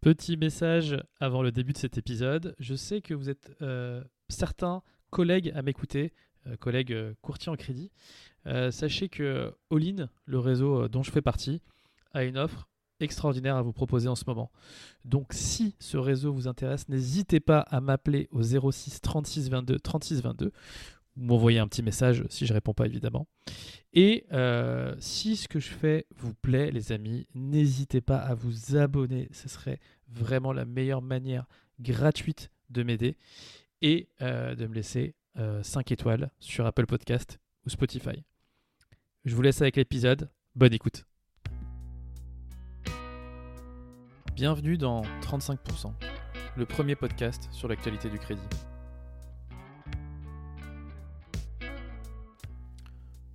Petit message avant le début de cet épisode. Je sais que vous êtes euh, certains collègues à m'écouter, euh, collègues euh, courtiers en crédit. Sachez que All-in, le réseau dont je fais partie, a une offre extraordinaire à vous proposer en ce moment. Donc si ce réseau vous intéresse, n'hésitez pas à m'appeler au 06 36 22 36 22 ou m'envoyer un petit message si je réponds pas évidemment. Et euh, si ce que je fais vous plaît, les amis, n'hésitez pas à vous abonner. Ce serait vraiment la meilleure manière gratuite de m'aider et euh, de me laisser euh, 5 étoiles sur Apple Podcast ou Spotify. Je vous laisse avec l'épisode. Bonne écoute. Bienvenue dans 35%, le premier podcast sur l'actualité du crédit.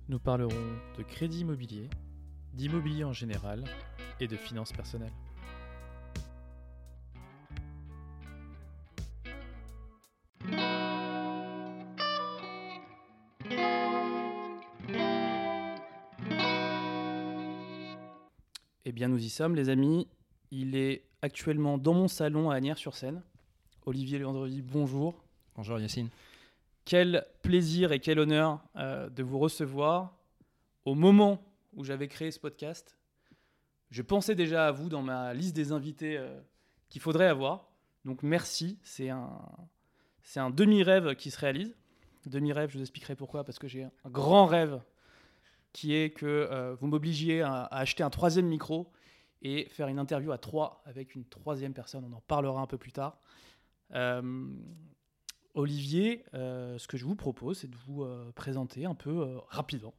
Nous parlerons de crédit immobilier, d'immobilier en général et de finances personnelles. Eh bien, nous y sommes, les amis. Il est actuellement dans mon salon à Agnières-sur-Seine. Olivier Leandreville, bonjour. Bonjour Yacine. Quel plaisir et quel honneur euh, de vous recevoir au moment où j'avais créé ce podcast. Je pensais déjà à vous dans ma liste des invités euh, qu'il faudrait avoir. Donc merci, c'est un, demi-rêve qui se réalise. Demi-rêve, je vous expliquerai pourquoi, parce que j'ai un grand rêve qui est que euh, vous m'obligiez à, acheter un troisième micro et faire une interview à trois avec une troisième personne. On en parlera un peu plus tard. Olivier, euh, ce que je vous propose, c'est de vous euh, présenter un peu euh, rapidement.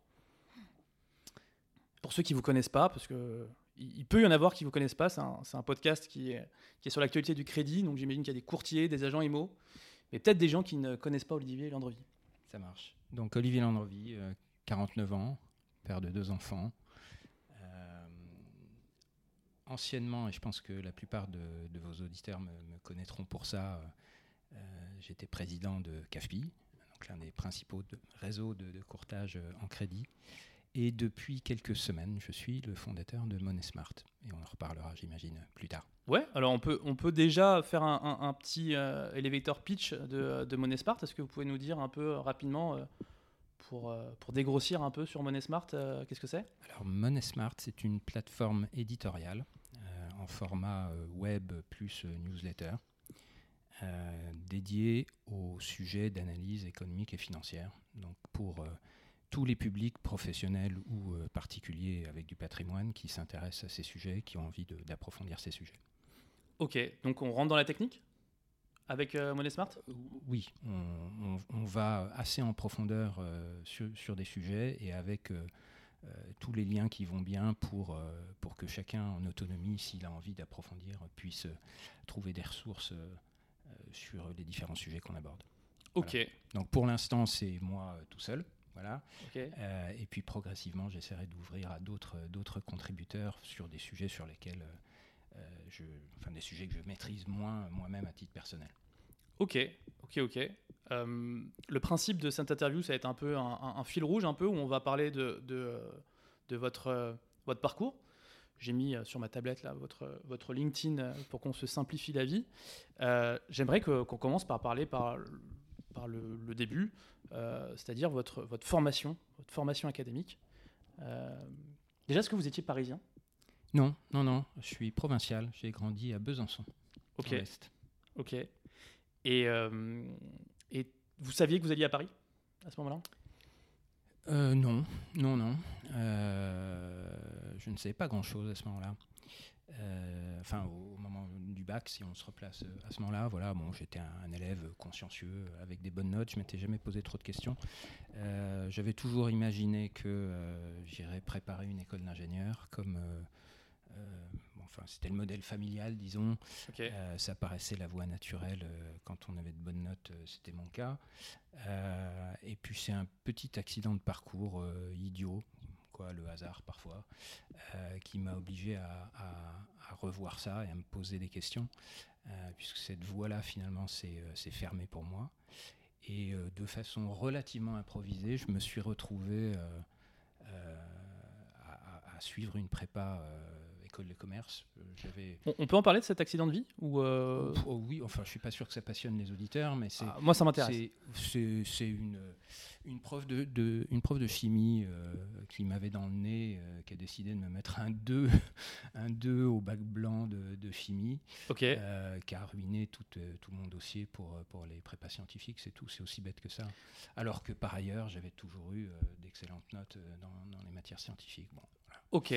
Pour ceux qui ne vous connaissent pas, parce que il peut y en avoir qui ne vous connaissent pas, c'est un, podcast qui est, sur l'actualité du crédit, donc j'imagine qu'il y a des courtiers, des agents IMO, mais peut-être des gens qui ne connaissent pas Olivier Landreville. Ça marche. Donc Olivier Landrevie, euh, 49 ans, père de deux enfants. Anciennement, et je pense que la plupart de, vos auditeurs me, connaîtront pour ça, j'étais président de CAFPI, donc l'un des principaux de- réseaux de, de courtage euh, en crédit. Et depuis quelques semaines, je suis le fondateur de MoneySmart. Et on en reparlera, j'imagine, plus tard. Ouais, alors on peut, on peut déjà faire un, un- un petit euh, elevator pitch de, de MoneySmart. Est-ce que vous pouvez nous dire un peu euh, rapidement, euh, pour, euh, pour dégrossir un peu sur MoneySmart, euh, qu'est-ce que c'est? Alors, MoneySmart, c'est une plateforme éditoriale euh, en format euh, web plus euh, newsletter euh, dédiée aux sujets d'analyse économique et financière. Donc, pour euh, tous les publics professionnels ou euh, particuliers avec du patrimoine qui s'intéressent à ces sujets, qui ont envie d'approfondir ces sujets. Ok, donc on rentre dans la technique avec euh, MoneySmart Oui, on, on- on va assez en profondeur sur, sur des sujets et avec tous les liens qui vont bien pour, pour que chacun en autonomie, s'il a envie d'approfondir, puisse trouver des ressources sur les différents sujets qu'on aborde. Ok, Donc pour l'instant, c'est moi euh, tout seul. Voilà. ok. Euh, et puis progressivement, j'essaierai d'ouvrir à d'autres d'autres contributeurs sur des sujets sur lesquels, euh, euh, je, enfin des sujets que je maîtrise moins moi-même à titre personnel. Ok, ok, ok. Euh, le principe de cette interview, ça va être un peu un, un- un fil rouge, un peu où on va parler de, de, euh, de votre, euh, votre parcours. J'ai mis euh, sur ma tablette là votre, votre LinkedIn euh, pour qu'on se simplifie la vie. Euh, J'aimerais qu'on commence par parler par, par le, le début, euh, c'est-à-dire votre, votre formation, votre formation académique. Euh, déjà, est-ce que vous étiez parisien? Non, non, non, je suis provincial. J'ai grandi à Besançon. Ok, ok. Et, euh, et vous saviez que vous alliez à Paris à ce moment-là? Euh, non, non, non. Euh, je ne savais pas grand-chose à ce moment-là. Euh, enfin, au, moment du bac, si on se replace euh, à ce moment-là, voilà, bon, j'étais un, un élève consciencieux, avec des bonnes notes, je m'étais jamais posé trop de questions. J'avais toujours imaginé que j'irais préparer une école d'ingénieur, comme, enfin, c'était le modèle familial, disons. Euh, ça paraissait la voie naturelle euh, quand on avait de bonnes notes, euh, c'était mon cas. Et puis c'est un petit accident de parcours idiot, quoi, le hasard parfois, qui m'a obligé à, à- à revoir ça et à me poser des questions, puisque cette voie-là finalement s'est fermée pour moi. Et de façon relativement improvisée, je me suis retrouvé à, à- suivre une prépa école de commerce. Euh, j'avais. On, on peut en parler de cet accident de vie ou euh, Oh, oui, enfin, je suis pas sûr que ça passionne les auditeurs, mais c'est. ah, Moi, ça m'intéresse. C'est- C'est c'est une, une, prof de, de- une prof de chimie euh, qui m'avait dans le nez, euh, qui a décidé de me mettre un 2, un 2 au bac blanc de, de chimie, qui a ruiné tout, tout mon dossier pour, pour les prépas scientifiques, c'est tout, c'est aussi bête que ça. Alors que par ailleurs, j'avais toujours eu d'excellentes notes dans, dans les matières scientifiques. Bon, voilà. Ok.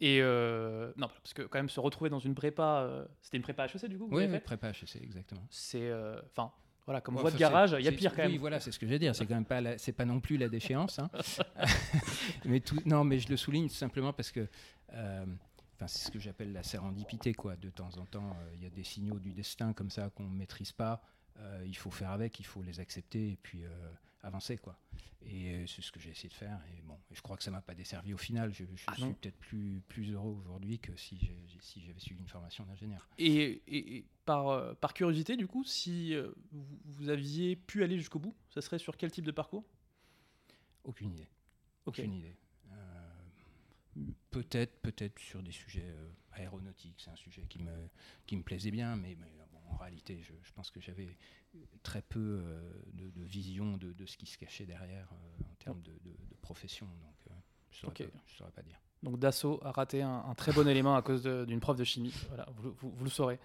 Et euh, non, parce que quand même se retrouver dans une prépa, euh, c'était une prépa HEC du coup. Oui, oui, prépa HEC, exactement. C'est, euh, enfin, voilà, comme Ouais, voie de garage, il y a pire quand Oui, même. voilà, c'est ce que je vais dire. C'est quand même pas, c'est pas non plus la déchéance. hein. mais tout, non, mais je le souligne simplement parce que, enfin, c'est ce que j'appelle la sérendipité, quoi. De temps en temps, il y a des signaux du destin comme ça qu'on ne maîtrise pas. Il faut faire avec, il faut les accepter et puis avancer, quoi. Et euh, c'est ce que j'ai essayé de faire. Et bon, je crois que ça m'a pas desservi au final. Je, je Ah suis peut-être plus plus heureux aujourd'hui que si j'avais suivi une formation d'ingénieur. Et, et- et par, euh, par curiosité, du coup, si euh, vous, vous aviez pu aller jusqu'au bout, ça serait sur quel type de parcours? Aucune idée. Ok. Aucune idée. Euh, peut-être, peut-être sur des sujets euh, aéronautiques, c'est un sujet qui me, qui me plaisait bien, mais, mais, en réalité, je, je pense que j'avais très peu euh, de, de vision de, de ce qui se cachait derrière euh, en termes de, profession. Donc, euh, je ne saurais, pas- je saurais pas dire. Donc Dassault a raté un, un très bon élément à cause d'une prof de chimie. Voilà, vous, vous- vous le saurez.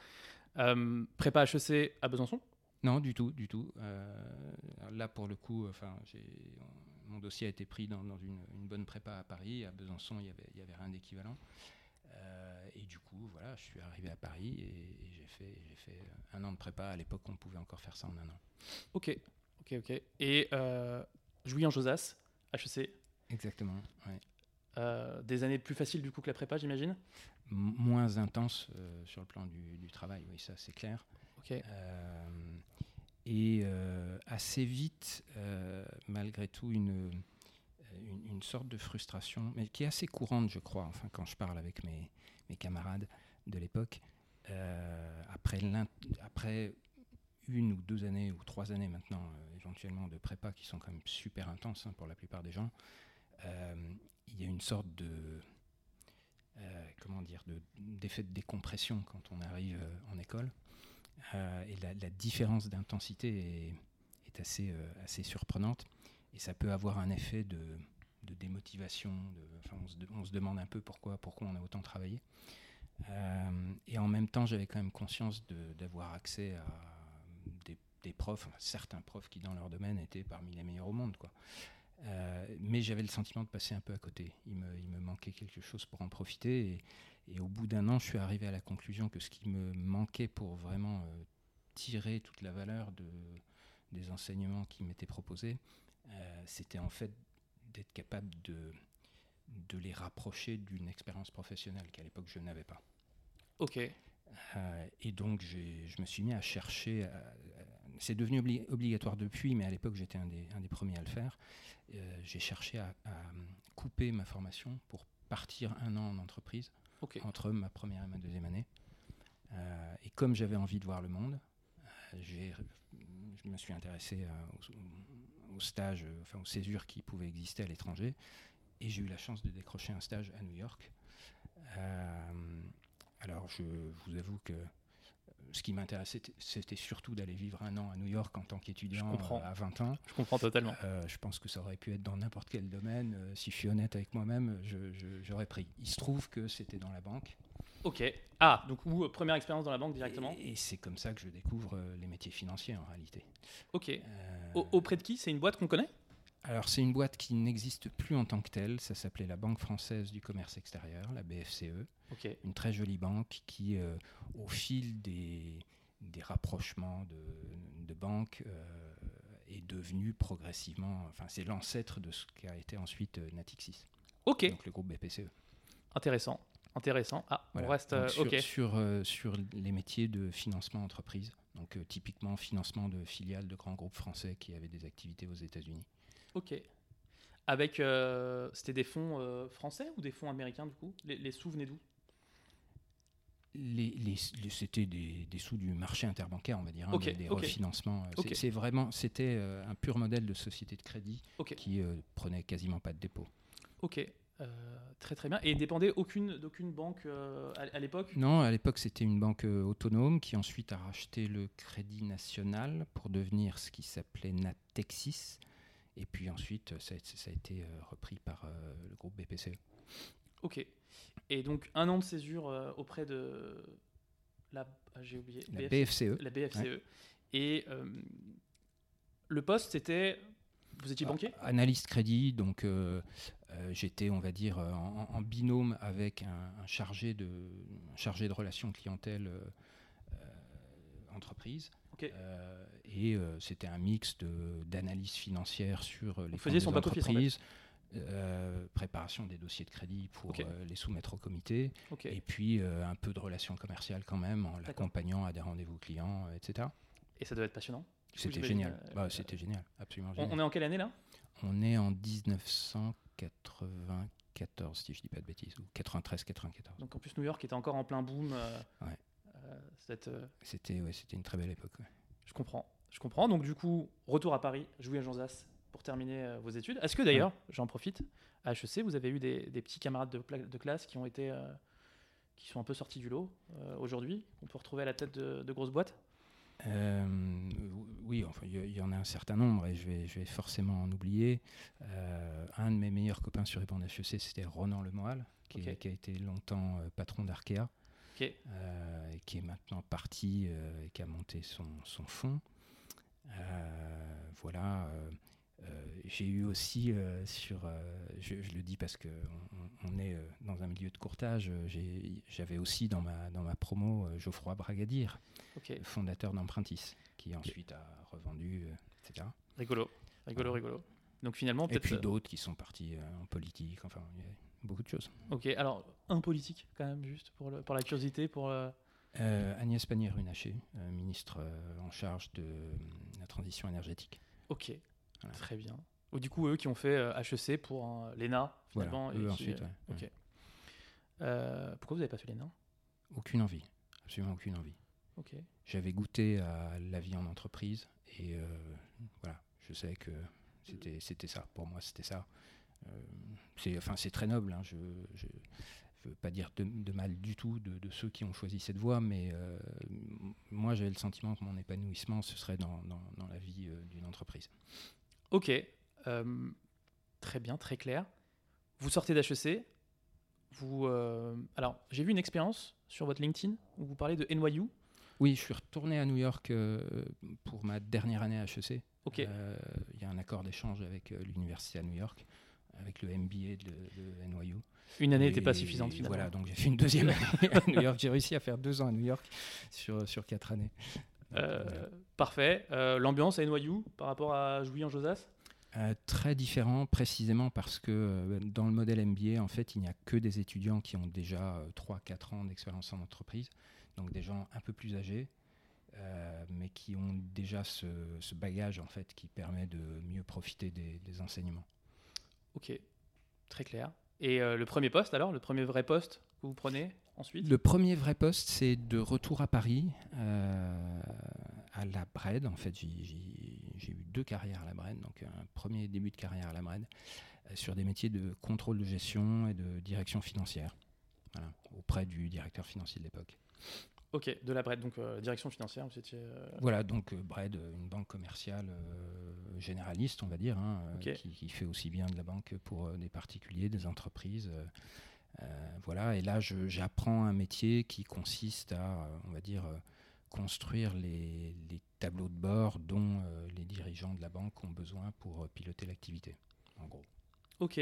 Euh, prépa HEC à Besançon? Non, du tout, du tout. Euh, là, pour le coup, enfin, mon dossier a été pris dans, dans une, une bonne prépa à Paris. À Besançon, il n'y avait, il y avait rien d'équivalent. Euh, et du coup, voilà, je suis arrivé à Paris et, et j'ai fait, fait un an de prépa. À l'époque, on pouvait encore faire ça en un an. Ok, ok, ok. Et euh, en Josas, HEC, Exactement. ouais. euh, des années plus faciles du coup que la prépa, j'imagine? Moins intense euh, sur le plan du, du travail, oui, ça c'est clair. Ok. Euh, et euh, assez vite, euh, malgré tout, une, une, sorte de frustration, mais qui est assez courante, je crois, enfin, quand je parle avec mes, camarades de l'époque. Euh, après, une ou deux années, ou trois années maintenant, euh, éventuellement, de prépa qui sont quand même super intenses hein, pour la plupart des gens, euh, il y a une sorte de. comment dire, de- d'effet de décompression quand on arrive en école. Et la, différence d'intensité est, est assez, assez surprenante. Et ça peut avoir un effet de, démotivation. Enfin, on, se, demande un peu pourquoi, pourquoi on a autant travaillé. Euh, et en même temps, j'avais quand même conscience d'avoir accès à des, profs, certains profs qui, dans leur domaine, étaient parmi les meilleurs au monde. Euh, mais j'avais le sentiment de passer un peu à côté. Il me, manquait quelque chose pour en profiter. Et, au bout d'un an, je suis arrivé à la conclusion que ce qui me manquait pour vraiment euh, tirer toute la valeur de, des enseignements qui m'étaient proposés, euh, c'était en fait d'être capable de, de les rapprocher d'une expérience professionnelle qu'à l'époque je n'avais pas. Ok. Euh, et donc je me suis mis à chercher. à- C'est devenu obli- obligatoire depuis, mais à l'époque j'étais un des, un des premiers à le faire. Euh, j'ai cherché à, à couper ma formation pour partir un an en entreprise entre ma première et ma deuxième année. Euh, et comme j'avais envie de voir le monde, euh, je me suis intéressé aux, stages, euh, enfin aux césures qui pouvaient exister à l'étranger. Et j'ai eu la chance de décrocher un stage à New York. Euh, alors je vous avoue que euh, ce qui m'intéressait, c'était surtout d'aller vivre un an à New York en tant qu'étudiant à 20 ans. Je comprends totalement. Euh, je pense que ça aurait pu être dans n'importe quel domaine. Si je suis honnête avec moi-même, j'aurais pris. Il se trouve que c'était dans la banque. Ok. Ah, donc ou euh, première expérience dans la banque directement. Et, et c'est comme ça que je découvre euh, les métiers financiers en réalité. Ok. Euh, Au- auprès de qui? C'est une boîte qu'on connaît? Alors c'est une boîte qui n'existe plus en tant que telle. Ça s'appelait la Banque française du commerce extérieur, la BFCE. Ok. Une très jolie banque qui, euh, au fil des, des rapprochements de, de banques, euh, est devenue progressivement. Enfin, c'est l'ancêtre de ce qu'a été ensuite euh, Natixis, Ok. donc le groupe BPCE. Intéressant. Intéressant. Ah, Voilà. on reste. Euh, sur, euh, sur les métiers de financement entreprise, donc euh, typiquement financement de filiales de grands groupes français qui avaient des activités aux États-Unis. Ok. Avec. euh, C'était des fonds français ou des fonds américains du coup? Les, les sous venaient d'où? Les, les- les- c'était des, des sous du marché interbancaire, on va dire, hein, des, des refinancements. C'est- vraiment, c'était un pur modèle de société de crédit qui euh, prenait quasiment pas de dépôt. Ok. Très très bien. Et dépendait aucune d'aucune banque à, à l'époque? Non, à l'époque c'était une banque autonome qui ensuite a racheté le Crédit National pour devenir ce qui s'appelait Natexis. Et puis ensuite ça, ça a été repris par le groupe BPCE. Ok. Et donc un an de césure auprès de la, ah, j'ai oublié, la BFCE. La BFCE. Et le poste, c'était. Vous étiez banquier? Analyste crédit, donc euh, euh, j'étais, on va dire, en, binôme avec un, chargé, de, chargé de relations clientèle euh, entreprise. et c'était un mix d'analyse financière sur les fonds des entreprises. préparation des dossiers de crédit pour les soumettre au comité, et puis un peu de relations commerciales quand même, en l'accompagnant à des rendez-vous clients, etc. Et ça doit être passionnant c'était génial. Euh, bah, c'était génial, absolument génial. On est en quelle année là? On est en 1994, si je dis pas de bêtises, ou 93, 94. Donc en plus New York était encore en plein boom. Euh, ouais. Euh, c'était ouais, c'était une très belle époque. Je comprends. Je comprends. Donc du coup, retour à Paris, jouer à Jean Zas pour terminer vos études. Est-ce que d'ailleurs, j'en profite, à HEC, vous avez eu des, des petits camarades de, de, classe qui ont été, qui sont un peu sortis du lot aujourd'hui, On peut retrouver à la tête de, de grosses boîtes? Euh, oui, enfin, il y, en a un certain nombre et je vais, je vais forcément en oublier. Euh, un de mes meilleurs copains sur les bancs d'HEC, c'était Ronan Lemoal, qui, qui, a été longtemps euh, patron d'Arkea, qui est maintenant parti et qui a monté son, son fonds. voilà. Euh, j'ai eu aussi euh, sur, euh, je, le dis parce qu'on on est dans un milieu de courtage, j'avais aussi dans ma, dans ma promo Geoffroy Bragadir, fondateur d'Empruntis, qui ensuite a revendu, etc. Rigolo, rigolo, rigolo. Donc finalement, Et puis d'autres qui sont partis en politique, enfin, il y a beaucoup de choses. Ok, alors un politique quand même, juste pour, le, pour la curiosité, pour Agnès Pannier-Runacher, ministre en charge de la transition énergétique. Ok, Très bien. Ou du coup, eux qui ont fait HEC euh, pour l'ENA, finalement. Voilà, eux ensuite, Ok. Euh, pourquoi vous n'avez pas fait l'ENA? Aucune envie. Absolument aucune envie. Ok. J'avais goûté à la vie en entreprise et euh, voilà, je sais que c'était, c'était ça. Pour moi, c'était ça. c'est, enfin, c'est très noble. Hein. Je ne veux pas dire de, mal du tout de, ceux qui ont choisi cette voie, mais moi, j'avais le sentiment que mon épanouissement, ce serait dans, dans, dans la vie d'une entreprise. Ok, euh, très bien, très clair. Vous sortez d'HEC. Vous, euh, alors, j'ai vu une expérience sur votre LinkedIn où vous parlez de NYU. Oui, je suis retourné à New York euh, pour ma dernière année à HEC. Ok. Il y a un accord d'échange avec l'université à New York, avec le MBA de, NYU. Une année n'était pas suffisante finalement. Voilà, donc j'ai fait une deuxième année à New York. J'ai réussi à faire deux ans à New York sur, sur quatre années. Euh, parfait. Euh, l'ambiance à NYU par rapport à Jouy en Josas? Euh, très différent précisément parce que dans le modèle MBA, en fait, il n'y a que des étudiants qui ont déjà 3-4 ans d'expérience en entreprise, donc des gens un peu plus âgés, mais qui ont déjà ce, bagage en fait qui permet de mieux profiter des, des enseignements. Ok, très clair. Et le premier poste alors, le premier vrai poste que vous prenez ensuite? Le premier vrai poste, c'est de retour à Paris, euh, à la Bred. En fait, j'ai eu deux carrières à la Bred, donc un premier début de carrière à la Bred, euh, sur des métiers de contrôle de gestion et de direction financière, auprès du directeur financier de l'époque. Ok, de la Bred, donc euh, direction financière, vous étiez... Voilà, donc Bred, une banque commerciale généraliste, on va dire, hein, qui, qui, fait aussi bien de la banque pour des particuliers, des entreprises. Euh, voilà, et là, j'apprends un métier qui consiste à, euh, on va dire, euh, construire les, tableaux de bord dont les dirigeants de la banque ont besoin pour piloter l'activité, en gros. Ok,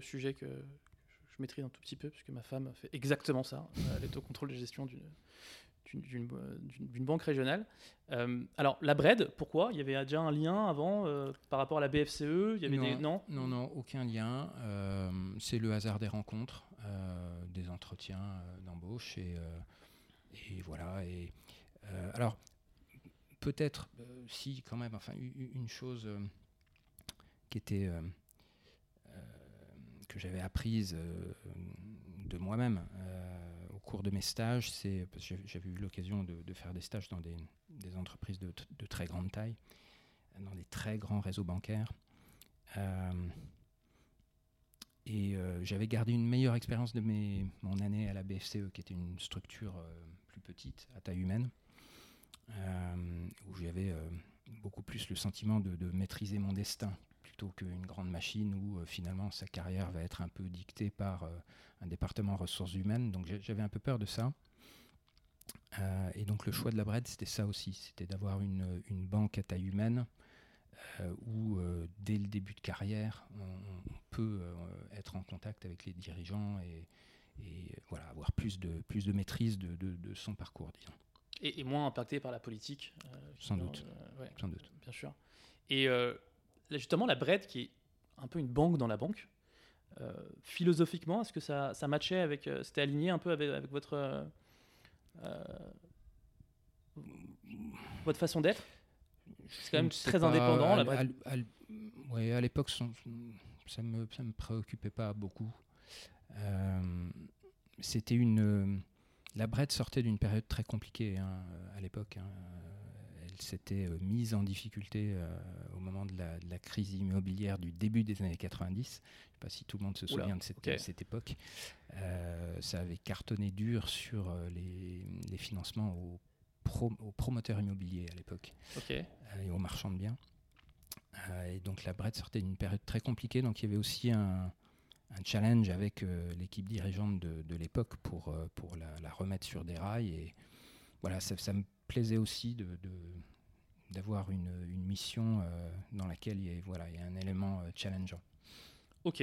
sujet que je maîtrise un tout petit peu, puisque ma femme fait exactement ça. elle est au contrôle de gestion d'une d'une banque régionale. alors, la BRED, pourquoi? Il y avait déjà un lien avant par rapport à la BFCE il y avait non, des... non, non, non, aucun lien. c'est le hasard des rencontres. Euh, des entretiens euh, d'embauche et, euh, et, voilà. Et alors peut-être si quand même, enfin une chose était que j'avais apprise de moi-même au cours de mes stages, c'est parce que j'avais eu l'occasion de, faire des stages dans des, entreprises de, très grande taille, dans des très grands réseaux bancaires. et j'avais gardé une meilleure expérience de mon année à la BFCE, qui était une structure plus petite, à taille humaine, où j'avais beaucoup plus le sentiment de, maîtriser mon destin plutôt qu'une grande machine où finalement sa carrière va être un peu dictée par un département ressources humaines. Donc j'avais un peu peur de ça. Euh, et donc le choix de la BRED, c'était ça aussi, c'était d'avoir une, banque à taille humaine euh, où euh, dès le début de carrière, on, peut être en contact avec les dirigeants et, et, voilà, avoir plus de, plus de maîtrise de, de, son parcours, disons. Et, moins impacté par la politique Sans doute. Sans doute. Bien sûr. Et justement, la BRED, qui est un peu une banque dans la banque, philosophiquement, est-ce que ça, ça matchait avec. C'était aligné un peu avec, avec votre euh, votre façon d'être? C'est quand même très indépendant. À, la à l'époque, ça ne me, ça me préoccupait pas beaucoup. Euh, c'était une. La Brette sortait d'une période très compliquée hein, à l'époque. Hein. Elle s'était euh, mise en difficulté au moment de la, crise immobilière du début des années 90. Je ne sais pas si tout le monde se souvient de cette, cette époque. ça avait cartonné dur sur les, les financements aux, promoteurs immobiliers à l'époque euh, et aux marchands de biens. Euh, et donc la Brette sortait d'une période très compliquée, donc il y avait aussi un, challenge avec euh, l'équipe dirigeante de, l'époque pour, pour la, remettre sur des rails. Et voilà, ça, me plaisait aussi de, d'avoir une, une, mission dans laquelle il y, a, voilà, il y a un élément challengeant. Ok.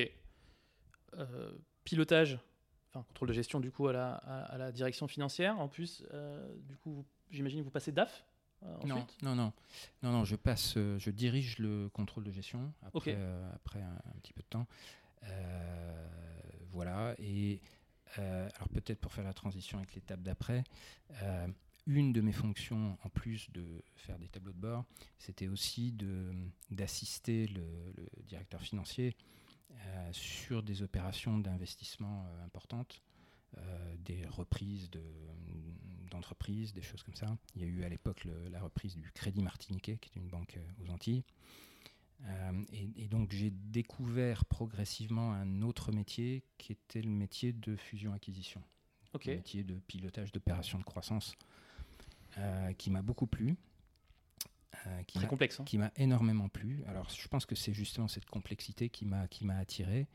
pilotage enfin contrôle de gestion du coup à la, à, la direction financière. En plus, euh, du coup, j'imagine vous passez DAF euh, non, non, non, non, non, je passe, euh, je dirige le contrôle de gestion après, après un, petit peu de temps. Voilà, et alors peut-être pour faire la transition avec l'étape d'après, une de mes fonctions, en plus de faire des tableaux de bord, c'était aussi d'assister le, directeur financier euh, sur des opérations d'investissement euh, importantes, euh, des reprises d'entreprises, des choses comme ça. Il y a eu à l'époque la reprise du Crédit Martiniquais, qui est une banque aux Antilles. Et, donc j'ai découvert progressivement un autre métier qui était le métier de fusion-acquisition, okay. le métier de pilotage d'opérations de croissance, qui m'a beaucoup plu. Euh, qui complexe. Hein. Qui m'a énormément plu. Alors, je pense que c'est justement cette complexité qui m'a attiré.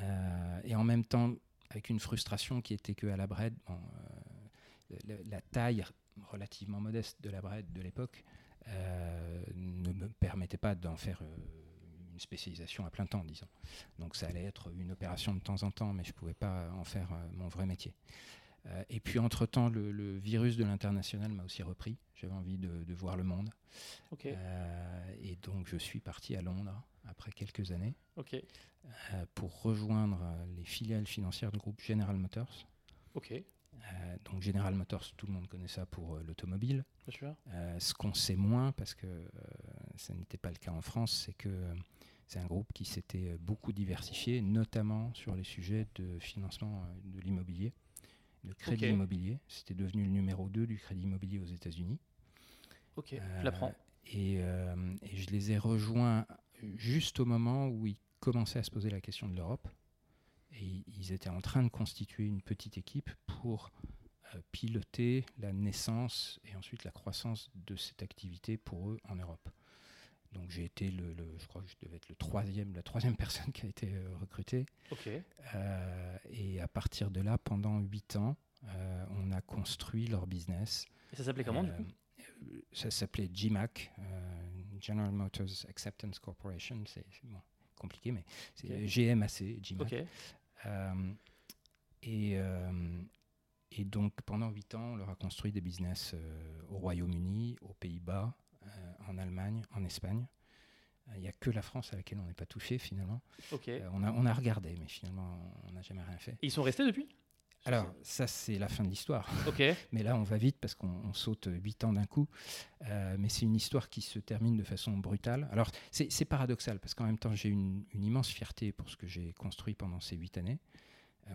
Euh, et en même temps, avec une frustration qui était que à la Bred, euh, la, taille relativement modeste de la Bred de l'époque ne me permettait pas d'en faire une spécialisation à plein temps, disons. Donc ça allait être une opération de temps en temps, mais je ne pouvais pas en faire mon vrai métier. Euh, et puis, entre-temps, le, virus de l'international m'a aussi repris. J'avais envie de, voir le monde. Euh, et donc, je suis parti à Londres après quelques années euh, pour rejoindre les filiales financières du groupe General Motors. Donc General Motors, tout le monde connaît ça pour l'automobile. ce qu'on sait moins, parce que ça n'était pas le cas en France, c'est que c'est un groupe qui s'était beaucoup diversifié, notamment sur les sujets de financement de l'immobilier de crédit immobilier. C'était devenu le numéro 2 du crédit immobilier aux États-Unis. Ok, je l'apprends. Et, euh, et, je les ai rejoints juste au moment où ils commençaient à se poser la question de l'Europe. Et ils étaient en train de constituer une petite équipe pour euh, piloter la naissance et ensuite la croissance de cette activité pour eux en Europe. Donc j'ai été le, je crois que je devais être le troisième, la troisième personne qui a été euh, recrutée. Euh, et à partir de là, pendant huit ans, euh, on a construit leur business. Et ça s'appelait comment du coup? Ça s'appelait GMAC, General Motors Acceptance Corporation. C'est compliqué, mais c'est GMAC, GMAC. Et, et donc pendant huit ans, on leur a construit des business au Royaume-Uni, aux Pays-Bas, euh, en Allemagne, en Espagne. Euh, il n'y a que la France à laquelle on n'est pas touché finalement. Euh, on, a, on a regardé, mais finalement on n'a jamais rien fait. ils sont restés depuis? Alors, ça, c'est la fin de l'histoire. Ok. mais là, on va vite parce qu'on saute 8 ans d'un coup. mais c'est une histoire qui se termine de façon brutale. Alors, c'est paradoxal parce qu'en même temps, j'ai une, une, immense fierté pour ce que j'ai construit pendant ces 8 années.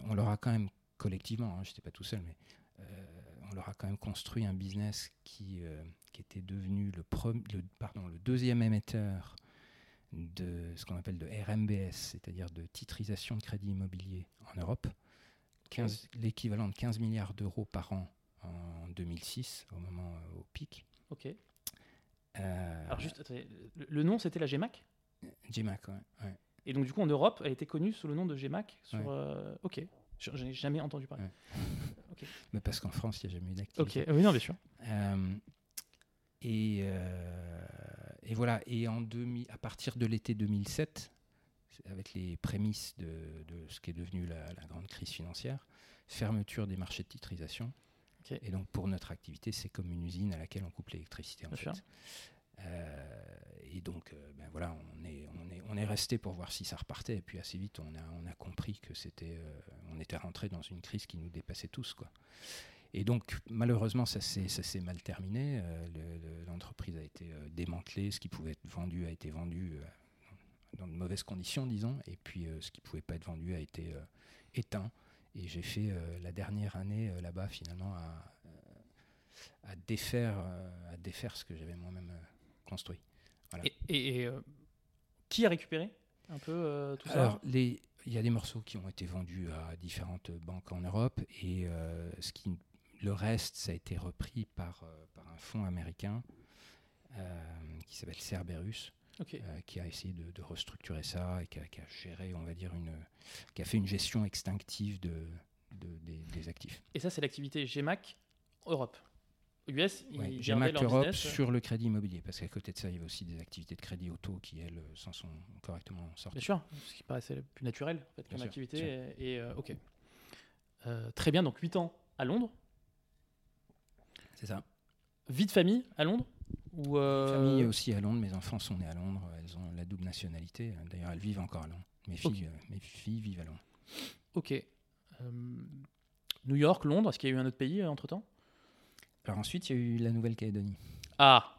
on leur a quand même, collectivement, hein, je n'étais pas tout seul, mais on leur a quand même construit un business qui, qui était devenu le, le, pardon, le deuxième émetteur de ce qu'on appelle de RMBS, c'est-à-dire de titrisation de crédit immobilier en Europe, 15 l'équivalent de 15 milliards d'euros par an en 2006, au moment euh, au pic. Ok. Euh, Alors juste, attendez, le, le nom c'était la GMAC GMAC, ouais, ouais. Et donc du coup en Europe elle été connue sous le nom de GMAC sur... Ouais. euh, ok. Je n'ai jamais entendu parler. Ouais. Mais parce qu'en France, il n'y a jamais eu d'activité. Ok, oui non bien sûr. Et, et voilà, et en 2000, à partir de l'été 2007, c'est avec les prémices de, de ce qui est devenu la, la grande crise financière, fermeture des marchés de titrisation. Et donc pour notre activité, c'est comme une usine à laquelle on coupe l'électricité en Bien fait. Euh, et donc, euh, ben voilà, on est, on est, on est resté pour voir si ça repartait. Et puis assez vite, on a, on a compris que c'était, euh, on était rentré dans une crise qui nous dépassait tous, quoi. Et donc, malheureusement, ça s'est, mal terminé. Le- le- l'entreprise a été démantelée. Ce qui pouvait être vendu a été vendu dans de mauvaises conditions, disons. Et puis, euh, ce qui pouvait pas être vendu a été euh, éteint. Et j'ai fait euh, la dernière année là-bas, finalement, à, à défaire, à défaire ce que j'avais moi-même construit. Voilà. Et, et- et, qui a récupéré un peu euh, tout ça? Alors, il y a des morceaux qui ont été vendus à différentes banques en Europe et euh, ce qui, le reste, ça a été repris par, euh, par un fonds américain qui s'appelle Cerberus, Euh, qui a essayé de, de restructurer ça et qui a, qui a géré, on va dire, une, qui a fait une gestion extinctive de, de- des, des actifs. Et ça c'est l'activité GMAC Europe. US, Ouais, GMAC leur Europe business, euh, sur le crédit immobilier, parce qu'à côté de ça, il y avait aussi des activités de crédit auto qui, elles, s'en sont correctement sorties. Bien sûr, ce qui paraissait le plus naturel en fait, comme activité. sûr. Et, et, euh, ok. Euh, très bien, donc 8 ans à Londres. C'est ça. Vie de famille à Londres ou euh, famille aussi à Londres, mes enfants sont nés à Londres, elles ont la double nationalité. D'ailleurs, elles vivent encore à Londres. Mes filles, euh, mes filles vivent à Londres. Ok. Euh, New York, Londres, est-ce qu'il y a eu un autre pays entre temps Alors ensuite, il y a eu la Nouvelle-Calédonie. Ah,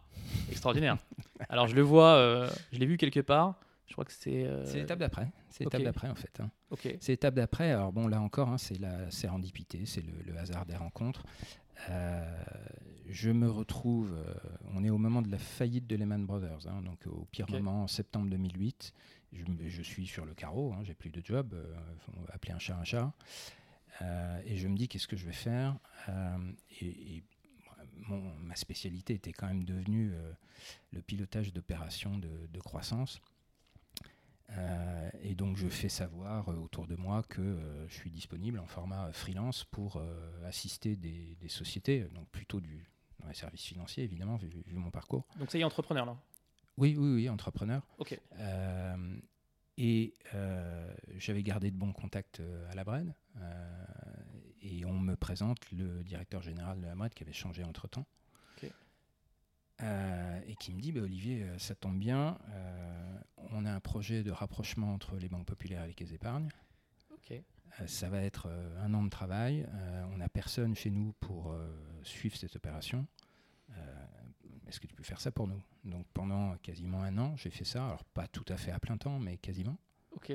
extraordinaire. Alors je le vois, je l'ai vu quelque part. Je crois que c'est. C'est l'étape d'après. C'est l'étape d'après en fait. hein. Ok. C'est l'étape d'après. Alors bon, là encore, hein, c'est la sérendipité, c'est le, le hasard des rencontres. Euh, je me retrouve, euh, on est au moment de la faillite de Lehman Brothers, hein, donc au pire moment, en septembre 2008. Je, suis sur le carreau, hein, j'ai plus de job, euh, faut appeler un chat un chat. Euh, et je me dis, qu'est-ce que je vais faire et, ma spécialité était quand même devenue le pilotage d'opérations de, de croissance. Euh, et donc je fais savoir euh, autour de moi que euh, je suis disponible en format freelance pour assister des, des sociétés, donc plutôt du, dans les services financiers évidemment, vu, vu mon parcours. Donc ça y est, entrepreneur là. Oui, oui, oui, entrepreneur. Ok. Euh, et euh, j'avais gardé de bons contacts euh, à la Bred. euh, et on me présente le directeur général de la Bred qui avait changé entre-temps. Euh, et qui me dit, bah, Olivier, ça tombe bien, on a un projet de rapprochement entre les banques populaires et les caisses d'épargne. Ok. Euh, ça va être euh, un an de travail. Euh, on n'a personne chez nous pour suivre cette opération. Est-ce que tu peux faire ça pour nous? Donc pendant quasiment un an, j'ai fait ça. Alors pas tout à fait à plein temps, mais quasiment. Ok.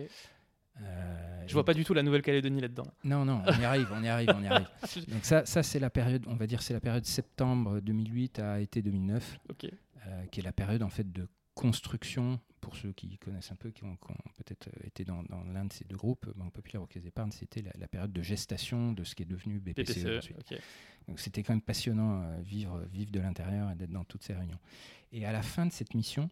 Euh, Je vois pas du tout la Nouvelle-Calédonie là-dedans. Non, non, on y arrive, on y arrive, on y arrive. Donc ça, ça c'est la période, on va dire, c'est la période septembre 2008 à été 2009, Ok. euh, qui est la période en fait de construction. Pour ceux qui connaissent un peu, qui ont, qui ont peut-être euh, été dans, dans l'un de ces deux groupes, Banque Populaire ou Caisse d'Épargne, c'était la, la période de gestation de ce qui est devenu BPCE. E. Donc c'était quand même passionnant euh, vivre, vivre de l'intérieur et d'être dans toutes ces réunions. Et à la fin de cette mission,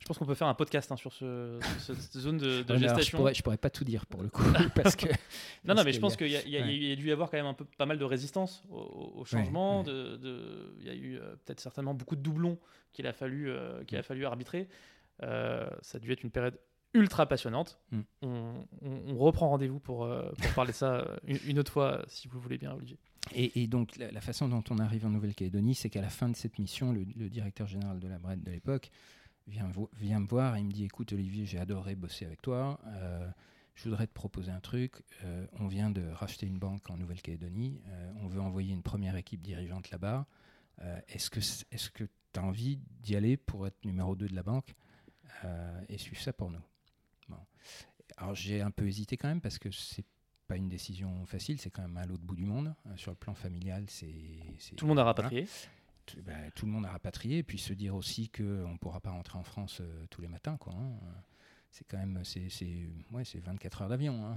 Je pense qu'on peut faire un podcast hein, sur, ce, sur cette zone de, de alors, je gestation. pourrais, je pourrais pas tout dire pour le coup, parce que Non, non, mais je pense qu'il y, a- il y a- ouais. il y a dû y avoir quand même un peu pas mal de résistance au, changement. ouais. de- de- il y a eu euh, peut-être certainement beaucoup de doublons qu'il a fallu euh, qu'il a Mm. fallu arbitrer. Euh, ça a dû être une période ultra passionnante. Mm. On, on- on reprend rendez-vous pour, euh, pour parler de ça euh, une, une autre fois, si vous le voulez bien, Olivier. Et, et donc, la, la façon dont on arrive en Nouvelle-Calédonie, c'est qu'à la fin de cette mission, le, le directeur général de la BRED de l'époque vient, me voir et il me dit Écoute, Olivier, j'ai adoré bosser avec toi. euh, je voudrais te proposer un truc. euh, on vient de racheter une banque en Nouvelle-Calédonie. on veut envoyer une première équipe dirigeante là-bas. Est-ce que c- est-ce que tu as envie d'y aller pour être numéro 2 de la banque? Euh, et suivre ça pour nous Bon. Alors, j'ai un peu hésité quand même parce que c'est pas une décision facile, c'est quand même à l'autre bout du monde. Euh, sur le plan familial, c'est. Tout le monde a rapatrié. bah, tout le monde a rapatrié, et puis se dire aussi qu'on ne pourra pas rentrer en France euh, tous les matins. Quoi, hein. C'est quand même c'est, c'est, ouais, c'est 24 heures d'avion hein.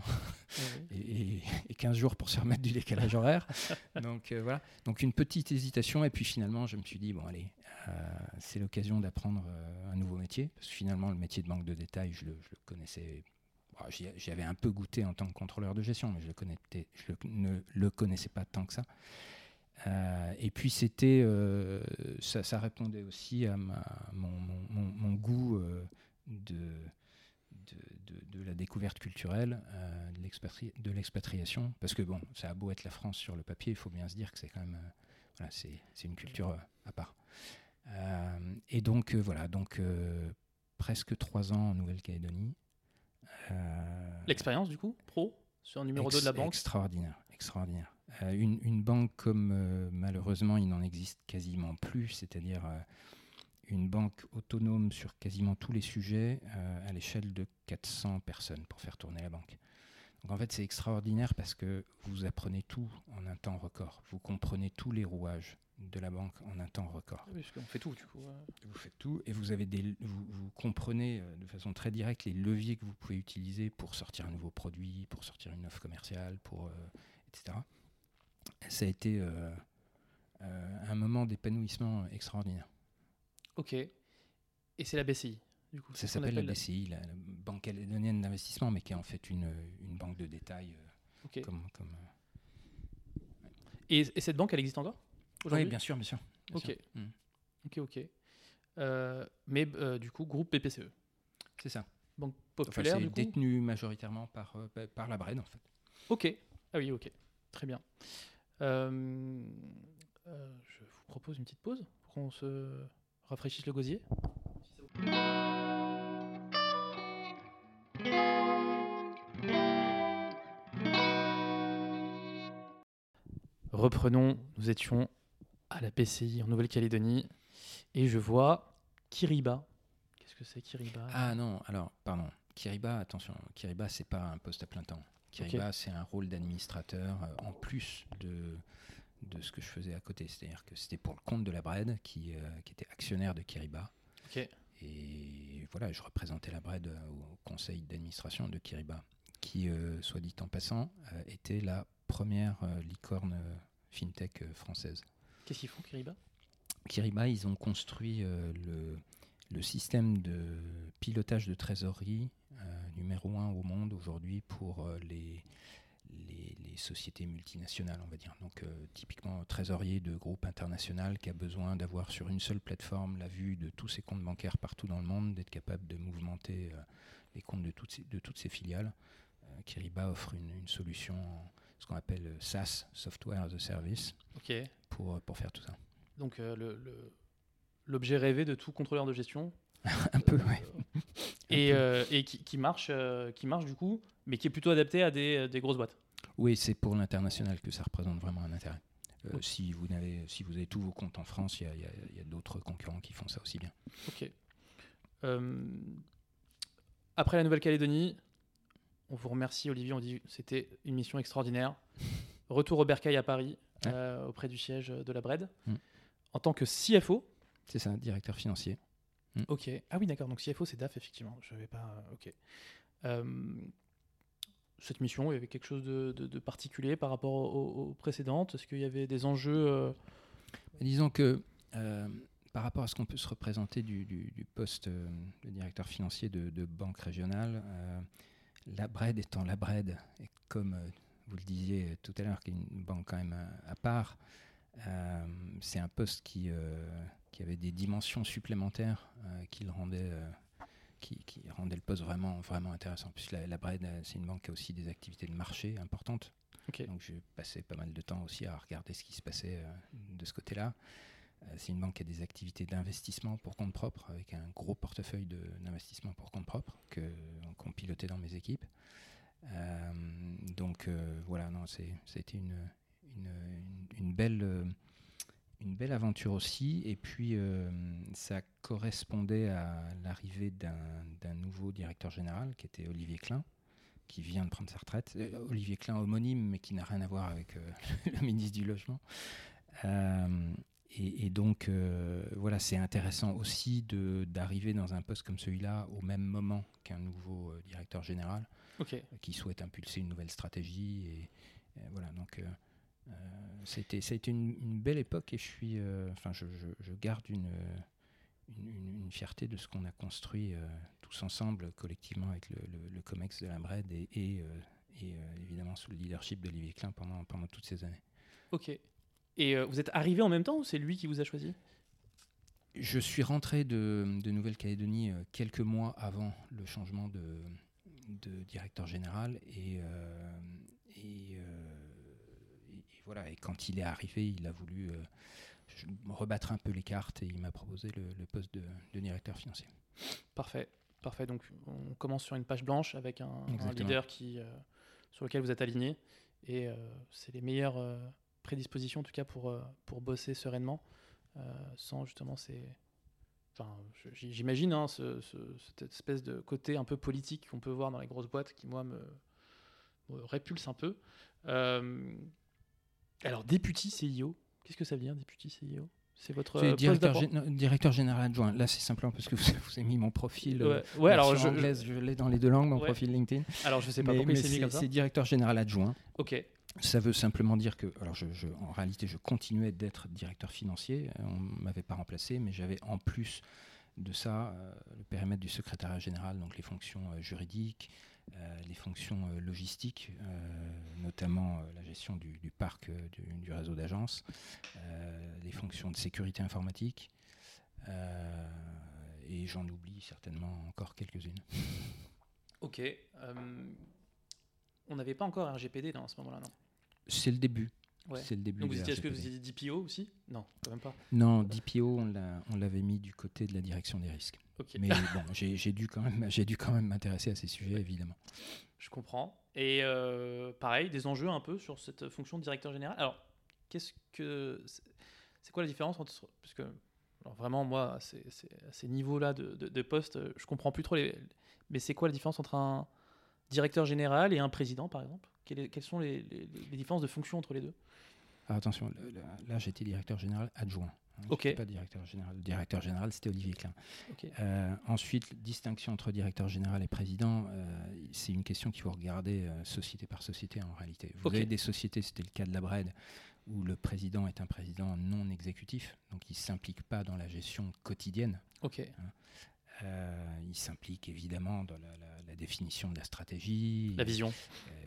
et, et- et 15 jours pour se remettre du décalage horaire. Donc euh, voilà. Donc une petite hésitation, et puis finalement, je me suis dit, bon, allez, euh, c'est l'occasion d'apprendre euh, un nouveau métier, parce que finalement, le métier de banque de détail, je le, je le connaissais. bon, j'y, j'y avais un peu goûté en tant que contrôleur de gestion, mais je, le connaissais, je le- ne le connaissais pas tant que ça. Euh, et puis c'était, euh, ça, ça répondait aussi à ma- mon, mon- mon- mon goût euh, de, de, la découverte culturelle, euh, de, l'expatri- de l'expatriation, parce que bon, ça a beau être la France sur le papier, il faut bien se dire que c'est quand même, euh, voilà, c'est, c'est une culture euh, à part. Euh, et donc voilà, donc presque trois ans en Nouvelle-Calédonie. L'expérience, du coup, pro, sur numéro 2 de la banque? Extraordinaire, extraordinaire. Une, une banque comme malheureusement il n'en existe quasiment plus, c'est-à-dire une banque autonome sur quasiment tous les sujets euh, à l'échelle de 400 personnes pour faire tourner la banque. Donc en fait c'est extraordinaire parce que vous apprenez tout en un temps record. Vous comprenez tous les rouages de la banque en un temps record. Oui, parce qu'on fait tout, du coup. Vous faites tout et vous, avez des, vous, vous comprenez euh, de façon très directe les leviers que vous pouvez utiliser pour sortir un nouveau produit, pour sortir une offre commerciale, pour, euh, etc. Ça a été euh, euh, un moment d'épanouissement extraordinaire. Ok. Et c'est la BCI, du coup. Ça c'est s'appelle la BCI, la, la Banque calédonienne d'investissement, mais qui est en fait une, une banque de détail. euh, Ok. comme, comme, euh, Et, et cette banque, elle existe encore Oui, bien sûr, bien sûr. bien Ok. sûr. Mm. Ok, ok. Euh, mais euh, du coup, groupe BPCE. C'est ça. Banque Enfin, populaire, c'est du coup? détenu majoritairement par, par la Bred, en fait. Ok. Ah oui, ok. Très bien. Je vous propose une petite pause pour qu'on se rafraîchisse le gosier. Reprenons, nous étions à la PCI en Nouvelle-Calédonie et je vois Kiriba. Qu'est-ce que c'est Kiriba? Ah non, alors, pardon. Kiriba, attention, Kiriba, c'est pas un poste à plein temps. Kiriba, c'est un rôle d'administrateur euh, en plus de, de ce que je faisais à côté. C'est-à-dire que c'était pour le compte de la Bred, qui, euh, qui était actionnaire de Kiriba. Et voilà, je représentais la Bred euh, au conseil d'administration de Kiriba, qui, euh, soit dit en passant, était la première licorne fintech française. Qu'est-ce qu'ils font Kiriba? Kiriba, ils ont construit euh, le, le système de pilotage de trésorerie euh, numéro un au monde aujourd'hui pour euh, les, les, les sociétés multinationales, on va dire. Donc, euh, typiquement, trésorier de groupe international qui a besoin d'avoir sur une seule plateforme la vue de tous ses comptes bancaires partout dans le monde, d'être capable de mouvementer euh, les comptes de toutes ses, de toutes filiales. Euh, Kiriba offre une, une solution, ce qu'on appelle euh, SaaS, Software as a Service, Ok. pour, pour faire tout ça. Donc le- le- l'objet rêvé de tout contrôleur de gestion? Un peu, ouais. Et, euh, et qui, qui marche, euh, qui marche du coup, mais qui est plutôt adapté à des, des grosses boîtes. Oui, c'est pour l'international que ça représente vraiment un intérêt. Euh, si, vous n'avez, si vous avez tous vos comptes en France, il y a, d'autres concurrents qui font ça aussi bien. Ok. Euh, après la Nouvelle-Calédonie, on vous remercie Olivier, on dit c'était une mission extraordinaire. Retour au Bercail à Paris, euh, auprès du siège de la Bred. Mm. En tant que CFO, C'est ça, directeur financier. Ok. Ah oui, d'accord. Donc CFO, c'est DAF, effectivement. Je vais pas. Ok. Euh, cette mission, il y avait quelque chose de, de- de particulier par rapport aux, aux précédentes? Est-ce qu'il y avait des enjeux euh, Disons que euh, par rapport à ce qu'on peut se représenter du, du- du poste euh, de directeur financier de, de banque régionale, euh, la Bred étant la Bred, et comme euh, vous le disiez tout à l'heure, qui est une banque quand même à, à part, euh, c'est un poste qui, euh, qui avait des dimensions supplémentaires euh, qui le rendaient, euh, qui, qui rendaient le poste vraiment, vraiment intéressant. Puisque la, la Bred, euh, c'est une banque qui a aussi des activités de marché importantes. Donc j'ai passé pas mal de temps aussi à regarder ce qui se passait euh, de ce côté-là. Euh, c'est une banque qui a des activités d'investissement pour compte propre, avec un gros portefeuille d'investissement pour compte propre qu'on pilotait dans mes équipes. Euh, donc voilà, non, c'est, ça a été une, une, une- une belle, une belle aventure aussi. Et puis euh, ça correspondait à l'arrivée d'un, nouveau directeur général qui était Olivier Klein qui vient de prendre sa retraite. Euh, Olivier Klein homonyme, mais qui n'a rien à voir avec euh, le ministre du Logement. Et, donc, voilà, c'est intéressant aussi d'arriver dans un poste comme celui-là au même moment qu'un nouveau directeur général qui souhaite impulser une nouvelle stratégie. Et, voilà, donc c'était, ça a été une, belle époque et je suis, enfin, je, garde une, une, fierté de ce qu'on a construit tous ensemble, collectivement, avec le, COMEX de la Bred et, et, évidemment sous le leadership d'Olivier Klein pendant, pendant toutes ces années. Ok. Et euh, vous êtes arrivé en même temps ou c'est lui qui vous a choisi? Je suis rentré de, Nouvelle-Calédonie euh, quelques mois avant le changement de, directeur général et, euh, et, voilà. Et quand il est arrivé, il a voulu rebattre un peu les cartes et il m'a proposé le, poste de, directeur financier. Parfait, parfait. Donc on commence sur une page blanche avec un, leader qui, sur lequel vous êtes aligné et c'est les meilleurs prédisposition en tout cas pour, euh, pour bosser sereinement, euh, sans justement ces... Enfin, j'imagine hein, cette espèce de côté un peu politique qu'on peut voir dans les grosses boîtes qui, moi, me, répulse un peu. Euh, alors, député CIO, qu'est-ce que ça veut dire, député CIO c'est votre directeur, directeur, général adjoint. Là, c'est simplement parce que vous, avez mis mon profil. Ouais, alors je, je l'ai dans les deux langues, mon profil LinkedIn. Alors, je sais pas pourquoi il s'est mis comme ça. C'est directeur général adjoint. Ok. Ça veut simplement dire que, alors je, en réalité, je continuais d'être directeur financier. On ne m'avait pas remplacé, mais j'avais en plus de ça euh, le périmètre du secrétariat général, donc les fonctions euh, juridiques, euh, les fonctions logistiques, notamment la gestion du, parc du, réseau d'agences, les fonctions de sécurité informatique, et j'en oublie certainement encore quelques-unes. Ok. on n'avait pas encore RGPD dans ce moment-là, non? C'est le début. C'est le début. Donc, est-ce que vous étiez DPO aussi? Non, quand même pas. Non, DPO, on l'avait mis du côté de la direction des risques. Mais bon, j'ai dû quand même, j'ai dû quand même m'intéresser à ces sujets, évidemment. Je comprends. Et euh, pareil, des enjeux un peu sur cette fonction de directeur général? Alors, qu'est-ce que c'est quoi la différence entre parce que alors vraiment moi, c'est à ces niveaux-là de, de, de, poste, je comprends plus trop les. Mais c'est quoi la différence entre un directeur général et un président, par exemple? Quelles, sont les, différences de fonction entre les deux? Ah, Attention, là, j'étais directeur général adjoint. Hein, ok. Pas directeur général. Le directeur général, c'était Olivier Klein. Euh, ensuite, distinction entre directeur général et président, euh, c'est une question qu'il faut regarder euh, société par société en réalité. Vous avez des sociétés, c'était le cas de la Bred, où le président est un président non exécutif, donc il ne s'implique pas dans la gestion quotidienne. Ok. Hein. il s'implique évidemment dans la, la, définition de la stratégie. La vision.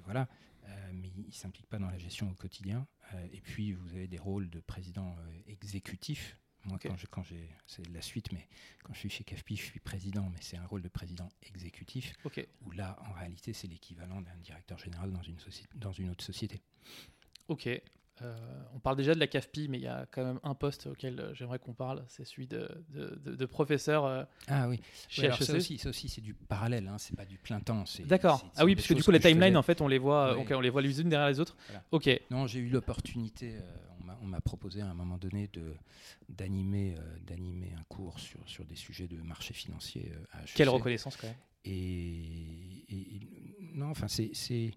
voilà. Euh, mais il ne s'implique pas dans la gestion au quotidien. Euh, et puis, vous avez des rôles de président euh, exécutif. Moi, quand j'ai, c'est la suite, mais quand je suis chez CAFPI, je suis président, mais c'est un rôle de président exécutif. Où là, en réalité, c'est l'équivalent d'un directeur général dans une, dans une autre société. Ok. Euh, on parle déjà de la CAFPI, mais il y a quand même un poste auquel euh, j'aimerais qu'on parle, c'est celui de, de, professeur euh, ah oui. Chez Ça aussi, aussi c'est du parallèle, hein, c'est pas du plein temps. D'accord. Ah oui, parce que du coup les timelines, en fait, on les voit, on les voit les unes derrière les autres. Ok. Non, j'ai eu l'opportunité, on m'a proposé à un moment donné de d'animer d'animer un cours sur, sur des sujets de marché financier. À Quelle reconnaissance quand même. Et, et non, enfin c'est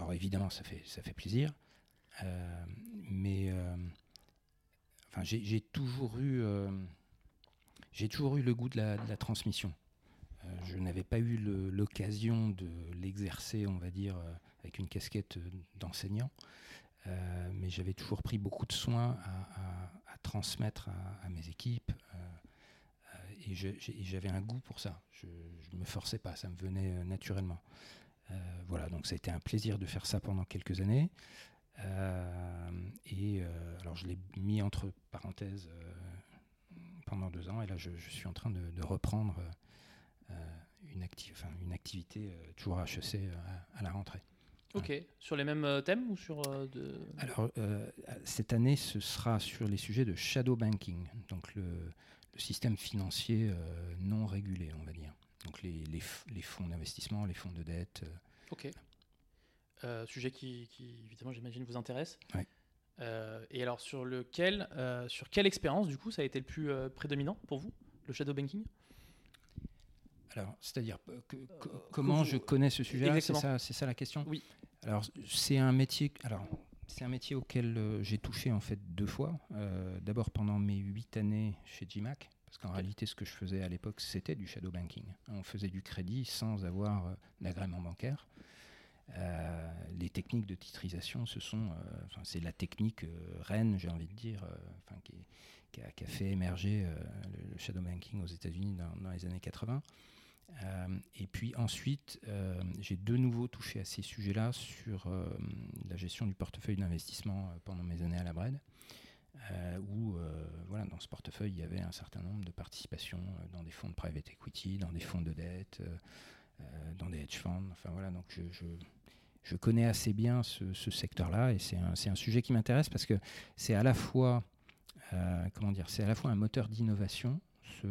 alors évidemment, ça fait, ça fait plaisir, euh, mais euh, enfin, j'ai toujours eu, euh, j'ai toujours eu le goût de la, transmission. je n'avais pas eu l'occasion de l'exercer, on va dire, avec une casquette d'enseignant, mais j'avais toujours pris beaucoup de soin à, transmettre à, mes équipes et j'avais un goût pour ça. Je ne me forçais pas, ça me venait naturellement. Euh, voilà, donc ça a été un plaisir de faire ça pendant quelques années. Euh, et euh, alors je l'ai mis entre parenthèses pendant deux ans, et là je, suis en train de, reprendre une, une activité toujours à HEC à, la rentrée. Ok, sur les mêmes thèmes ou sur de... Alors, cette année, ce sera sur les sujets de shadow banking, donc le, le système financier non régulé, on va dire. Donc les, les, les fonds d'investissement, les fonds de dette. Euh. Ok. Euh, sujet qui, qui évidemment, j'imagine, vous intéresse. Ouais. Euh, et alors, sur lequel, sur quelle expérience, du coup, ça a été le plus prédominant pour vous, le shadow banking? Alors, c'est-à-dire comment je connais ce sujet C'est ça, c'est ça la question? Oui. Alors, c'est un métier. Alors, c'est un métier auquel euh, j'ai touché en fait deux fois. Euh, d'abord pendant mes huit années chez GMAC, parce qu'en réalité ce que je faisais à l'époque c'était du shadow banking. On faisait du crédit sans avoir euh, d'agrément bancaire. les techniques de titrisation, ce sont, c'est la technique reine, j'ai envie de dire, qui, a, fait émerger le, shadow banking aux États-Unis dans, dans, les années 80. Euh, et puis ensuite, euh, j'ai de nouveau touché à ces sujets-là sur euh, la gestion du portefeuille d'investissement pendant mes années à la Bred, où voilà, dans ce portefeuille, il y avait un certain nombre de participations dans des fonds de private equity, dans des fonds de dette, dans des hedge funds. Enfin voilà, donc je, je, connais assez bien ce, secteur-là et c'est un, un, sujet qui m'intéresse parce que c'est à la fois, comment dire, c'est à la fois un moteur d'innovation. Ce,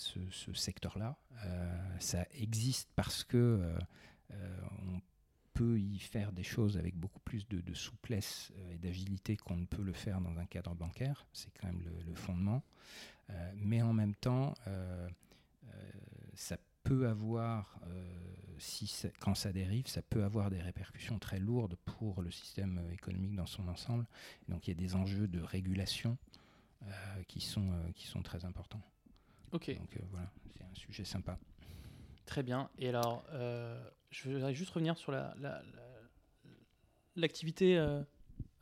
ce, secteur-là. Euh, ça existe parce que euh, euh, on peut y faire des choses avec beaucoup plus de, souplesse et d'agilité qu'on ne peut le faire dans un cadre bancaire. C'est quand même le, fondement. mais en même temps, ça peut avoir, si quand ça dérive, ça peut avoir des répercussions très lourdes pour le système économique dans son ensemble. donc il y a des enjeux de régulation qui, sont, qui sont très importants. Ok. Donc euh, voilà, c'est un sujet sympa. Très bien. Et alors, euh, je voudrais juste revenir sur l'activité la,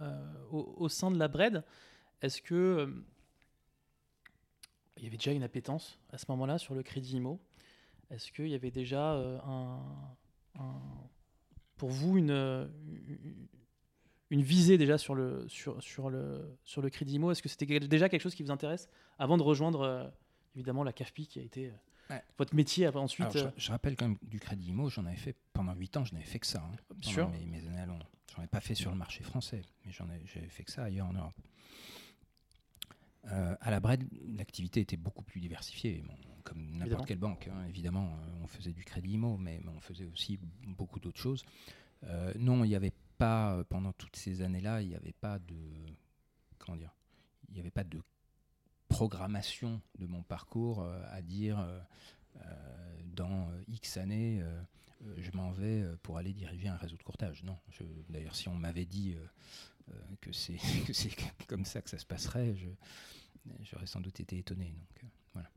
euh, au, sein de la BRED. Est-ce que il y avait déjà une appétence à ce moment-là sur le crédit IMO Est-ce qu'il y avait déjà pour vous une, visée déjà sur le, sur, sur le, sur le crédit IMO Est-ce que c'était déjà quelque chose qui vous intéresse avant de rejoindre évidemment la CAFPI qui a été euh, votre métier ensuite. Euh, je, rappelle quand même du crédit IMO, j'en avais fait pendant 8 ans, je n'avais fait que ça. Hein, Bien sûr. Mes, mes, années à Londres. J'en ai pas fait sur le marché français, mais j'en ai, j'avais fait que ça ailleurs en Europe. Euh, à la Bred, l'activité était beaucoup plus diversifiée, comme n'importe quelle banque. Hein, évidemment, on faisait du crédit IMO, mais, on faisait aussi beaucoup d'autres choses. non, il n'y avait pas, pendant toutes ces années-là, il n'y avait pas de. Comment dire Il n'y avait pas de programmation de mon parcours euh, à dire euh, euh, dans X années, je m'en vais pour aller diriger un réseau de courtage. Non, d'ailleurs, si on m'avait dit que c'est comme ça que ça se passerait, j'aurais sans doute été étonné. Donc, voilà.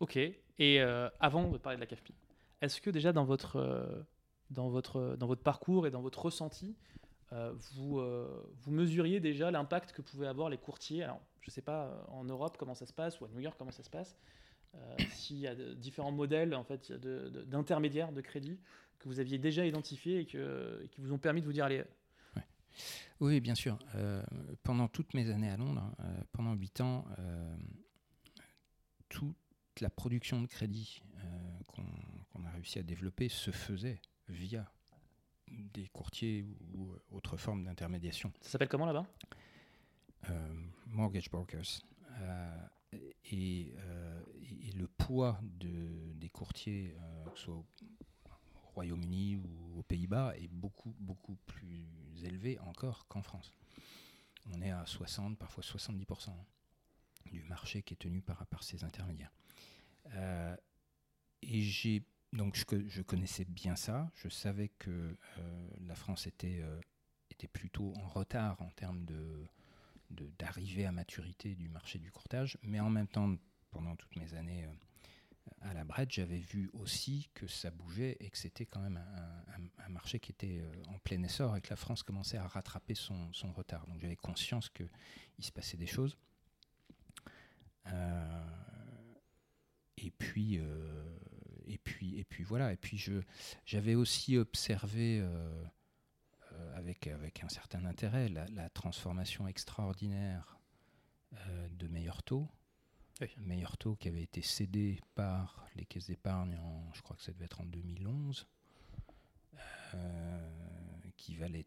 Ok. Et avant de parler de la CAFPI, est-ce que déjà dans votre, dans, votre, dans votre parcours et dans votre ressenti, vous, vous mesuriez déjà l'impact que pouvaient avoir les courtiers je ne sais pas euh, en Europe comment ça se passe ou à New York comment ça se passe. Euh, s'il y a différents modèles en fait, d'intermédiaires de, crédit que vous aviez déjà identifiés et, qui vous ont permis de vous dire allez. Oui, bien sûr. Euh, pendant toutes mes années à Londres, pendant 8 ans, toute la production de crédit qu'on a réussi à développer se faisait via des courtiers ou autres formes d'intermédiation. Ça s'appelle comment là-bas? Euh, mortgage brokers. Euh, et, euh, et, le poids de, des courtiers, que ce soit au Royaume-Uni ou aux Pays-Bas, est beaucoup, beaucoup plus élevé encore qu'en France. On est à 60, parfois 70% du marché qui est tenu par, par ces intermédiaires. et j'ai donc je, connaissais bien ça. Je savais que la France était, était plutôt en retard en termes de, d'arriver à maturité du marché du courtage, mais en même temps, pendant toutes mes années euh, à la Bred, j'avais vu aussi que ça bougeait et que c'était quand même un, marché qui était euh, en plein essor et que la France commençait à rattraper son, retard. Donc j'avais conscience qu'il se passait des choses. Euh, et puis, et puis, et puis voilà. Et puis je, j'avais aussi observé euh, avec, avec un certain intérêt la, transformation extraordinaire euh, de Meilleur Taux. Meilleur Taux qui avait été cédé par les caisses d'épargne, en, je crois que ça devait être en 2011, euh, qui valait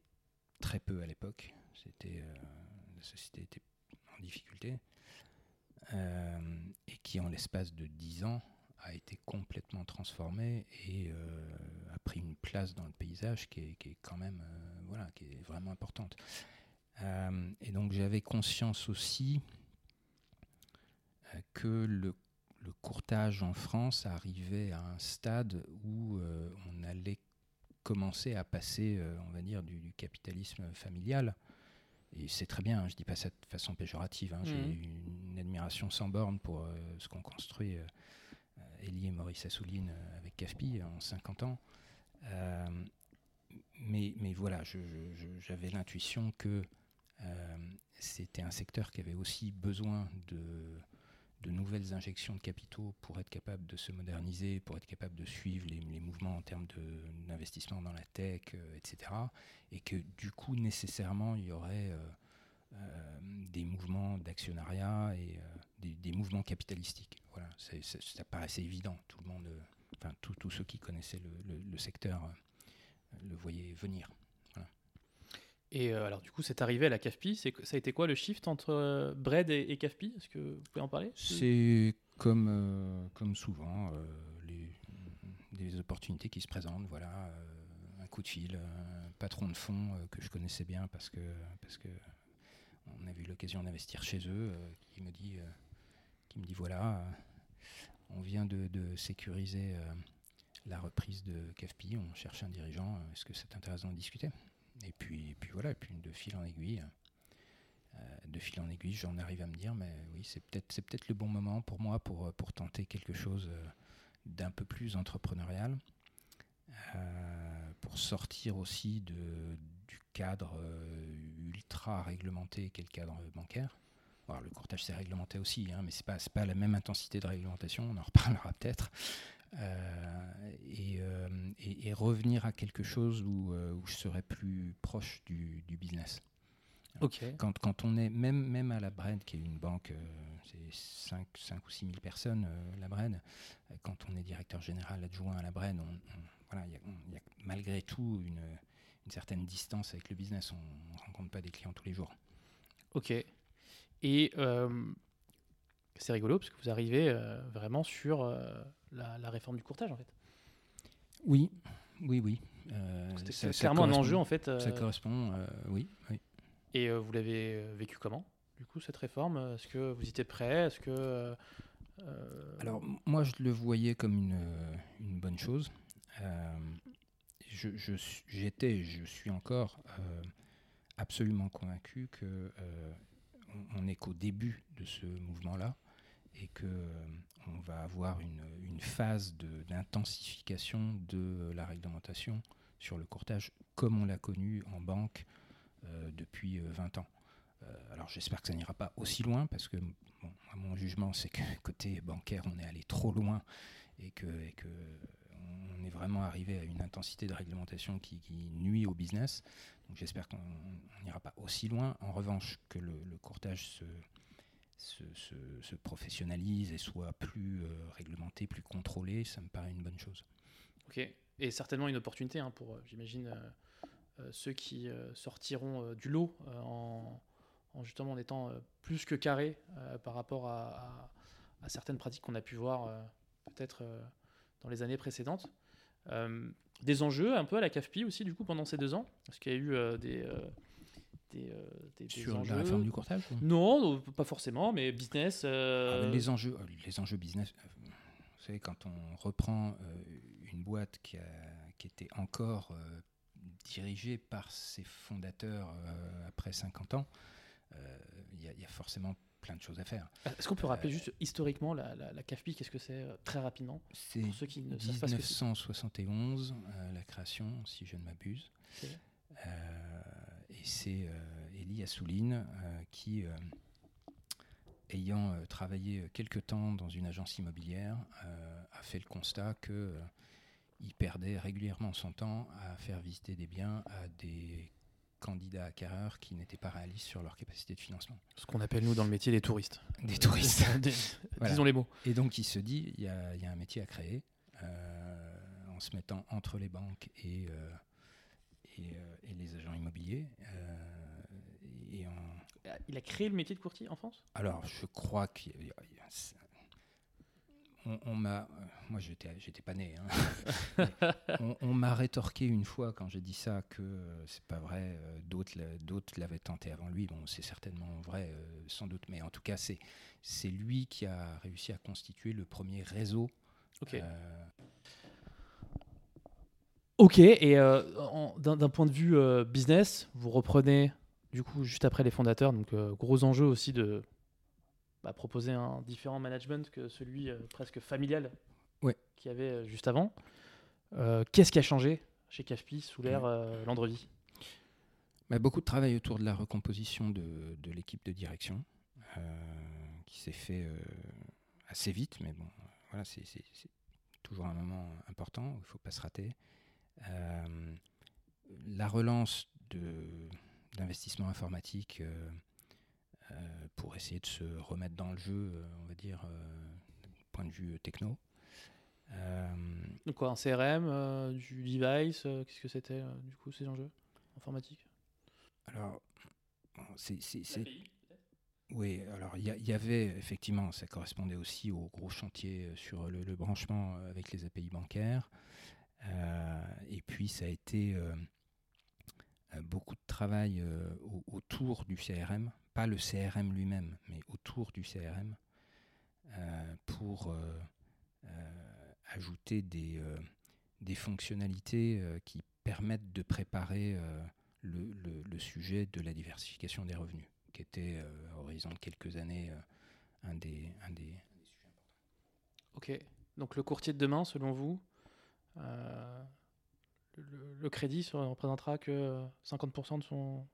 très peu à l'époque. C'était, la société était en difficulté. et qui, en l'espace de 10 ans, a été complètement transformé et euh, a pris une place dans le paysage qui est, qui est quand même euh, voilà, qui est vraiment importante. Euh, et donc j'avais conscience aussi que le, courtage en France arrivait à un stade où on allait commençait à passer, on va dire, du, capitalisme familial. Et c'est très bien, hein, je ne dis pas ça de façon péjorative. Hein, j'ai mmh. une admiration sans borne pour ce qu'ont construit Elie Maurice Assouline avec CAFPI en 50 ans. mais, mais voilà, j'avais l'intuition que c'était un secteur qui avait aussi besoin de, de nouvelles injections de capitaux pour être capable de se moderniser, pour être capable de suivre les, mouvements en termes d'investissement dans la tech, euh, etc. Et que du coup, nécessairement, il y aurait euh, euh, des mouvements d'actionnariat et des, mouvements capitalistiques. Voilà, ça paraissait évident. Tout le monde, enfin, tous ceux qui connaissaient le secteur le voyaient venir. Et euh, alors, du coup, c'est arrivé à la CAFPI. Ça a été quoi le shift entre euh, Bread et, et CAFPI? Est-ce que vous pouvez en parler? C'est comme, euh, comme souvent, les, des opportunités qui se présentent. Voilà, un coup de fil, un patron de fonds que je connaissais bien parce que, parce que on avait eu l'occasion d'investir chez eux, qui me dit, qui me dit voilà, on vient de, sécuriser la reprise de CAFPI, on cherche un dirigeant. Est-ce que c'est intéressant de discuter? Et puis, voilà, et puis de fil en aiguille, euh, de fil en aiguille, j'en arrive à me dire, mais oui, c'est peut-être le bon moment pour moi pour, tenter quelque chose euh, d'un peu plus entrepreneurial, euh, pour sortir aussi du cadre ultra réglementé qu'est le cadre bancaire. Alors, le courtage c'est réglementé aussi, hein, mais c'est pas pas la même intensité de réglementation. On en reparlera peut-être. Euh, euh, et, et, revenir à quelque chose où, euh, où je serais plus proche du, du business. Quand, quand, on est, même, même à la Bren, qui est une banque, c'est 5, 5, ou 6 000 personnes, la Bren, quand on est directeur général adjoint à la Bren, on, voilà, y, a malgré tout une, une, certaine distance avec le business. On ne rencontre pas des clients tous les jours. Ok. Et c'est rigolo parce que vous arrivez vraiment sur la, réforme du courtage, en fait. Oui, oui, oui. Euh, c'est clairement un enjeu, en fait. ça euh, correspond, euh, oui, oui. Et vous l'avez vécu comment, du coup, cette réforme? Est-ce que vous étiez prêt? Est-ce que... Alors, moi, je le voyais comme une, une bonne chose. je, j'étais, je, suis encore absolument convaincu que on n'est qu'au début de ce mouvement-là et que on va avoir une, phase d'intensification de, la réglementation sur le courtage comme on l'a connu en banque euh, depuis 20 euh, ans. Euh, alors j'espère que ça n'ira pas aussi loin parce que à mon jugement c'est que côté bancaire on est allé trop loin et que on est vraiment arrivé à une intensité de réglementation qui, nuit au business. J'espère qu'on n'ira pas aussi loin. En revanche que le, courtage se se, professionnalise et soit plus euh, réglementé, plus contrôlé, ça me paraît une bonne chose. Ok, et certainement une opportunité hein, pour, euh, j'imagine, euh, ceux qui sortiront du lot en, justement en étant plus que carrés par rapport à, certaines pratiques qu'on a pu voir peut-être dans les années précédentes. Des enjeux un peu à la CAFPI aussi, du coup, pendant ces deux ans Est-ce qu'il y a eu des, euh, des, Sur la réforme du courtage Non, pas forcément, mais business. Euh, ah, les, enjeux, euh, les enjeux business, vous savez, quand on reprend une boîte qui, a, qui était encore dirigée par ses fondateurs après 50 ans, il y, a forcément plein de choses à faire. Est-ce qu'on peut rappeler juste historiquement la, la, CAFPI, qu'est-ce que c'est très rapidement C'est 1971, la création, si je ne m'abuse. Et c'est euh, Elie Assouline euh, qui, euh, ayant travaillé quelque temps dans une agence immobilière, a fait le constat que il perdait régulièrement son temps à faire visiter des biens à des candidats acquéreurs qui n'étaient pas réalistes sur leur capacité de financement. Ce qu'on appelle nous dans le métier des touristes. Des touristes. Disons les mots. Et donc il se dit, il y, a, un métier à créer en se mettant entre les banques et, euh, et, les agents immobiliers. Euh, et Il a créé le métier de courtier en France? Alors, je crois qu'il y a, on, m'a, euh, moi j'étais, j'étais pas né. Hein. on, m'a rétorqué une fois quand j'ai dit ça que c'est pas vrai. d'autres, d'autres l'avaient tenté avant lui. Bon, c'est certainement vrai, sans doute, mais en tout cas c'est, c'est lui qui a réussi à constituer le premier réseau. Ok, et euh, en- d'un point de vue euh, business, vous reprenez du coup juste après les fondateurs, donc euh, gros enjeu aussi de bah, proposer un différent management que celui euh, presque familial Ouais. qu'il y avait euh, juste avant. Euh, Qu'est-ce qui a changé chez CAFPI sous l'ère Landrevi Bah, beaucoup de travail autour de la recomposition de, de l'équipe de direction, qui s'est fait assez vite, mais bon, voilà, c'est toujours un moment important, il ne faut pas se rater. Euh, la relance de- d'investissement informatique euh, pour essayer de se remettre dans le jeu, euh, on va dire, euh, du point de vue euh, techno. Euh, Donc quoi, un CRM, euh, du device, euh, qu'est-ce que c'était euh, du coup ces enjeux informatiques? Alors, bon, c'est- c'est- c'est Oui, alors il y, a- il y avait effectivement, ça correspondait aussi au gros chantier euh, sur le, le branchement euh, avec les API bancaires. Euh, et puis ça a été euh, euh, beaucoup de travail euh, au- autour du CRM, pas le CRM lui-même, mais autour du CRM, euh, pour euh, euh, ajouter des, euh, des fonctionnalités euh, qui permettent de préparer euh, le, sujet de la diversification des revenus qui était euh, à horizon de quelques années euh, un, des, un des Ok, donc le courtier de demain, selon vous, euh, le, le crédit se représentera que euh, 50% de son,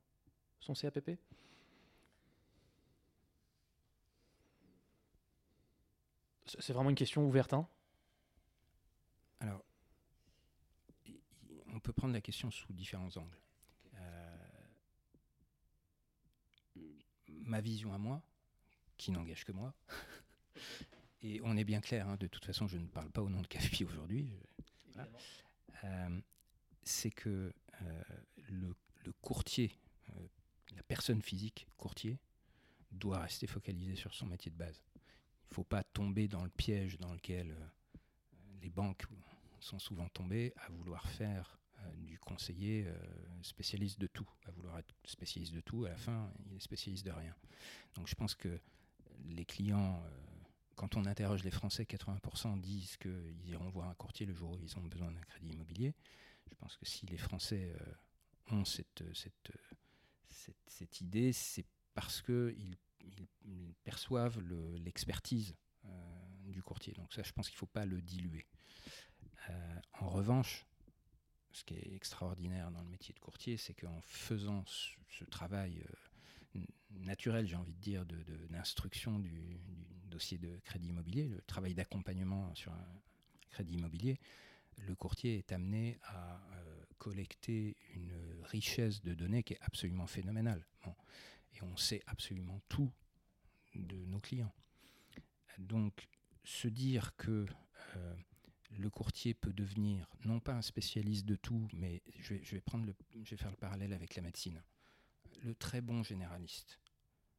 son CAPP C'est vraiment une question ouverte. Hein Alors, on peut prendre la question sous différents angles. Euh, ma vision à moi, qui n'engage que moi, et on est bien clair, hein, de toute façon, je ne parle pas au nom de CAFPI aujourd'hui, je- Voilà. euh, c'est que euh, le, courtier, euh, la personne physique courtier, doit rester focalisé sur son métier de base. Il ne faut pas tomber dans le piège dans lequel euh, les banques sont souvent tombées à vouloir faire du conseiller spécialiste de tout, à vouloir être spécialiste de tout, à la fin, il est spécialiste de rien. Donc je pense que les clients, quand on interroge les Français, 80% disent qu'ils iront voir un courtier le jour où ils ont besoin d'un crédit immobilier. Je pense que si les Français euh, ont cette, cette, cette, idée, c'est parce qu'ils ils, ils perçoivent le- l'expertise euh, du courtier. Donc ça, je pense qu'il ne faut pas le diluer. Euh, en revanche, ce qui est extraordinaire dans le métier de courtier, c'est qu'en faisant ce, travail euh, naturel, j'ai envie de dire, d'instruction du dossier de crédit immobilier, le travail d'accompagnement sur un crédit immobilier, le courtier est amené à euh, collecter une richesse de données qui est absolument phénoménale. Et on sait absolument tout de nos clients. Donc, se dire que euh, le courtier peut devenir non pas un spécialiste de tout, mais je vais, prendre faire le parallèle avec la médecine. Le très bon généraliste,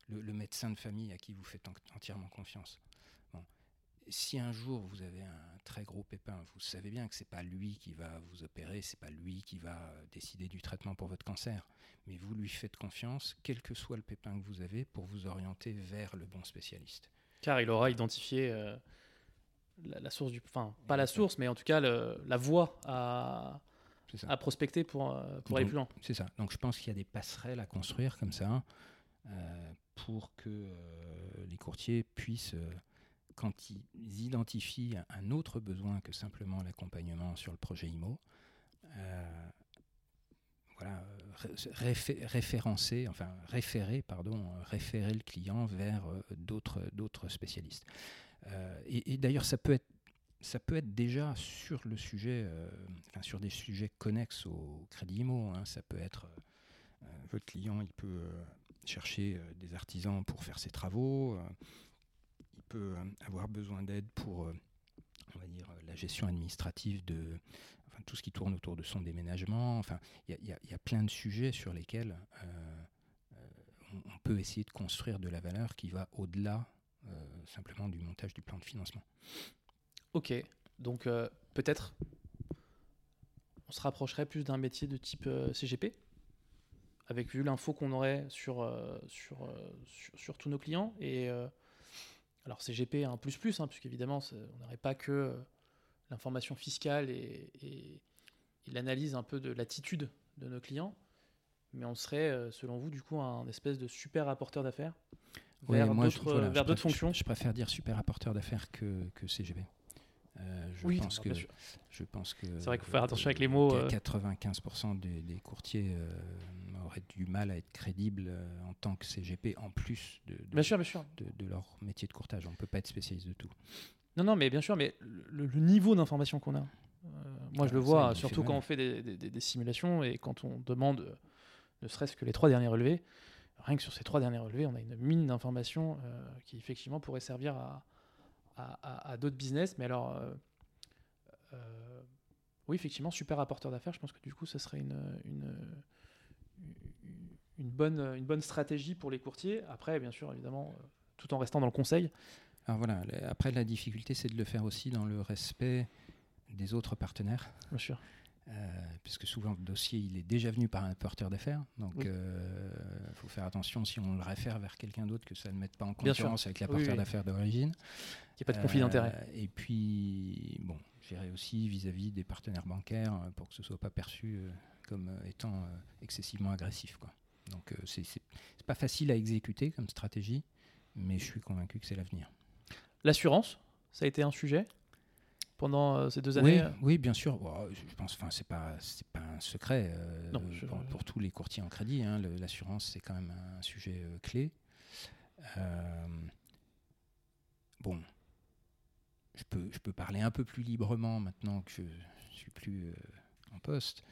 le, médecin de famille à qui vous faites en- entièrement confiance. Si un jour vous avez un très gros pépin, vous savez bien que c'est pas lui qui va vous opérer, c'est pas lui qui va euh, décider du traitement pour votre cancer, mais vous lui faites confiance, quel que soit le pépin que vous avez, pour vous orienter vers le bon spécialiste. Car il aura identifié euh, la, la source du. Enfin, pas la source, mais en tout cas le- la voie à, prospecter pour, euh, pour aller Donc, plus loin. C'est ça. Donc je pense qu'il y a des passerelles à construire comme ça euh, pour que les courtiers puissent, quand ils identifient un, autre besoin que simplement l'accompagnement sur le projet IMO, euh, voilà, ré- réfé- référencer, enfin référer, pardon, référer le client vers euh, d'autres spécialistes. Euh, et d'ailleurs, ça peut être ça peut être déjà sur le sujet, enfin, sur des sujets connexes au crédit IMO. hein. Ça peut être votre client, il peut chercher des artisans pour faire ses travaux. Euh, avoir besoin d'aide pour, euh, on va dire, euh, la gestion administrative de enfin, tout ce qui tourne autour de son déménagement. Enfin, il y a- plein de sujets sur lesquels on, peut essayer de construire de la valeur qui va au-delà simplement du montage du plan de financement. Ok, donc peut-être on se rapprocherait plus d'un métier de type CGP, avec vu l'info qu'on aurait sur, sur, sur, sur tous nos clients. Et alors CGP un plus plus, hein, puisqu'évidemment on n'aurait pas que euh, l'information fiscale et, et, il analyse un peu de l'attitude de nos clients, mais on serait, euh, selon vous, du coup, un espèce de super apporteur d'affaires Ouais, vers d'autres voilà, fonctions. Je, je préfère dire super apporteur d'affaires que, que CGP. Euh, je oui, pense non, que je pense que C'est vrai qu'il faut faire attention avec les mots, que euh. 95% des, des courtiers euh, auraient du mal à être crédibles euh, en tant que CGP en plus de, de- Bien sûr, bien sûr. de, de leur métier de courtage. On ne peut pas être spécialiste de tout. Non, non, mais bien sûr, mais le, le niveau d'information qu'on a, euh, moi je Ah, le vois, surtout quand on fait des, des- des- des simulations et quand on demande euh, ne serait-ce que les trois derniers relevés, rien que sur ces trois derniers relevés, on a une mine d'informations euh, qui effectivement pourrait servir à, à- à- à d'autres business. Mais alors, euh, oui, effectivement, super apporteur d'affaires, je pense que du coup, ça serait une, une, une, bonne, une bonne stratégie pour les courtiers. Après, bien sûr, évidemment, euh, tout en restant dans le conseil. Alors voilà, après la difficulté, c'est de le faire aussi dans le respect des autres partenaires. Bien sûr. Euh, puisque souvent le dossier il est déjà venu par un porteur d'affaires, donc il Oui. faut faire attention si on le réfère vers quelqu'un d'autre que ça ne mette pas en concurrence avec la porteur oui. d'affaires d'origine. Il n'y a pas de conflit Euh, d'intérêt. Et puis, bon, gérer aussi vis-à-vis des partenaires bancaires euh, pour que ce soit pas perçu euh, comme euh, étant euh, excessivement agressif. Quoi. Donc, euh, c'est pas facile à exécuter comme stratégie, mais je suis convaincu que c'est l'avenir. L'assurance, ça a été un sujet pendant euh, ces deux années. oui, bien sûr. Je pense, enfin, c'est pas, c'est pas un secret euh, Non, je- pour, pour tous les courtiers en crédit. hein, L'assurance, c'est quand même un sujet euh, clé. Euh, bon, je peux, je peux parler un peu plus librement maintenant que je, suis plus euh, en poste.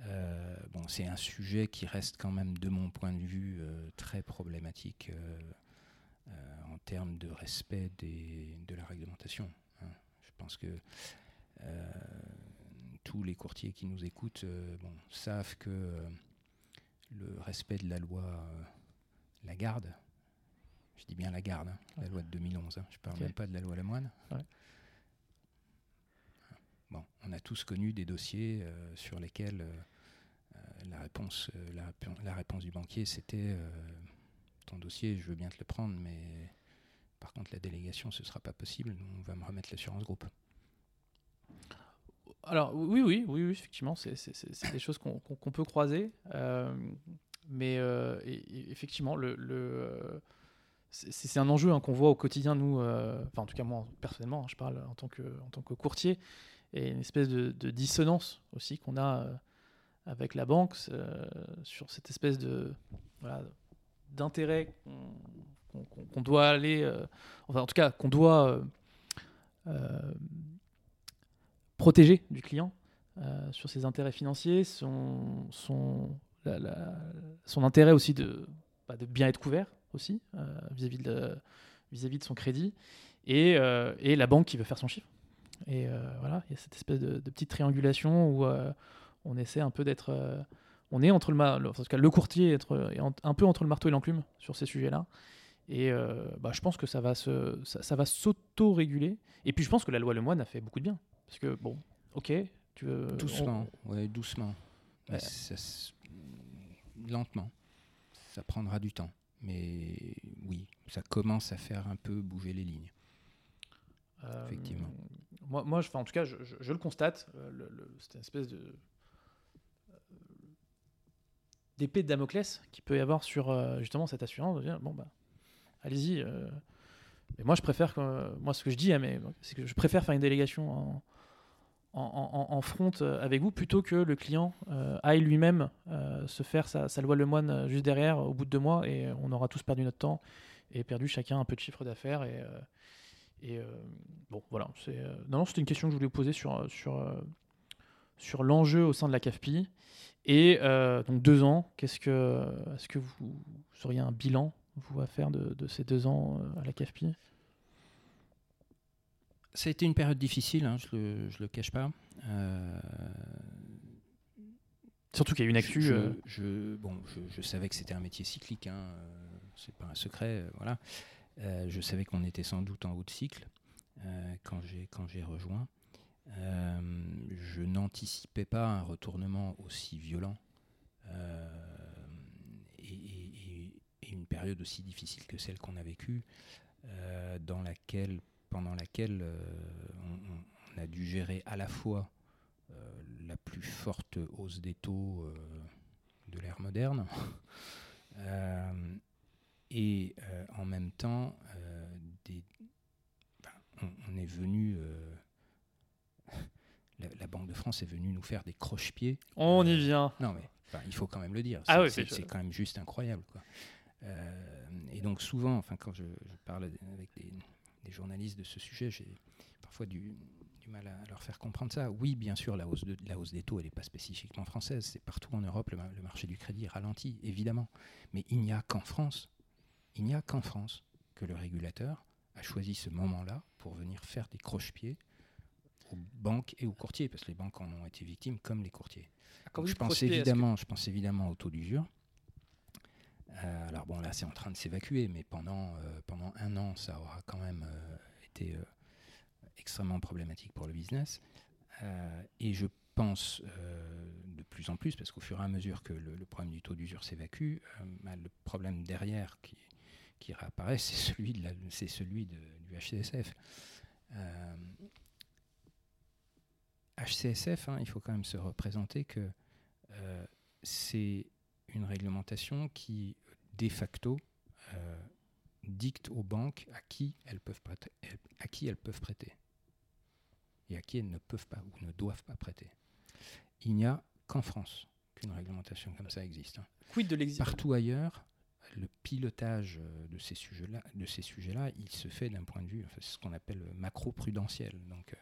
Euh, bon, c'est un sujet qui reste quand même, de mon point de vue, euh, très problématique euh, en termes de respect des, de la réglementation. hein. Je pense que tous les courtiers qui nous écoutent bon, savent que le respect de la loi la garde, je dis bien la garde, hein, la loi de 2011, hein, je ne parle même pas de la loi Lemoine. Ouais. Bon, on a tous connu des dossiers euh, sur lesquels euh, euh, la, réponse, la, répo- la réponse du banquier c'était ton dossier, je veux bien te le prendre, mais par contre la délégation ce sera pas possible, on va me remettre l'assurance groupe. Alors oui, oui, oui, oui, effectivement, c'est des choses qu'on peut croiser. mais effectivement, le, le, c'est un enjeu hein, qu'on voit au quotidien, nous, enfin en tout cas moi personnellement, hein, je parle en tant que, en tant que courtier, et une espèce de, dissonance aussi qu'on a euh, avec la banque euh, sur cette espèce de voilà, d'intérêt qu'on doit aller, euh, enfin en tout cas qu'on doit protéger du client sur ses intérêts financiers, son, la- son intérêt aussi de, bah, bien être couvert aussi vis-à-vis de, son crédit et la banque qui veut faire son chiffre. Et euh, voilà, il y a cette espèce de, de petite triangulation où euh, on essaie un peu d'être. euh, on est entre le, en tout cas, le courtier est un peu entre le marteau et l'enclume sur ces sujets-là. Et euh, bah, je pense que ça va se, ça, ça va s'auto-réguler. Et puis je pense que la loi Lemoine a fait beaucoup de bien. Parce que, bon, ok, tu veux. Doucement, ouais, doucement. Mais Ouais. ça s- lentement. Ça prendra du temps. Mais oui, ça commence à faire un peu bouger les lignes. on- euh, effectivement. Moi, moi je, en tout cas, je, je- le constate. euh, le- le- c'est une espèce de. euh, d'épée de Damoclès qui peut y avoir sur euh, justement cette assurance. dire, bon, bah, allez-y. mais moi, je préfère. Moi, ce que je dis, hein, mais c'est que je préfère faire une délégation en, en, en- front avec vous plutôt que le client aille lui-même se faire sa, sa loi Lemoine euh, juste derrière au bout de deux mois et on aura tous perdu notre temps et perdu chacun un peu de chiffre d'affaires et, et euh, bon voilà c'est euh, non, non c'était une question que je voulais vous poser sur euh, sur sur l'enjeu au sein de la CAFPI et donc deux ans qu'est-ce que est-ce que vous auriez un bilan vous à faire de, de ces deux ans à la CAFPI? Ça a été une période difficile, hein, je ne le, je le cache pas. Euh, surtout qu'il y a eu une actu je, je- bon, je, je savais que c'était un métier cyclique, hein, c'est pas un secret. euh, voilà. Euh, je savais qu'on était sans doute en haut de cycle euh, quand j'ai rejoint. Euh, je n'anticipais pas un retournement aussi violent et, une période aussi difficile que celle qu'on a vécue, dans laquelle, pendant laquelle on a dû gérer à la fois la plus forte hausse des taux de l'ère moderne. et en même temps, des, on, est venu la, Banque de France est venue nous faire des croche-pieds. On y vient. Non, mais il faut quand même le dire. Ah c'est quand même juste incroyable. Quoi. Euh, et donc souvent, enfin, quand je, parle avec des, journalistes de ce sujet, j'ai parfois du, mal à, leur faire comprendre ça. Oui, bien sûr, la hausse, de, la hausse des taux, elle n'est pas spécifiquement française. C'est partout en Europe, le, le, marché du crédit ralentit, évidemment. Mais il n'y a qu'en France, il n'y a qu'en France que le régulateur a choisi ce moment-là pour venir faire des croche-pieds aux banques et aux courtiers, parce que les banques en ont été victimes comme les courtiers. Ah, je, pense évidemment, je pense évidemment au taux d'usure. Euh, alors bon, là, c'est en train de s'évacuer, mais pendant, euh, pendant un an, ça aura quand même euh, été extrêmement problématique pour le business. et je pense de plus en plus, parce qu'au fur et à mesure que le, problème du taux d'usure s'évacue, bah, le problème derrière qui, qui réapparaît, c'est celui, de c'est celui de, du HCSF. HCSF, hein, il faut quand même se représenter que euh, c'est une réglementation qui, de facto, euh, dicte aux banques à qui, elles peuvent prêter, à qui elles peuvent prêter et à qui elles ne peuvent pas ou ne doivent pas prêter. Il n'y a qu'en France qu'une réglementation comme ça existe. Hein. Quid de Partout ailleurs, le pilotage euh, de ces sujets-là, il se fait d'un point de vue, c'est ce qu'on appelle macro-prudentiel. Donc,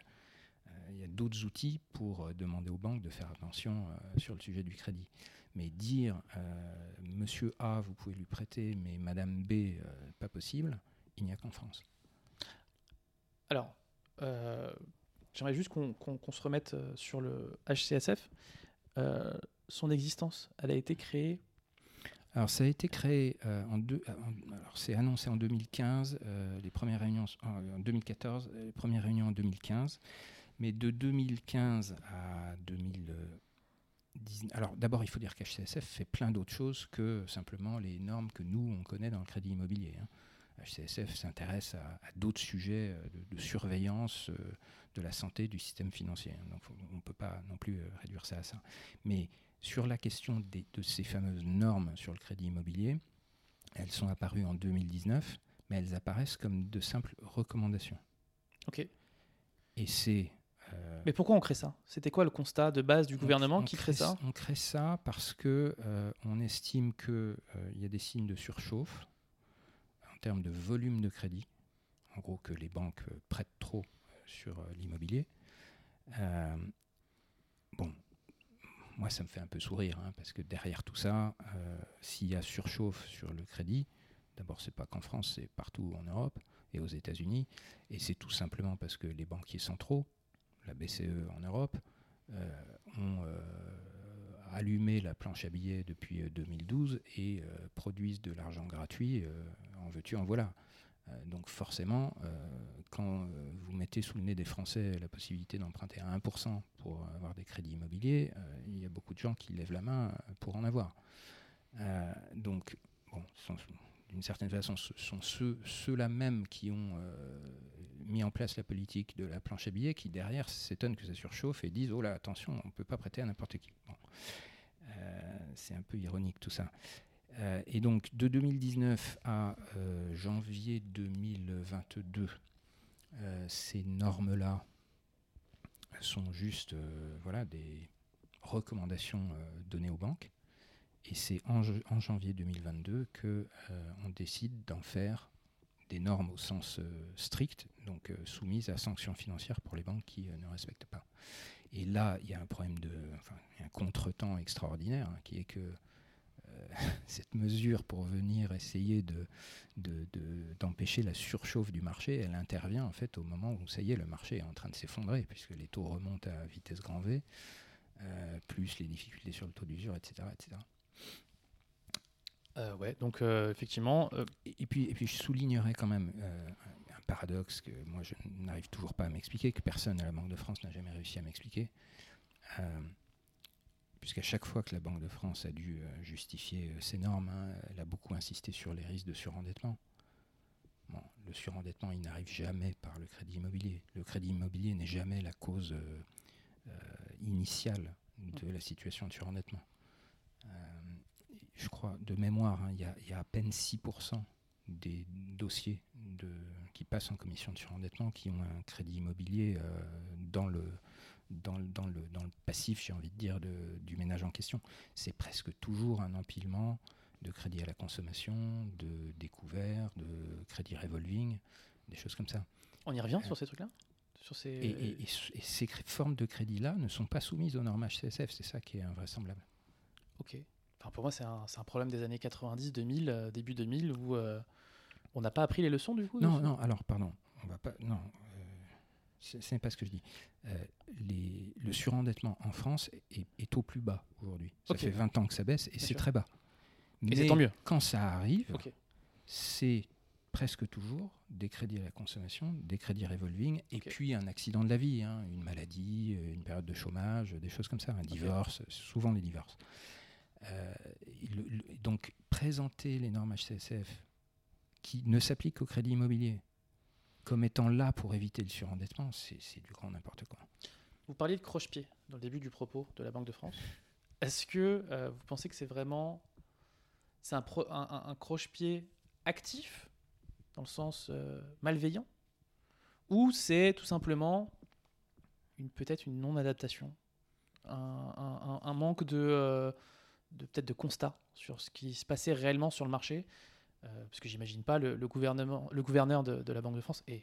il y a d'autres outils pour euh, demander aux banques de faire attention euh, sur le sujet du crédit. Mais dire euh, Monsieur A, vous pouvez lui prêter, mais Madame B, pas possible, il n'y a qu'en France. Alors, j'aimerais juste qu'on se remette sur le HCSF. son existence, elle a été créée alors ça a été créé en deux. alors c'est annoncé en 2015, les premières réunions en 2014, les premières réunions en 2015. Mais de 2015 à 2019. Alors d'abord, il faut dire qu'HCSF fait plein d'autres choses que simplement les normes que nous, on connaît dans le crédit immobilier. HCSF hein. s'intéresse à, d'autres sujets euh, de, surveillance euh, de la santé du système financier. Hein. Donc on ne peut pas non plus euh, réduire ça à ça. Mais sur la question de ces fameuses normes sur le crédit immobilier, elles sont apparues en 2019, mais elles apparaissent comme de simples recommandations. Ok. Et c'est euh, Mais pourquoi on crée ça? C'était quoi le constat de base du gouvernement qui crée, ça? On crée ça parce que euh, on estime qu'il euh, y a des signes de surchauffe en termes de volume de crédit. En gros, que les banques prêtent trop sur l'immobilier. Moi, ça me fait un peu sourire, hein, parce que derrière tout ça, s'il y a surchauffe sur le crédit, d'abord, c'est pas qu'en France, c'est partout en Europe et aux États-Unis, et c'est tout simplement parce que les banquiers centraux la BCE en Europe, euh, ont euh, allumé la planche à billets depuis 2012 euh, et produisent de l'argent gratuit en veux-tu, en voilà. Donc forcément, quand vous mettez sous le nez des Français la possibilité d'emprunter à 1% pour avoir des crédits immobiliers, il y a beaucoup de gens qui lèvent la main pour en avoir. donc, bon, d'une certaine façon, ce sont ceux, ceux-là même qui ont mis en place la politique de la planche à billets qui derrière s'étonnent que ça surchauffe et disent oh là attention on ne peut pas prêter à n'importe qui. Euh, c'est un peu ironique tout ça. Euh, et donc de 2019 à euh, janvier 2022, ces normes-là sont juste voilà, des recommandations données aux banques. Et c'est en, janvier 2022 qu'on décide d'en faire des normes au sens euh, strict, donc euh, soumises à sanctions financières pour les banques qui euh, ne respectent pas. Et là, il y a un problème de, enfin, un contretemps extraordinaire, hein, qui est que cette mesure pour venir essayer de, d'empêcher la surchauffe du marché, elle intervient en fait au moment où ça y est, le marché est en train de s'effondrer, puisque les taux remontent à vitesse grand V, plus les difficultés sur le taux d'usure, etc., etc. Euh, ouais, donc euh, effectivement. Euh, et, puis, et puis je soulignerai quand même un paradoxe que moi je n'arrive toujours pas à m'expliquer, que personne à la Banque de France n'a jamais réussi à m'expliquer. Puisqu'à chaque fois que la Banque de France a dû justifier ses normes, hein, elle a beaucoup insisté sur les risques de surendettement. Le surendettement, il n'arrive jamais par le crédit immobilier. Le crédit immobilier n'est jamais la cause initiale de la situation de surendettement. Euh, je crois, de mémoire, hein, il y, a à peine 6% des dossiers qui passent en commission de surendettement qui ont un crédit immobilier dans le, dans, dans, le, dans le passif, j'ai envie de dire, de, du ménage en question. C'est presque toujours un empilement de crédit à la consommation, de découvert, de crédit revolving, des choses comme ça. On y revient sur ces trucs-là? Sur ces... Et, et, ces formes de crédit-là ne sont pas soumises aux normes HCSF, c'est ça qui est invraisemblable. Ok. Enfin, pour moi, c'est un, un, problème des années 90, 2000, euh, début 2000, où euh, on n'a pas appris les leçons du coup Non, non, alors, pardon. On va pas, non, ce n'est pas ce que je dis. Euh, les, le surendettement en France est, est, au plus bas aujourd'hui. Ça fait 20 ans que ça baisse et c'est très bas. Mais tant mieux. quand ça arrive, c'est presque toujours des crédits à la consommation, des crédits revolving, et puis un accident de la vie, hein, une maladie, euh, une période de chômage, des choses comme ça, un divorce, souvent les divorces. Euh, donc présenter les normes HCSF qui ne s'appliquent qu'au crédit immobilier, comme étant là pour éviter le surendettement, c'est du grand n'importe quoi. Vous parliez de croche-pied dans le début du propos de la Banque de France. Est-ce que euh, vous pensez que c'est vraiment c'est un, un, croche-pied actif, dans le sens euh, malveillant, ou c'est tout simplement une peut-être une non-adaptation, un, manque de, euh, de peut-être de constat sur ce qui se passait réellement sur le marché? Parce que j'imagine pas le, gouvernement, le gouverneur de, la Banque de France. Et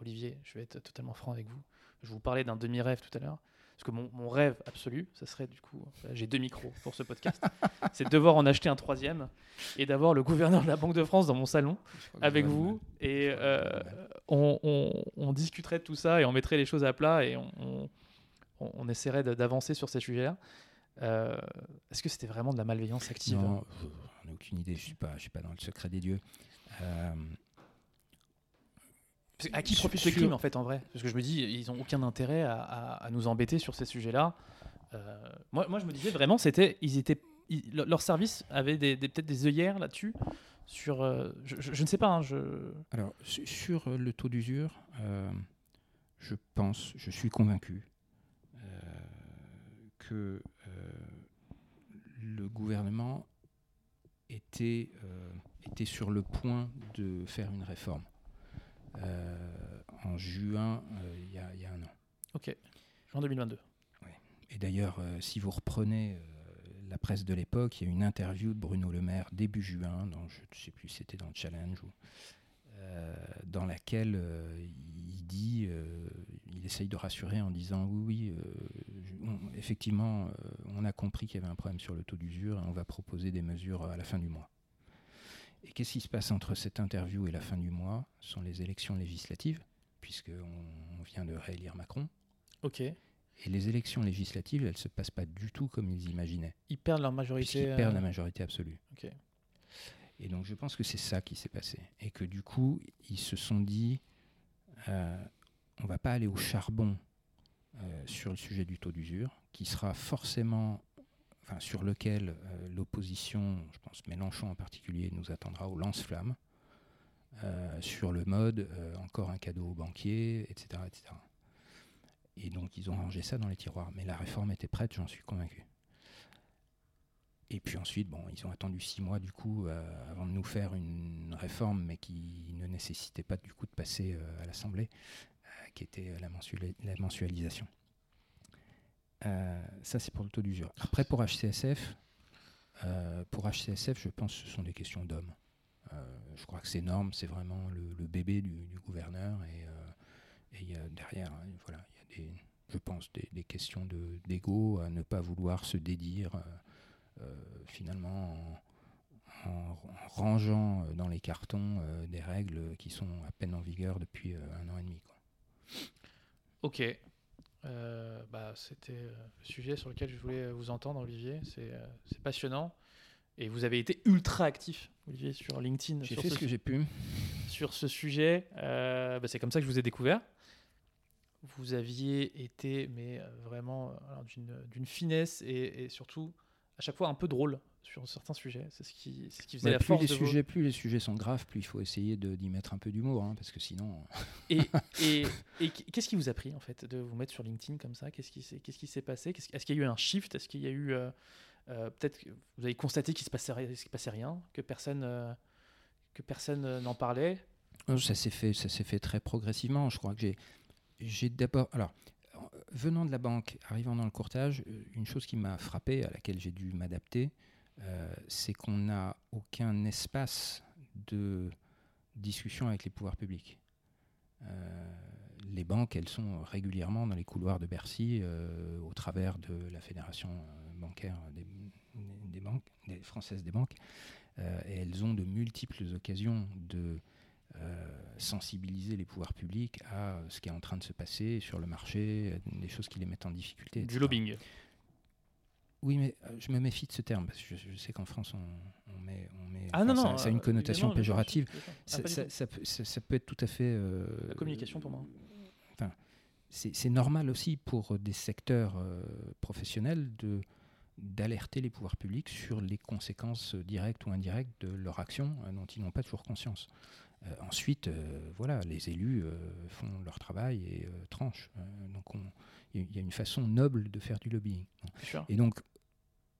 Olivier, je vais être totalement franc avec vous. Je vous parlais d'un demi-rêve tout à l'heure. Parce que mon, rêve absolu, ça serait du coup, euh, j'ai deux micros pour ce podcast, c'est de devoir en acheter un troisième et d'avoir le gouverneur de la Banque de France dans mon salon avec vous. Et euh, on, discuterait de tout ça et on mettrait les choses à plat et on, essaierait d'avancer sur ces sujets-là. Est-ce que c'était vraiment de la malveillance active j'en ai aucune idée, je ne suis, pas, suis pas dans le secret des dieux. Euh, à qui profite le crime en fait en vrai Parce que je me dis, ils n'ont aucun intérêt à, nous embêter sur ces sujets-là. Euh, moi, moi, je me disais vraiment, c'était, ils étaient, leur service avait des, peut-être des œillères là-dessus. Sur, euh, je, ne sais pas. Hein, je... Alors, sur le taux d'usure, je pense, je suis convaincu que le gouvernement était, euh, était sur le point de faire une réforme euh, en juin, euh, il y, a, y, a un an. Ok, juin 2022. Et d'ailleurs, si vous reprenez la presse de l'époque, il y a une interview de Bruno Le Maire début juin, dans, je ne sais plus si c'était dans le Challenge, ou, dans laquelle il dit, il essaye de rassurer en disant oui, oui, effectivement, on a compris qu'il y avait un problème sur le taux d'usure et on va proposer des mesures à la fin du mois. Et qu'est-ce qui se passe entre cette interview et la fin du mois Ce sont les élections législatives, puisqu'on vient de réélire Macron. Ok. Et les élections législatives, elles ne se passent pas du tout comme ils imaginaient. Ils perdent leur majorité. Ils perdent la majorité absolue. Ok. Et donc je pense que c'est ça qui s'est passé. Et que du coup, ils se sont dit, euh, on ne va pas aller au charbon euh, sur le sujet du taux d'usure, qui sera forcément, sur lequel euh, l'opposition, je pense Mélenchon en particulier, nous attendra au lance-flamme, euh, sur le mode encore un cadeau aux banquiers, etc., etc. Et donc ils ont rangé ça dans les tiroirs. Mais la réforme était prête, j'en suis convaincu. Et puis ensuite, bon, ils ont attendu six mois du coup avant de nous faire une réforme, mais qui ne nécessitait pas du coup de passer à l'Assemblée qui était euh, la, mensualisation. Euh, ça, c'est pour le taux d'usure. Après, pour HCSF, euh, pour HCSF, je pense que ce sont des questions d'hommes. je crois que ces normes, c'est vraiment le, bébé du, gouverneur. Et, derrière, hein, voilà, il y a des, je pense, des, questions d'ego à ne pas vouloir se dédire finalement en, rangeant dans les cartons des règles qui sont à peine en vigueur depuis un an et demi. Ok. Euh, bah, C'était euh, le sujet sur lequel je voulais vous entendre, Olivier. C'est euh, passionnant. Et vous avez été ultra actif, Olivier, sur LinkedIn. J'ai fait ce, que j'ai pu. Sur ce sujet, bah, c'est comme ça que je vous ai découvert. Vous aviez été, mais vraiment d'une finesse et, surtout à chaque fois un peu drôle sur certains sujets. C'est ce qui, ce qui faisait la plus force les de vos- sujets, plus les sujets sont graves, plus il faut essayer d'y mettre un peu d'humour, hein, parce que sinon. Et, et, et qu'est-ce qui vous a pris en fait de vous mettre sur LinkedIn comme ça? Qu'est-ce qui s'est passé? Est-ce qu'il y a eu un shift? Est-ce qu'il y a eu euh, euh, peut-être que vous avez constaté qu'il se passait ri- qu'il se passait rien, que personne euh, que personne euh, n'en parlait? Ça s'est fait, ça s'est fait très progressivement. Je crois que j'ai, d'abord, alors, euh, venant de la banque, arrivant dans le courtage, euh, une chose qui m'a frappé, à laquelle j'ai dû m'adapter, euh, c'est qu'on n'a aucun espace de discussion avec les pouvoirs publics. Euh, les banques, elles sont régulièrement dans les couloirs de Bercy, euh, au travers de la fédération euh, bancaire des, banques, des françaises des banques, euh, et elles ont de multiples occasions de euh, sensibiliser les pouvoirs publics à ce qui est en train de se passer sur le marché, euh, des choses qui les mettent en difficulté. Du lobbying. Oui, mais euh, je me méfie de ce terme, parce que je, je sais qu'en France, on, on met, on met- Ah non, enfin, non. ça, ça a une euh, connotation péjorative. Ça, ça- ça peut, ça- ça être tout à fait... euh, La communication pour moi. c'est c'est normal aussi pour des secteurs euh, professionnels de d'alerter les pouvoirs publics sur les conséquences directes ou indirectes de leur action euh, dont ils n'ont pas toujours conscience. Ensuite, voilà, les élus font leur travail et tranchent. Donc, on- il y y a une façon noble de faire du lobbying. Et donc,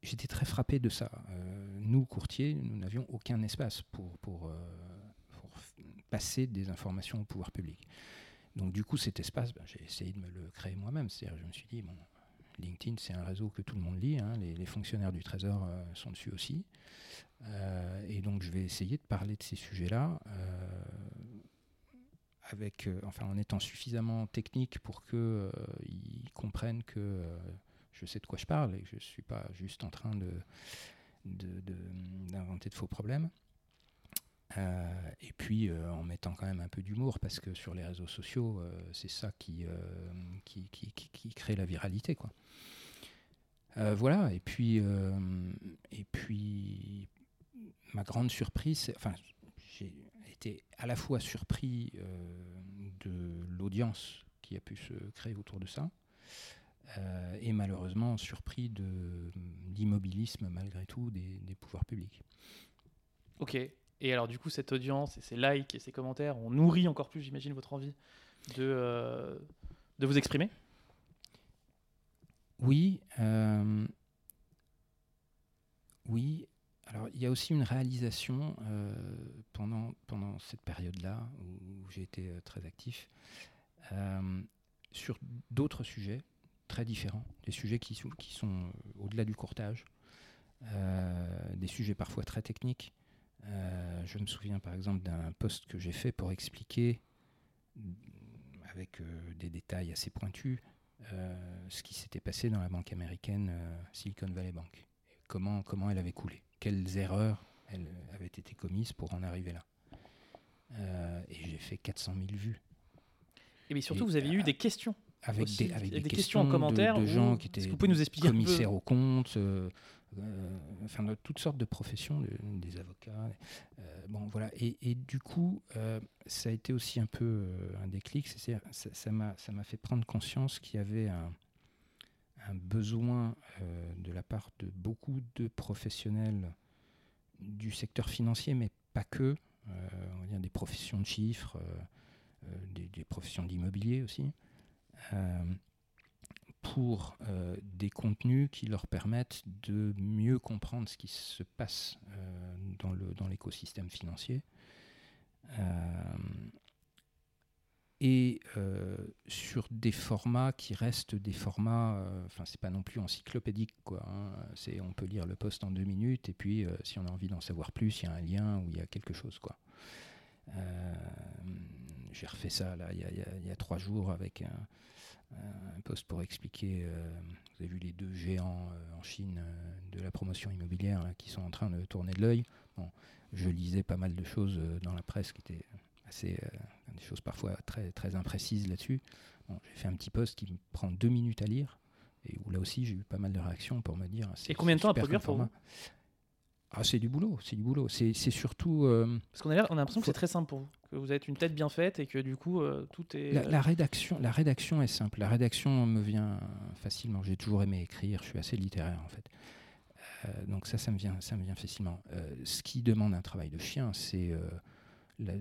j'étais très frappé de ça. Euh, nous, courtiers, nous n'avions aucun espace pour, euh, passer des informations au pouvoir public. Donc, du coup, cet espace, ben, j'ai essayé de me le créer moi-même. C'est-à-dire, je me suis dit, bon, LinkedIn, c'est un réseau que tout le monde lit. hein. Les, fonctionnaires du Trésor euh, sont dessus aussi. Et donc, je vais essayer de parler de ces sujets-là. avec, enfin, en étant suffisamment technique pour qu'ils comprennent que je sais de quoi je parle et je ne suis pas juste en train de, de- de- d'inventer de, faux problèmes. Euh, et puis euh, en mettant quand même un peu d'humour parce que sur les réseaux sociaux, euh, c'est ça qui, qui, qui- crée la viralité. Quoi. Voilà, et puis, et puis ma grande surprise, enfin, j'ai été à la fois surpris de l'audience qui a pu se créer autour de ça, euh, et malheureusement surpris de l'immobilisme malgré tout des, des pouvoirs publics. Ok. Et alors, du coup, cette audience et ces likes et ces commentaires ont nourri encore plus, j'imagine, votre envie de, euh, de vous exprimer? Oui, euh, oui. Alors il y a aussi une réalisation pendant, pendant cette période-là où, j'ai été très actif sur d'autres sujets très différents, des sujets qui sont, qui sont euh, au-delà du courtage, euh, des sujets parfois très techniques. Euh, je me souviens par exemple d'un post que j'ai fait pour expliquer mm, avec des détails assez pointus ce qui s'était passé dans la banque américaine Silicon Valley Bank. Et comment, comment elle avait coulé. Quelles erreurs elles avaient été commises pour en arriver là. Euh, et j'ai fait 400 000 vues. Et bien surtout, Et, vous avez eu des questions. Avec Aussi, des, avec des des questions en commentaire de, gens qui étaient vous pouvez nous expliquer un peu commissaires aux comptes, euh, euh, enfin de toutes sortes de professions, de- des avocats. euh, bon voilà. Et, et du coup, ça a été aussi un peu un déclic. C'est-à-dire, ça m'a ça m'a fait prendre conscience qu'il y avait un, un besoin de la part de beaucoup de professionnels du secteur financier, mais pas que. on va dire des professions de chiffres, des, des professions d'immobilier aussi. Euh, pour euh, des contenus qui leur permettent de mieux comprendre ce qui se passe euh, dans, le, dans l'écosystème financier. Et sur des formats qui restent des formats, enfin c'est pas non plus encyclopédique quoi. hein. c'est on peut lire le post en deux minutes et puis si on a envie d'en savoir plus, il y a un lien ou il y a quelque chose quoi. J'ai refait ça là il y y a trois jours avec un, un post pour expliquer. euh, vous avez vu les deux géants euh, en Chine euh, de la promotion immobilière là, qui sont en train de tourner de l'œil. Bon, je lisais pas mal de choses euh, dans la presse qui étaient assez euh, des choses parfois très très imprécises là-dessus. Bon, j'ai fait un petit post qui me prend deux minutes à lire et où là aussi j'ai eu pas mal de réactions pour me dire. c'est- Et combien de temps à produire pour format. Ah, c'est du boulot, c'est du boulot. C'est surtout euh, Parce qu'on a, l'air- on a l'impression que c'est très simple pour vous, que vous êtes une tête bien faite et que du coup, euh, tout est. La, la rédaction, la rédaction est simple. La rédaction me vient facilement. J'ai toujours aimé écrire. Je suis assez littéraire en fait. Euh, donc ça, ça me vient, ça me vient facilement. Euh, ce qui demande un travail de chien, c'est euh, la,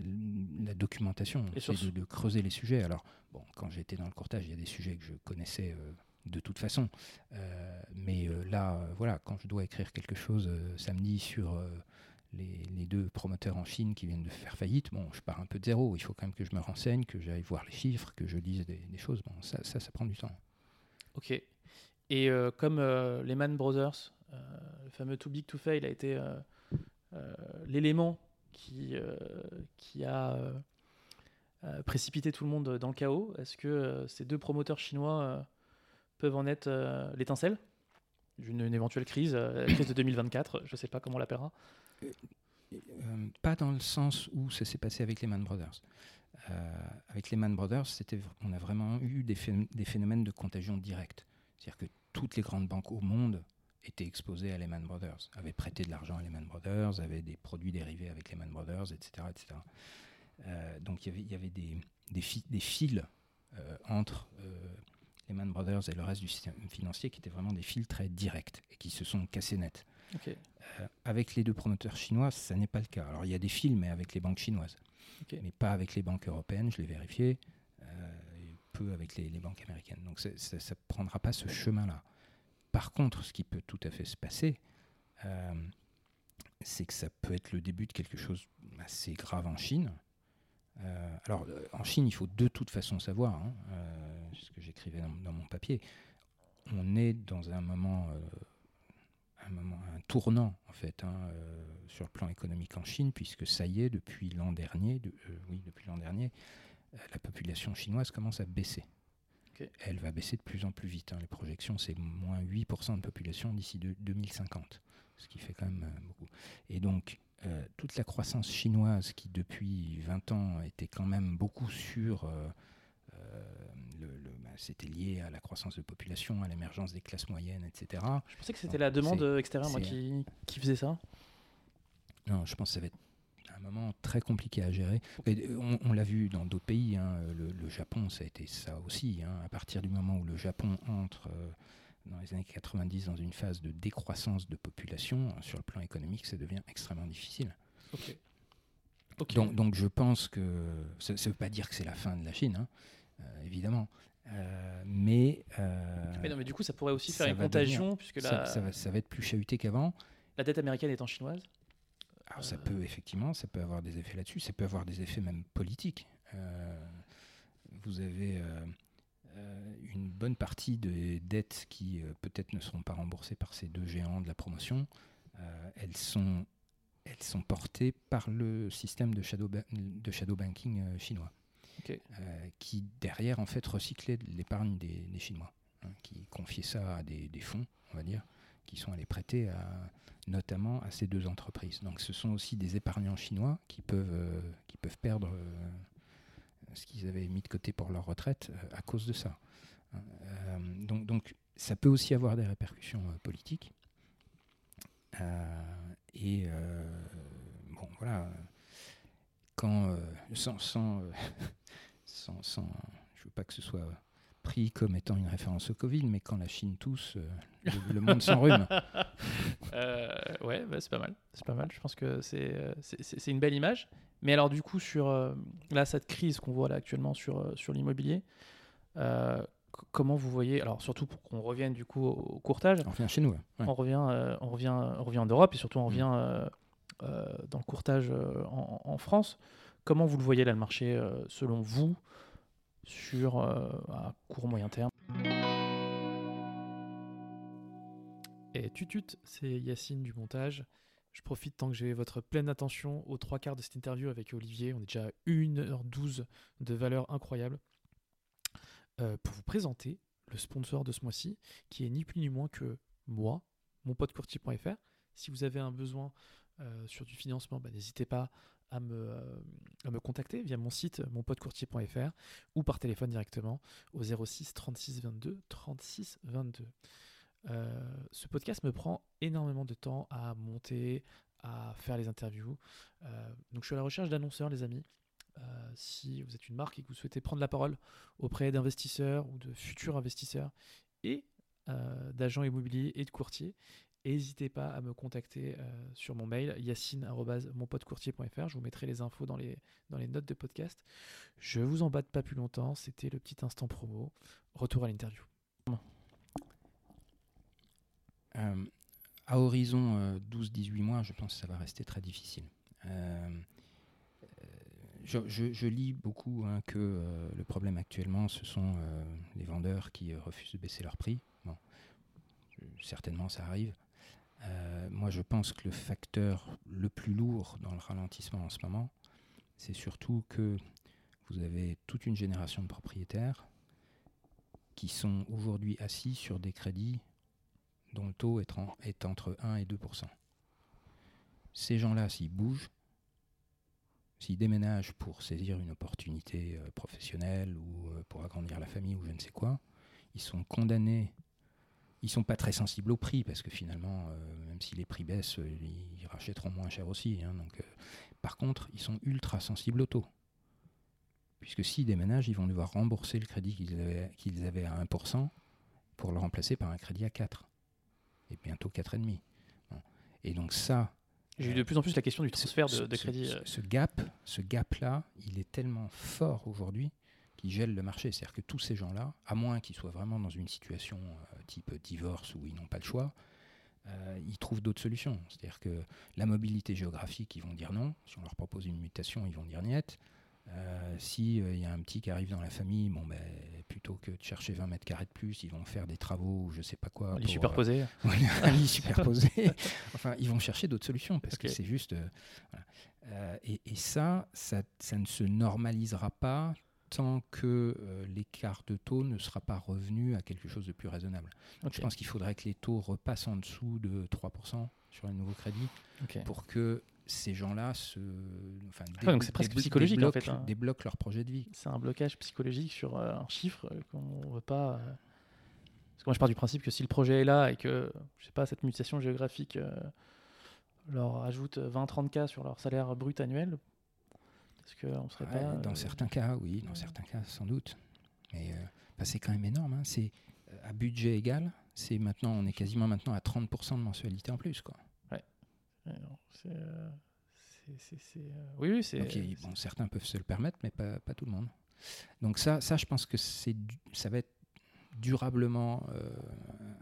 la documentation, c'est de, de creuser les sujets. Alors, bon, quand j'étais dans le courtage, il y a des sujets que je connaissais euh, de toute façon. Euh, mais euh, là, voilà, quand je dois écrire quelque chose euh, samedi sur les, deux promoteurs en Chine qui viennent de faire faillite, bon, je pars un peu de zéro. Il faut quand même que je me renseigne, que j'aille voir les chiffres, que je lise des, choses. Bon, ça, ça, prend du temps. Ok. Et comme Lehman Brothers, le fameux Too Big to Fail a été l'élément qui, qui a précipité tout le monde dans le chaos, est-ce que ces deux promoteurs chinois peuvent en être euh, l'étincelle d'une une éventuelle crise, euh, la crise de 2024, je ne sais pas comment on l'appellera. Euh, pas dans le sens où ça s'est passé avec Lehman Brothers. Avec Lehman Brothers, on a vraiment eu des, phé- des phénomènes de contagion directe. C'est-à-dire que toutes les grandes banques au monde étaient exposées à Lehman Brothers, avaient prêté de l'argent à Lehman Brothers, avaient des produits dérivés avec Lehman Brothers, etc. etc. Donc il y avait, des, des, fi- des fils entre Lehman Brothers et le reste du système financier qui étaient vraiment des fils très directs et qui se sont cassés net. Euh, avec les deux promoteurs chinois, ça n'est pas le cas. Alors il y a des fils, mais avec les banques chinoises. Mais pas avec les banques européennes, je l'ai vérifié, euh, et peu avec les, les banques américaines. Donc ça ne prendra pas ce chemin-là. Par contre, ce qui peut tout à fait se passer, euh, c'est que ça peut être le début de quelque chose assez grave en Chine. Alors, en Chine, il faut de toute façon savoir, hein, ce que j'écrivais dans, dans mon papier, on est dans un moment, euh, un moment, un tournant en fait, hein, euh, sur le plan économique en Chine, puisque ça y est, depuis l'an dernier, de- euh, oui, depuis l'an dernier, la population chinoise commence à baisser. Elle va baisser de plus en plus vite. hein. Les projections, c'est moins 8% de population d'ici de- 2050, ce qui fait quand même euh, beaucoup. Et donc, euh, toute la croissance chinoise qui, depuis 20 ans, était quand même beaucoup sur... euh, c'était lié à la croissance de population, à l'émergence des classes moyennes, etc. Je pensais que c'était la demande euh, extérieure moi, c'est- qui, qui faisait ça. Non, je pense que ça va être un moment très compliqué à gérer. Et, euh, on on l'a vu dans d'autres pays. hein, le, le Japon, ça a été ça aussi. hein. à partir du moment où le Japon entre euh, dans les années 90 dans une phase de décroissance de population, euh, sur le plan économique, ça devient extrêmement difficile. Ok. Ok. Donc, donc je pense que ça ne veut pas dire que c'est la fin de la Chine, hein, euh, évidemment. Euh, mais, euh, mais non, mais du coup, ça pourrait aussi ça faire une contagion, puisque ça, la, ça va, ça va être plus chahuté qu'avant. la dette américaine étant chinoise. Alors ça Euh. peut effectivement, ça peut avoir des effets là-dessus, ça peut avoir des effets même politiques. Euh, vous avez euh, euh, une bonne partie des dettes qui euh, peut-être ne seront pas remboursées par ces deux géants de la promotion. Euh, elles, sont, elles sont portées par le système de shadow, ba- de shadow banking euh, chinois, Euh, qui derrière en fait recyclait l'épargne des, Chinois, hein, qui confiait ça à des, fonds, on va dire, qui sont allés prêter à, notamment à ces deux entreprises. Donc ce sont aussi des épargnants chinois qui peuvent, euh, qui peuvent perdre euh, ce qu'ils avaient mis de côté pour leur retraite à cause de ça. Hein, donc, donc ça peut aussi avoir des répercussions politiques. Et bon, voilà, quand, euh, sans, sans, euh, sans, sans- je veux pas que ce soit pris comme étant une référence au Covid, mais quand la Chine tousse, euh, le, le monde s'enrhume. Euh, ouais, bah, c'est pas mal. C'est pas mal. Je pense que c'est c'est- une belle image. Mais alors, du coup, sur euh, là, cette crise qu'on voit là actuellement sur, sur l'immobilier, comment vous voyez Alors, surtout pour qu'on revienne du coup au, au courtage, On revient chez nous. Ouais. on, revient, on, revient, on revient en Europe et surtout on Mm. revient dans le courtage euh, en, France. Comment vous le voyez là, le marché, euh, selon vous, sur euh, à court moyen terme? Et tutut, c'est Yacine du montage. Je profite tant que j'ai votre pleine attention aux trois quarts de cette interview avec Olivier. On est déjà à 1h12 de valeur incroyable. Euh, pour vous présenter le sponsor de ce mois-ci, qui est ni plus ni moins que moi, mon pote courtier.fr. Si vous avez un besoin euh, sur du financement, bah, n'hésitez pas à me, euh, à me contacter via mon site monpotecourtier.fr ou par téléphone directement au 06 36 22 36 22. Euh, ce podcast me prend énormément de temps à monter, à faire les interviews. Euh, donc je suis à la recherche d'annonceurs, les amis. Si vous êtes une marque et que vous souhaitez prendre la parole auprès d'investisseurs ou de futurs investisseurs et d'agents immobiliers et de courtiers, N'hésitez pas à me contacter euh, sur mon mail yacine.monpotecourtier.fr. Je vous mettrai les infos dans les, dans les notes de podcast. Je vous embête pas plus longtemps. C'était le petit instant promo. Retour à l'interview. Euh, à horizon 12-18 mois, je pense que ça va rester très difficile. Je, je, lis beaucoup hein, que le problème actuellement, ce sont les vendeurs qui refusent de baisser leur prix. Bon, certainement, ça arrive. Euh, moi, je pense que le facteur le plus lourd dans le ralentissement en ce moment, c'est surtout que vous avez toute une génération de propriétaires qui sont aujourd'hui assis sur des crédits dont le taux est, entre 1 et 2% Ces gens-là, s'ils bougent, s'ils déménagent pour saisir une opportunité euh, professionnelle ou euh, pour agrandir la famille ou je ne sais quoi, ils sont condamnés ils sont pas très sensibles au prix parce que finalement, euh, même si les prix baissent, euh, ils rachèteront moins cher aussi. Hein, donc, euh, par contre, ils sont ultra sensibles au taux. Puisque s'ils déménagent, ils vont devoir rembourser le crédit qu'ils avaient, qu'ils avaient à 1% pour le remplacer par un crédit à 4. Et bientôt 4,5. Et donc ça... J'ai eu de plus en plus la question du transfert de, de crédit. ce gap, ce gap-là, il est tellement fort aujourd'hui qui gèle le marché. C'est-à-dire que tous ces gens-là, à moins qu'ils soient vraiment dans une situation euh, type divorce où ils n'ont pas le choix, euh, ils trouvent d'autres solutions. C'est-à-dire que la mobilité géographique, ils vont dire non. Si on leur propose une mutation, ils vont dire niet. Euh, S'il il y a un petit qui arrive dans la famille, bon, ben, plutôt que de chercher 20 mètres carrés de plus, ils vont faire des travaux ou je sais pas quoi. Un lit superposé. un lit superposé. enfin, ils vont chercher d'autres solutions parce que c'est juste. et, et ça, ça, ça, ne se normalisera pas tant que euh, l'écart de taux ne sera pas revenu à quelque chose de plus raisonnable. Je pense qu'il faudrait que les taux repassent en dessous de 3% sur les nouveaux crédits pour que ces gens-là se, enfin, ah c'est presque psychologique débloquent, en fait, hein. débloquent leur projet de vie. C'est un blocage psychologique sur euh, un chiffre qu'on ne veut pas. Euh, parce que moi je pars du principe que si le projet est là et que je sais pas cette mutation géographique leur ajoute 20-30 k sur leur salaire brut annuel, serait pas. Dans euh, certains cas, oui, dans certains cas, sans doute. Mais euh, bah, c'est quand même énorme. Hein. C'est euh, à budget égal. C'est maintenant, on est quasiment maintenant à 30% de mensualité en plus, quoi. Ouais. oui, oui, c'est. bon, certains peuvent se le permettre, mais pas, pas, tout le monde. Donc ça, ça, je pense que c'est, ça va être durablement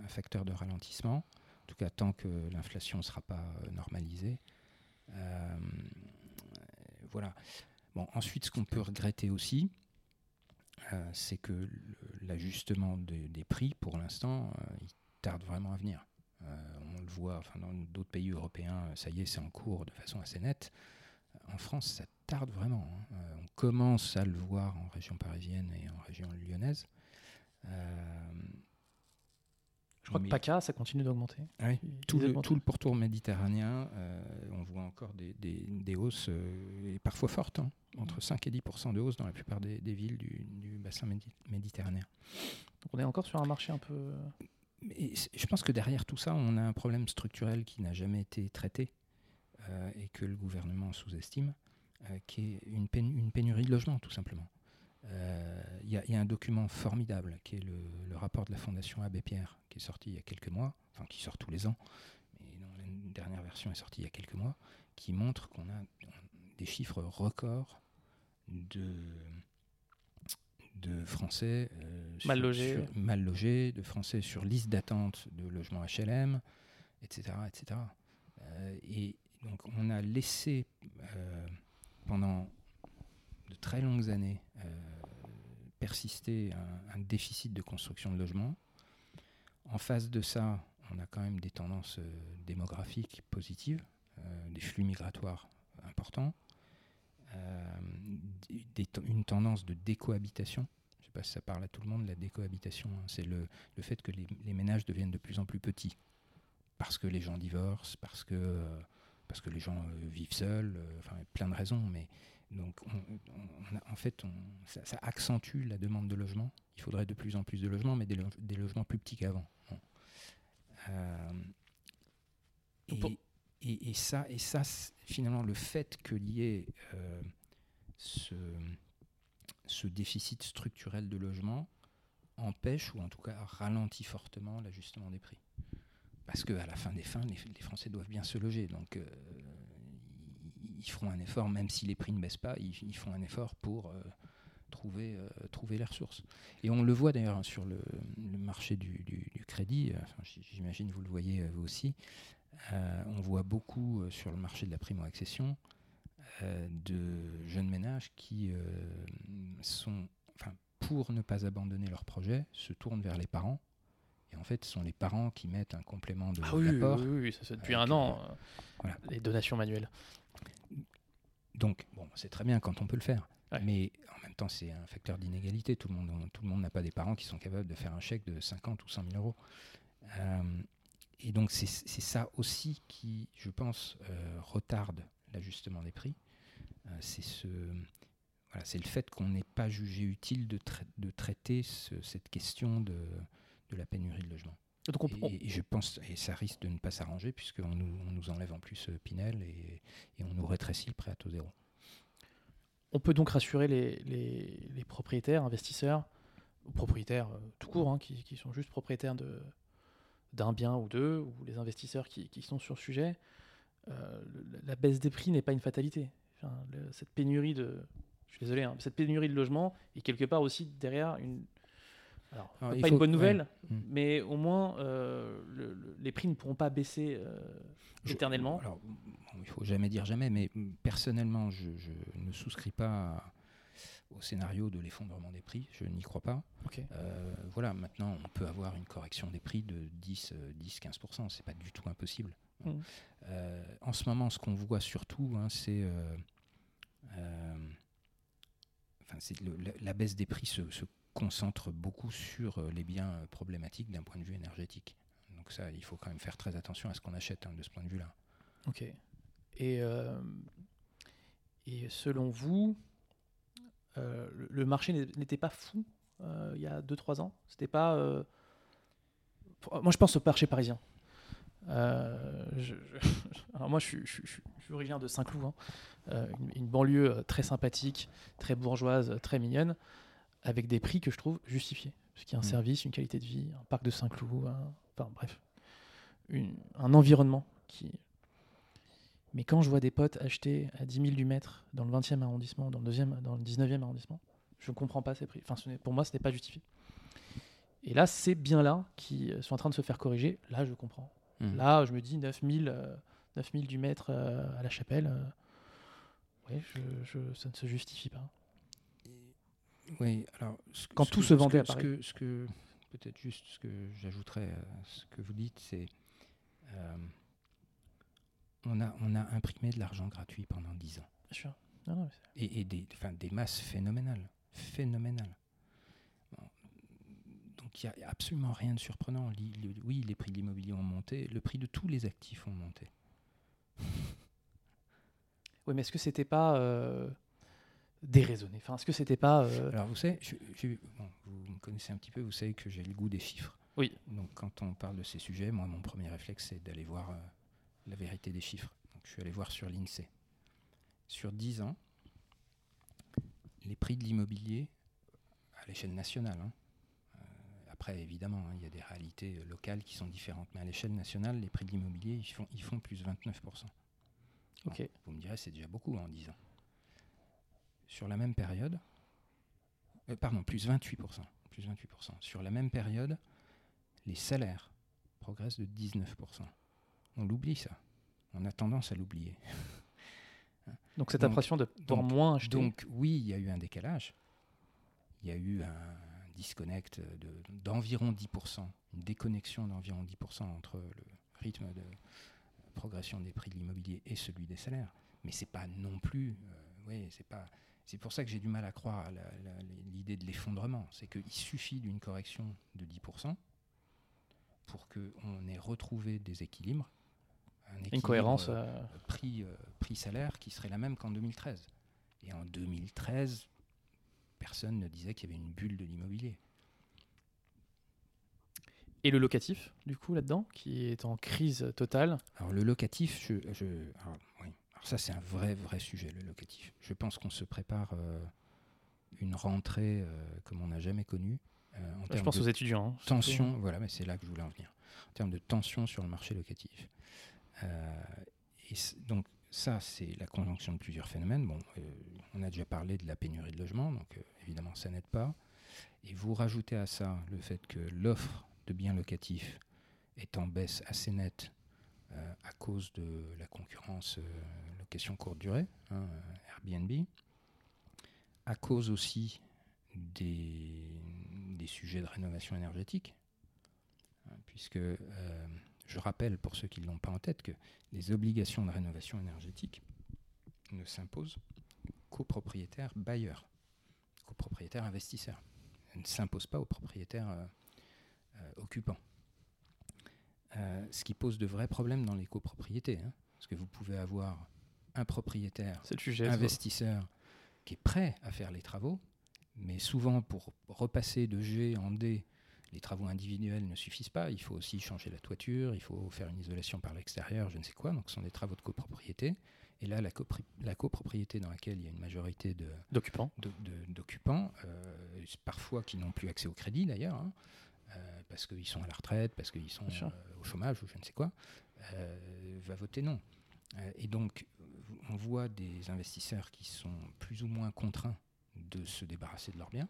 un facteur de ralentissement. En tout cas, tant que l'inflation ne sera pas normalisée. voilà. Bon, ensuite, ce qu'on peut regretter aussi, euh, c'est que l'ajustement des prix, pour l'instant, euh, il tarde vraiment à venir. Euh, on le voit enfin, dans d'autres pays européens, ça y est, c'est en cours de façon assez nette. En France, ça tarde vraiment. Hein. on commence à le voir en région parisienne et en région lyonnaise. Je crois que PACA, ça continue d'augmenter. Oui, tout, le, tout, le, pourtour méditerranéen, euh, on voit encore des, des, des hausses, euh, et parfois fortes, hein, entre 5 et 10 de hausse dans la plupart des, des villes du, du, bassin méditerranéen. Donc on est encore sur un marché un peu... Euh, Mais je pense que derrière tout ça, on a un problème structurel qui n'a jamais été traité et que le gouvernement sous-estime, qui est une, une pénurie de logements, tout simplement. Il euh, y, a un document formidable qui est le, rapport de la Fondation Abbé Pierre, qui est sorti il y a quelques mois, enfin qui sort tous les ans, mais dont la dernière version est sortie il y a quelques mois, qui montre qu'on a des chiffres records de, de Français euh, mal, logés. mal logés, de Français sur liste d'attente de logements HLM, etc. etc. Euh, et donc on a laissé pendant de très longues années persister un, déficit de construction de logements. En face de ça, on a quand même des tendances euh, démographiques positives, euh, des flux migratoires importants, euh, une tendance de décohabitation. Je ne sais pas si ça parle à tout le monde, la décohabitation. Hein. c'est le, le, fait que les, ménages deviennent de plus en plus petits. Parce que les gens divorcent, parce que, parce que les gens vivent seuls, plein de raisons, mais donc, en fait, ça, accentue la demande de logement. Il faudrait de plus en plus de logements, mais des, logements plus petits qu'avant. Euh, et, ça, et ça finalement, le fait qu'il y ait euh, ce, ce, déficit structurel de logement empêche, ou en tout cas ralentit fortement l'ajustement des prix. parce qu'à la fin des fins, les, les, Français doivent bien se loger. Donc, euh, ils feront un effort, même si les prix ne baissent pas, ils, ils font un effort pour euh, trouver, euh, trouver les ressources. Et on le voit d'ailleurs hein, sur le, le, marché du, du, du crédit, enfin, j'imagine vous le voyez vous aussi, on voit beaucoup sur le marché de la primo-accession de jeunes ménages qui sont, pour ne pas abandonner leur projet, se tournent vers les parents et en fait, ce sont les parents qui mettent un complément de ah oui, Oui, oui, ça, depuis un an, euh, voilà. les donations manuelles. Donc, bon, c'est très bien quand on peut le faire. Ouais. Mais en même temps, c'est un facteur d'inégalité. Tout le monde tout le monde n'a pas des parents qui sont capables de faire un chèque de 50 ou 100 000 euros. Euh, et donc, c'est ça aussi qui, je pense, euh, retarde l'ajustement des prix. Euh, c'est ce, voilà, le fait qu'on n'ait pas jugé utile de, tra de traiter ce, cette question de, de la pénurie de logement. Donc on, et, et, je pense, et ça risque de ne pas s'arranger puisqu'on nous, on nous enlève en plus euh, Pinel et, et, on nous rétrécit le prêt à taux zéro. On peut donc rassurer les, les, les propriétaires, investisseurs, ou propriétaires euh, tout court, hein, qui, qui, sont juste propriétaires d'un bien ou deux, ou les investisseurs qui, qui sont sur le sujet. Euh, la baisse des prix n'est pas une fatalité. Enfin, le, cette pénurie de, je suis désolé, hein, cette pénurie de logement est quelque part aussi derrière une, alors, Alors pas faut, une bonne nouvelle, ouais. mais au moins euh, le, le, les prix ne pourront pas baisser euh, je, éternellement. Alors, il ne faut jamais dire jamais, mais personnellement, je, je ne souscris pas au scénario de l'effondrement des prix, je n'y crois pas. Okay. Euh, voilà, maintenant, on peut avoir une correction des prix de 10-15%, c'est pas du tout impossible. Mmh. en ce moment, ce qu'on voit surtout, hein, c'est la, la, baisse des prix se, se concentre beaucoup sur euh, les biens euh, problématiques d'un point de vue énergétique. Donc ça, il faut quand même faire très attention à ce qu'on achète hein, de ce point de vue-là. Ok. Et, euh, et selon vous, le marché n'était pas fou il y a 2-3 ans? C'était pas... Moi, je pense au marché parisien. Alors moi, je suis, originaire de Saint-Cloud, hein, une, banlieue très sympathique, très bourgeoise, très mignonne avec des prix que je trouve justifiés. Parce qu'il y a un mmh. service, une qualité de vie, un parc de Saint-Cloud, un... enfin bref, une... un environnement qui. Mais quand je vois des potes acheter à 10 000 du mètre dans le 20e arrondissement, dans le, deuxième, dans le 19e arrondissement, je ne comprends pas ces prix. Enfin, pour moi, ce n'est pas justifié. Et là, ces biens-là qui sont en train de se faire corriger, là, je comprends. Mmh. Là, je me dis 9 000, euh, 9 000 du mètre euh, à la chapelle, euh, ouais, je, je, ça ne se justifie pas. Oui, alors ce, quand ce tout que, se vendait ce à Paris. Ce que, que peut-être juste ce que j'ajouterais à ce que vous dites, c'est euh, on a on a imprimé de l'argent gratuit pendant 10 ans. Bien sûr. Non, non, et, et des, masses phénoménales, phénoménales. Bon. Donc il n'y a absolument rien de surprenant. Oui, les prix de l'immobilier ont monté, le prix de tous les actifs ont monté. oui, mais est-ce que c'était pas euh déraisonné Enfin, est-ce que c'était pas euh... Alors vous savez, je, je, bon, vous me connaissez un petit peu, vous savez que j'ai le goût des chiffres. Oui. Donc quand on parle de ces sujets, moi mon premier réflexe c'est d'aller voir euh, la vérité des chiffres. Donc je suis allé voir sur l'Insee. Sur 10 ans, les prix de l'immobilier à l'échelle nationale. Hein, euh, après évidemment, hein, il y a des réalités locales qui sont différentes, mais à l'échelle nationale, les prix de l'immobilier ils font ils font plus 29 Ok. Bon, vous me direz c'est déjà beaucoup en 10 ans sur la même période, euh, pardon, plus 28%, plus 28%. Sur la même période, les salaires progressent de 19%. On l'oublie ça. On a tendance à l'oublier. donc cette donc, impression de pouvoir moins acheter. Donc oui, il y a eu un décalage. Il y a eu un disconnect d'environ de, 10%, une déconnexion d'environ 10% entre le rythme de progression des prix de l'immobilier et celui des salaires. Mais c'est pas non plus, euh, oui, c'est pas, c'est pour ça que j'ai du mal à croire à l'idée de l'effondrement. C'est qu'il suffit d'une correction de 10% pour qu'on ait retrouvé des équilibres. Un équilibre Une cohérence. Euh... Prix, euh, prix-salaire qui serait la même qu'en 2013. Et en 2013, personne ne disait qu'il y avait une bulle de l'immobilier. Et le locatif, du coup, là-dedans, qui est en crise totale? Alors, le locatif, je, je alors, oui. Alors ça, c'est un vrai, vrai sujet, le locatif. Je pense qu'on se prépare euh, une rentrée euh, comme on n'a jamais connue. en je pense aux étudiants. Hein, tension, voilà, mais c'est là que je voulais en venir. En termes de tension sur le marché locatif. et donc, ça, c'est la conjonction de plusieurs phénomènes. Bon, on a déjà parlé de la pénurie de logements, donc évidemment, ça n'aide pas. Et vous rajoutez à ça le fait que l'offre de biens locatifs est en baisse assez nette euh, à cause de la concurrence euh, location courte durée, hein, Airbnb, à cause aussi des, des, sujets de rénovation énergétique, hein, puisque euh, je rappelle pour ceux qui ne l'ont pas en tête que les obligations de rénovation énergétique ne s'imposent qu'aux propriétaires bailleurs, qu'aux propriétaires investisseurs. Elles ne s'imposent pas aux propriétaires occupants. Euh, ce qui pose de vrais problèmes dans les copropriétés. Hein. parce que vous pouvez avoir un propriétaire, investisseur, qui est prêt à faire les travaux, mais souvent pour repasser de G en D, les travaux individuels ne suffisent pas. Il faut aussi changer la toiture, il faut faire une isolation par l'extérieur, je ne sais quoi. Donc ce sont des travaux de copropriété. Et là, la, copropriété dans laquelle il y a une majorité d'occupants, d'occupants, euh, parfois qui n'ont plus accès au crédit d'ailleurs, hein, parce qu'ils sont à la retraite, parce qu'ils sont euh, au chômage ou je ne sais quoi, euh, va voter non. et donc, on voit des investisseurs qui sont plus ou moins contraints de se débarrasser de leurs biens.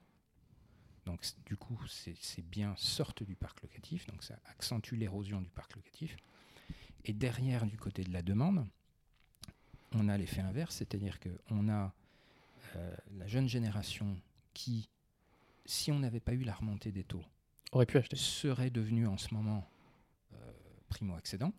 Donc, du coup, ces biens sortent du parc locatif, donc ça accentue l'érosion du parc locatif. Et derrière, du côté de la demande, on a l'effet inverse, c'est-à-dire qu'on a la jeune génération qui, si on n'avait pas eu la remontée des taux, aurait pu acheter. serait devenu en ce moment euh, primo-accédant,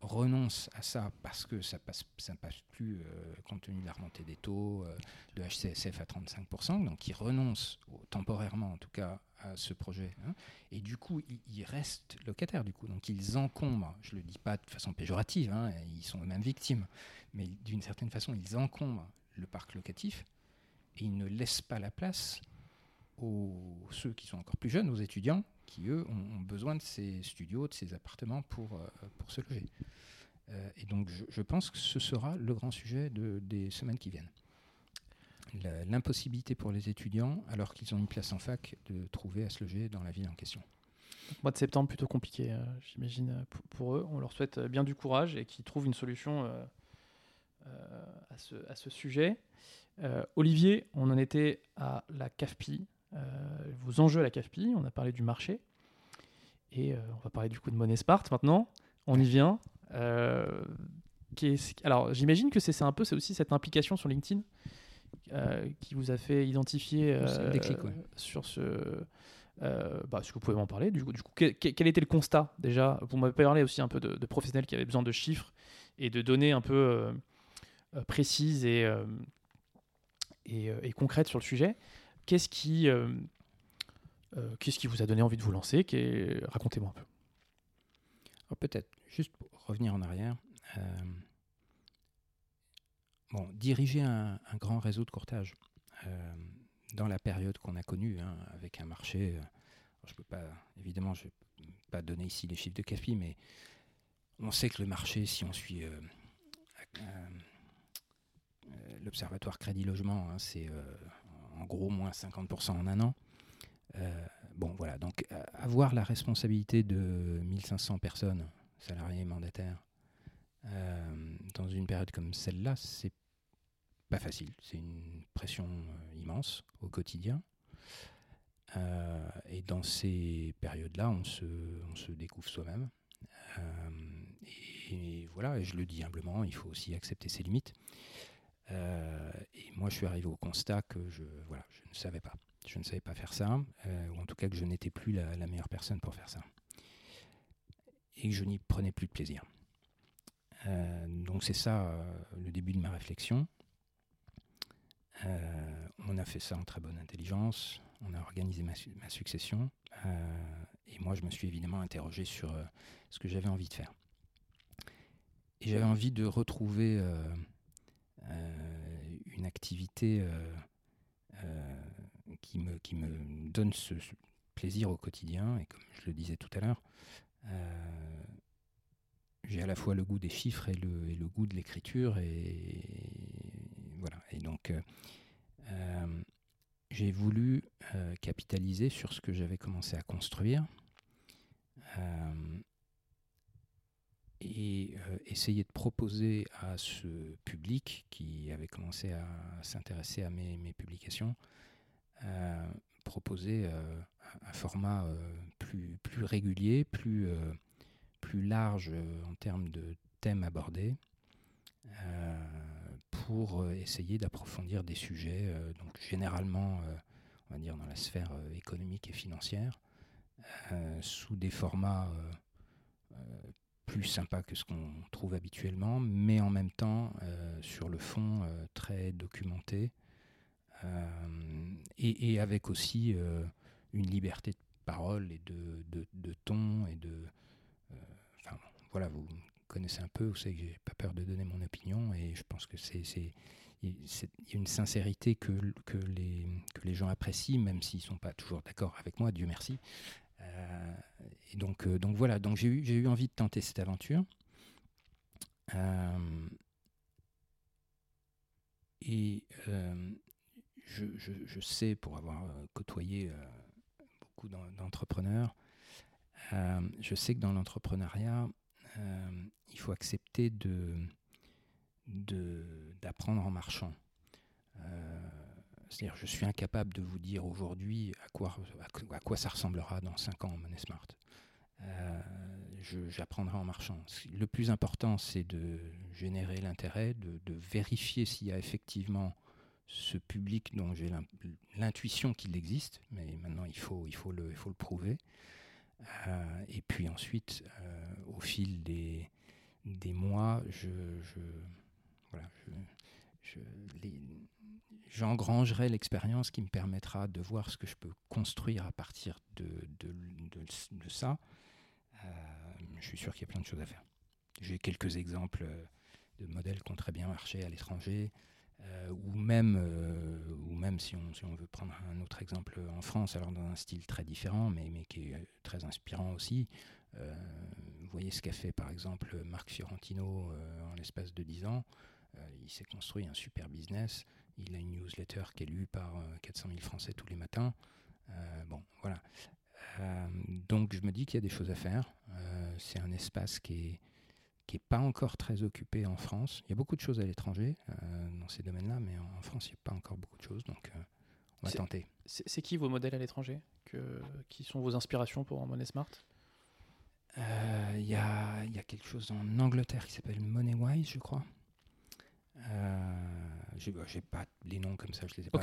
renonce à ça parce que ça passe, ça passe plus euh, compte tenu de la remontée des taux euh, de HCSF à 35%, donc il renonce temporairement en tout cas à ce projet. Hein. et du coup, ils restent locataires du coup, donc ils encombrent, je ne le dis pas de façon péjorative, hein, ils sont eux-mêmes victimes, mais d'une certaine façon, ils encombrent le parc locatif et ils ne laissent pas la place aux ceux qui sont encore plus jeunes, aux étudiants, qui eux ont, besoin de ces studios, de ces appartements pour, euh, pour se loger. Euh, et donc je, pense que ce sera le grand sujet de, des semaines qui viennent. L'impossibilité pour les étudiants, alors qu'ils ont une place en fac, de trouver à se loger dans la ville en question. mois de septembre plutôt compliqué, euh, j'imagine, pour, eux. On leur souhaite bien du courage et qu'ils trouvent une solution à, ce, à, ce, sujet. Olivier, on en était à la CAFPI, vos enjeux à la CAFPI, on a parlé du marché, et euh, on va parler du coup de Money Smart maintenant. On y vient. Euh, alors, j'imagine que c'est un peu, c'est aussi cette implication sur LinkedIn qui vous a fait identifier sur ce. bah, ce que vous pouvez m'en parler. Du coup, du coup quel, était le constat déjà? Vous m'avez parlé aussi un peu de, de, professionnels qui avaient besoin de chiffres et de données un peu précises et, et, et, concrètes sur le sujet. Qu'est-ce qui, euh, euh, qu'est-ce qui vous a donné envie de vous lancer Racontez-moi un peu. Oh, peut-être, juste pour revenir en arrière. Euh, bon, diriger un, grand réseau de courtage dans la période qu'on a connue, hein, avec un marché, je peux pas, évidemment, je ne vais pas donner ici les chiffres de CAFI, mais on sait que le marché, si on suit l'Observatoire Crédit Logement, hein, c'est en gros moins 50% en un an. Euh, bon, voilà, donc euh, avoir la responsabilité de 1500 personnes, salariés mandataires, euh, dans une période comme celle-là, c'est pas facile. C'est une pression immense au quotidien. et dans ces périodes-là, on se, on se découvre soi-même. et, voilà, et je le dis humblement, il faut aussi accepter ses limites. Euh, et moi, je suis arrivé au constat que je, voilà, je ne savais pas. Je ne savais pas faire ça, euh, ou en tout cas que je n'étais plus la, meilleure personne pour faire ça. Et que je n'y prenais plus de plaisir. Euh, donc c'est ça le début de ma réflexion. on a fait ça en très bonne intelligence, on a organisé ma, succession, et moi je me suis évidemment interrogé sur ce que j'avais envie de faire. Et j'avais envie de retrouver une activité euh, euh, qui, me, donne ce, plaisir au quotidien. Et comme je le disais tout à l'heure, j'ai à la fois le goût des chiffres et le, et le goût de l'écriture. Et, voilà. Et donc, j'ai voulu capitaliser sur ce que j'avais commencé à construire et essayer de proposer à ce public qui avait commencé à s'intéresser à mes, publications, proposer un format plus, plus régulier, plus, plus large en termes de thèmes abordés, pour essayer d'approfondir des sujets, donc généralement, on va dire, dans la sphère économique et financière, sous des formats plus sympas que ce qu'on trouve habituellement, mais en même temps, sur le fond, très documenté, et, avec aussi une liberté de parole et de, ton et de... Voilà, vous connaissez un peu, vous savez que j'ai pas peur de donner mon opinion, et je pense que c'est y a une sincérité que, les, que les gens apprécient, même s'ils ne sont pas toujours d'accord avec moi, Dieu merci. Euh, euh, donc voilà, donc j'ai eu, envie de tenter cette aventure. Euh, et je, sais, pour avoir côtoyé beaucoup d'entrepreneurs, je sais que dans l'entrepreneuriat, il faut accepter d'apprendre en marchant. C'est-à-dire, je suis incapable de vous dire aujourd'hui à quoi, à, quoi ça ressemblera dans 5 ans Money Smart. Euh, J'apprendrai en marchant. Le plus important, c'est de générer l'intérêt, de, vérifier s'il y a effectivement ce public dont j'ai l'intuition qu'il existe, mais maintenant il faut, il faut, le, il faut le prouver. Euh, et puis ensuite, euh, au fil des, des mois, je voilà, j'engrangerai l'expérience qui me permettra de voir ce que je peux construire à partir de, ça. Euh, je suis sûr qu'il y a plein de choses à faire. J'ai quelques exemples euh, de modèles qui ont très bien marché à l'étranger, euh, ou, même, ou même si on, veut prendre un autre exemple en France, alors dans un style très différent, mais, mais qui est très inspirant aussi. vous voyez ce qu'a fait par exemple Marc Fiorentino en l'espace de 10 ans. Il s'est construit un super business. Il a une newsletter qui est lue par 400 euh, 000 Français tous les matins. Euh, bon, voilà. donc je me dis qu'il y a des choses à faire. c'est un espace qui est qui n'est pas encore très occupé en France. Il y a beaucoup de choses à l'étranger dans ces domaines-là, mais en, France, il n'y a pas encore beaucoup de choses, donc on va tenter. C'est qui vos modèles à l'étranger Qui sont vos inspirations pour Money Smart? Il y, a, y, a, quelque chose en Angleterre qui s'appelle MoneyWise, je crois. Euh, j'ai bah, pas les noms comme ça, je les ai pas.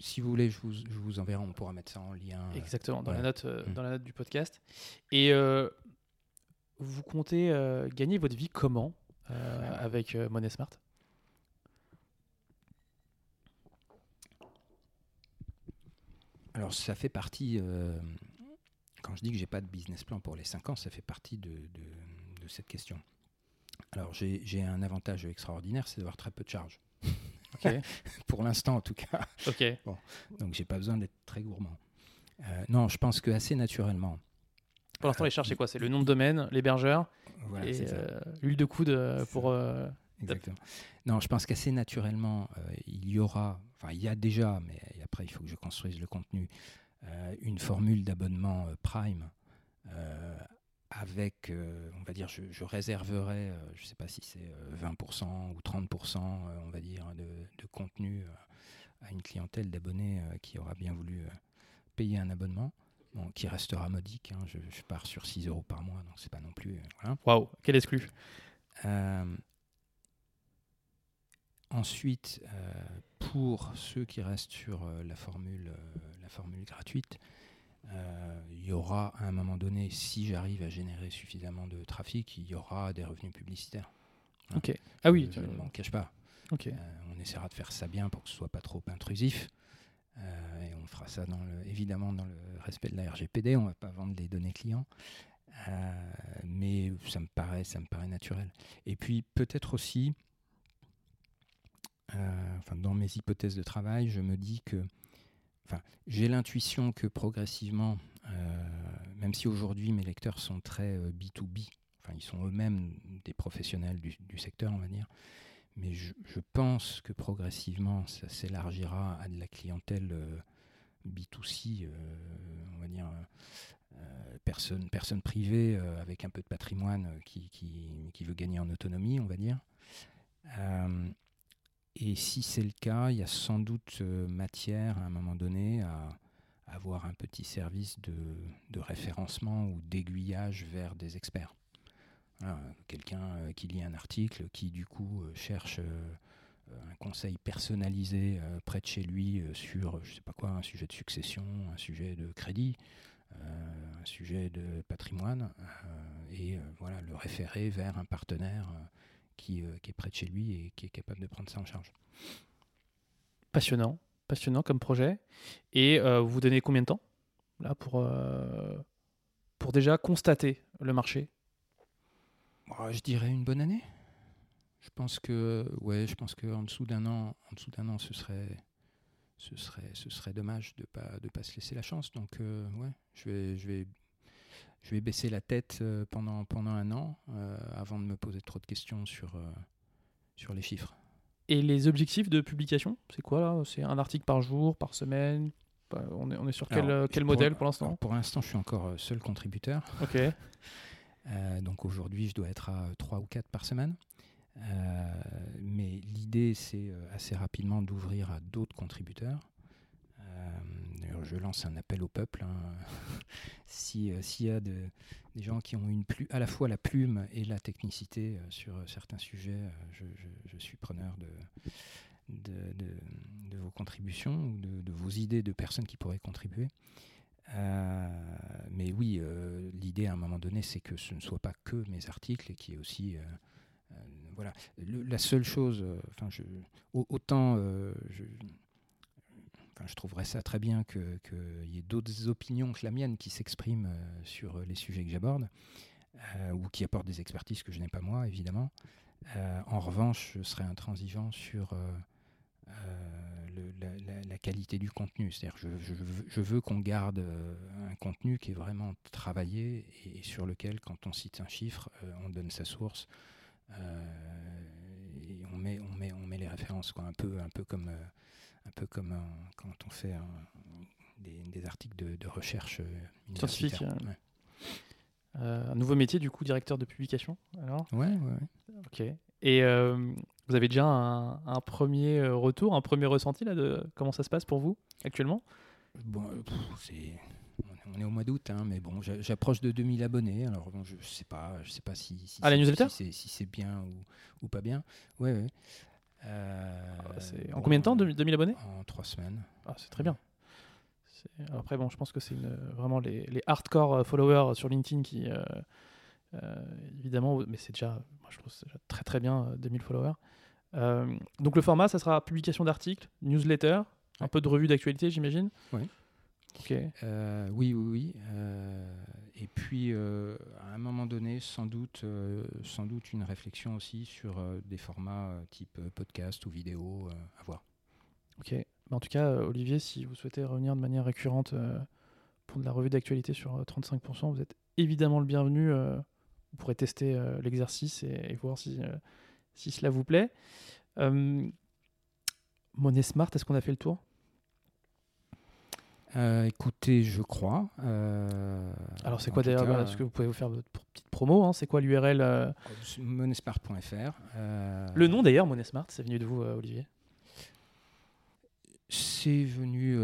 si vous voulez, je vous, je vous, enverrai, on pourra mettre ça en lien. Euh, Exactement, dans, la, note, euh, mm. dans la note du podcast. Et euh, vous comptez gagner votre vie comment avec Money Smart? Alors, ça fait partie. quand je dis que j'ai pas de business plan pour les 5 ans, ça fait partie de, de, de cette question. Alors j'ai un avantage extraordinaire, c'est d'avoir très peu de charges. Pour l'instant en tout cas. Ok. Bon, donc j'ai pas besoin d'être très gourmand. Euh, non, je pense que assez naturellement. Pour l'instant, les charges, c'est quoi? C'est le nom de domaine, l'hébergeur et euh, l'huile de coude euh, pour. Exactement. Non, je pense qu'assez naturellement, il y aura, enfin, il y a déjà, mais après, il faut que je construise le contenu, une formule d'abonnement Prime avec, euh, on va dire, je, réserverai, euh, je ne sais pas si c'est 20% euh, ou 30%, on va dire, de, contenu à une clientèle d'abonnés qui aura bien voulu payer un abonnement. qui restera modique. Hein. je, pars sur 6 euros par mois, donc c'est pas non plus. Waouh, quel exclu Ensuite, pour ceux qui restent sur la, formule, la formule gratuite, il y aura à un moment donné, si j'arrive à générer suffisamment de trafic, il y aura des revenus publicitaires. Hein. Ok. Ah oui. Je ne m'en cache pas. Ok. Euh, on essaiera de faire ça bien pour que ce soit pas trop intrusif. Euh, et on fera ça dans le, évidemment dans le respect de la RGPD. On va pas vendre les données clients. mais ça me paraît, ça me paraît naturel. Et puis peut-être aussi, enfin, dans mes hypothèses de travail, je me dis que j'ai l'intuition que progressivement, euh, même si aujourd'hui mes lecteurs sont très B2B, euh, enfin, ils sont eux-mêmes des professionnels du, secteur, on va dire, mais je, pense que progressivement, ça s'élargira à de la clientèle B2C, on va dire personne, personne privée avec un peu de patrimoine qui, qui, veut gagner en autonomie, on va dire. Et si c'est le cas, il y a sans doute matière à un moment donné à avoir un petit service de, référencement ou d'aiguillage vers des experts. Quelqu'un euh, qui lit un article, qui du coup euh, cherche euh, un conseil personnalisé près de chez lui sur, je sais pas quoi, un sujet de succession, un sujet de crédit, un sujet de patrimoine, et voilà, le référer vers un partenaire qui, qui, est près de chez lui et qui est capable de prendre ça en charge. Passionnant, passionnant comme projet. Et vous vous donnez combien de temps là pour, pour déjà constater le marché? Bah, je dirais une bonne année. Je pense que, ouais, je pense qu'en dessous d'un an, en dessous d'un an, ce serait, ce serait, ce serait dommage de pas, de pas se laisser la chance. Donc, euh, ouais, je vais, je vais, je vais baisser la tête euh, pendant, pendant un an euh, avant de me poser trop de questions sur, sur les chiffres. Et les objectifs de publication, c'est quoi là? C'est un article par jour, par semaine? Bah, on est, on est sur quel, quel modèle pour l'instant? Pour l'instant, je suis encore seul contributeur. Ok. Euh, donc aujourd'hui, je dois être à 3 ou 4 par semaine. Euh, mais l'idée, c'est euh, assez rapidement d'ouvrir à d'autres contributeurs. D'ailleurs, je lance un appel au peuple. Hein. S'il y a des gens qui ont à la fois la plume et la technicité sur certains sujets, je, suis preneur de, vos contributions ou de, vos idées de personnes qui pourraient contribuer. Euh, mais oui, euh, l'idée à un moment donné, c'est que ce ne soit pas que mes articles et qu'il y ait aussi euh, voilà. la seule chose, enfin, autant je trouverais ça très bien qu'il y ait d'autres opinions que la mienne qui s'expriment sur les sujets que j'aborde, ou qui apportent des expertises que je n'ai pas moi, évidemment. en revanche, je serais intransigeant sur la, qualité du contenu. C'est-à-dire que je, veux qu'on garde euh, un contenu qui est vraiment travaillé et, sur lequel, quand on cite un chiffre, euh, on donne sa source euh, et on met, les références, un peu comme, un peu comme quand on fait des, articles de, recherche scientifique. un nouveau métier, du coup, directeur de publication alors? Ouais, ouais. Ok. Et vous avez déjà un, premier euh, retour, un premier ressenti là, de comment ça se passe pour vous actuellement? Bon, euh, on est au mois d'août, hein, mais bon, j'approche de 2000 abonnés. Alors bon, je sais pas, je sais pas si, si ah, la newsletter? si c'est bien ou, pas bien. Ouais, ouais. Euh, en combien de temps 2000 abonnés? En trois semaines. Ah, c'est très bien. Après, bon, je pense que c'est vraiment les, les, hardcore followers sur LinkedIn qui, évidemment, mais c'est déjà, moi, je trouve déjà très très bien 2000 followers. Euh, donc le format, ça sera publication d'articles, newsletter, un peu de revue d'actualité, j'imagine? Oui. Ok. Euh, oui, oui, oui. Euh, et puis, à un moment donné, sans doute, sans doute une réflexion aussi sur des formats type podcast ou vidéo à voir. Ok. en tout cas, Olivier, si vous souhaitez revenir de manière récurrente pour de la revue d'actualité sur 35%, vous êtes évidemment le bienvenu. vous pourrez tester l'exercice et, voir si cela vous plaît. Euh, Monnaie Smart, est-ce qu'on a fait le tour? Euh, écoutez, je crois. Euh, Alors, c'est quoi d'ailleurs Est-ce que vous pouvez vous faire votre petite promo hein, C'est quoi l'URL euh... Monnaismart.fr. Le nom d'ailleurs, Monnaismart, c'est venu de vous, Olivier? C'est venu.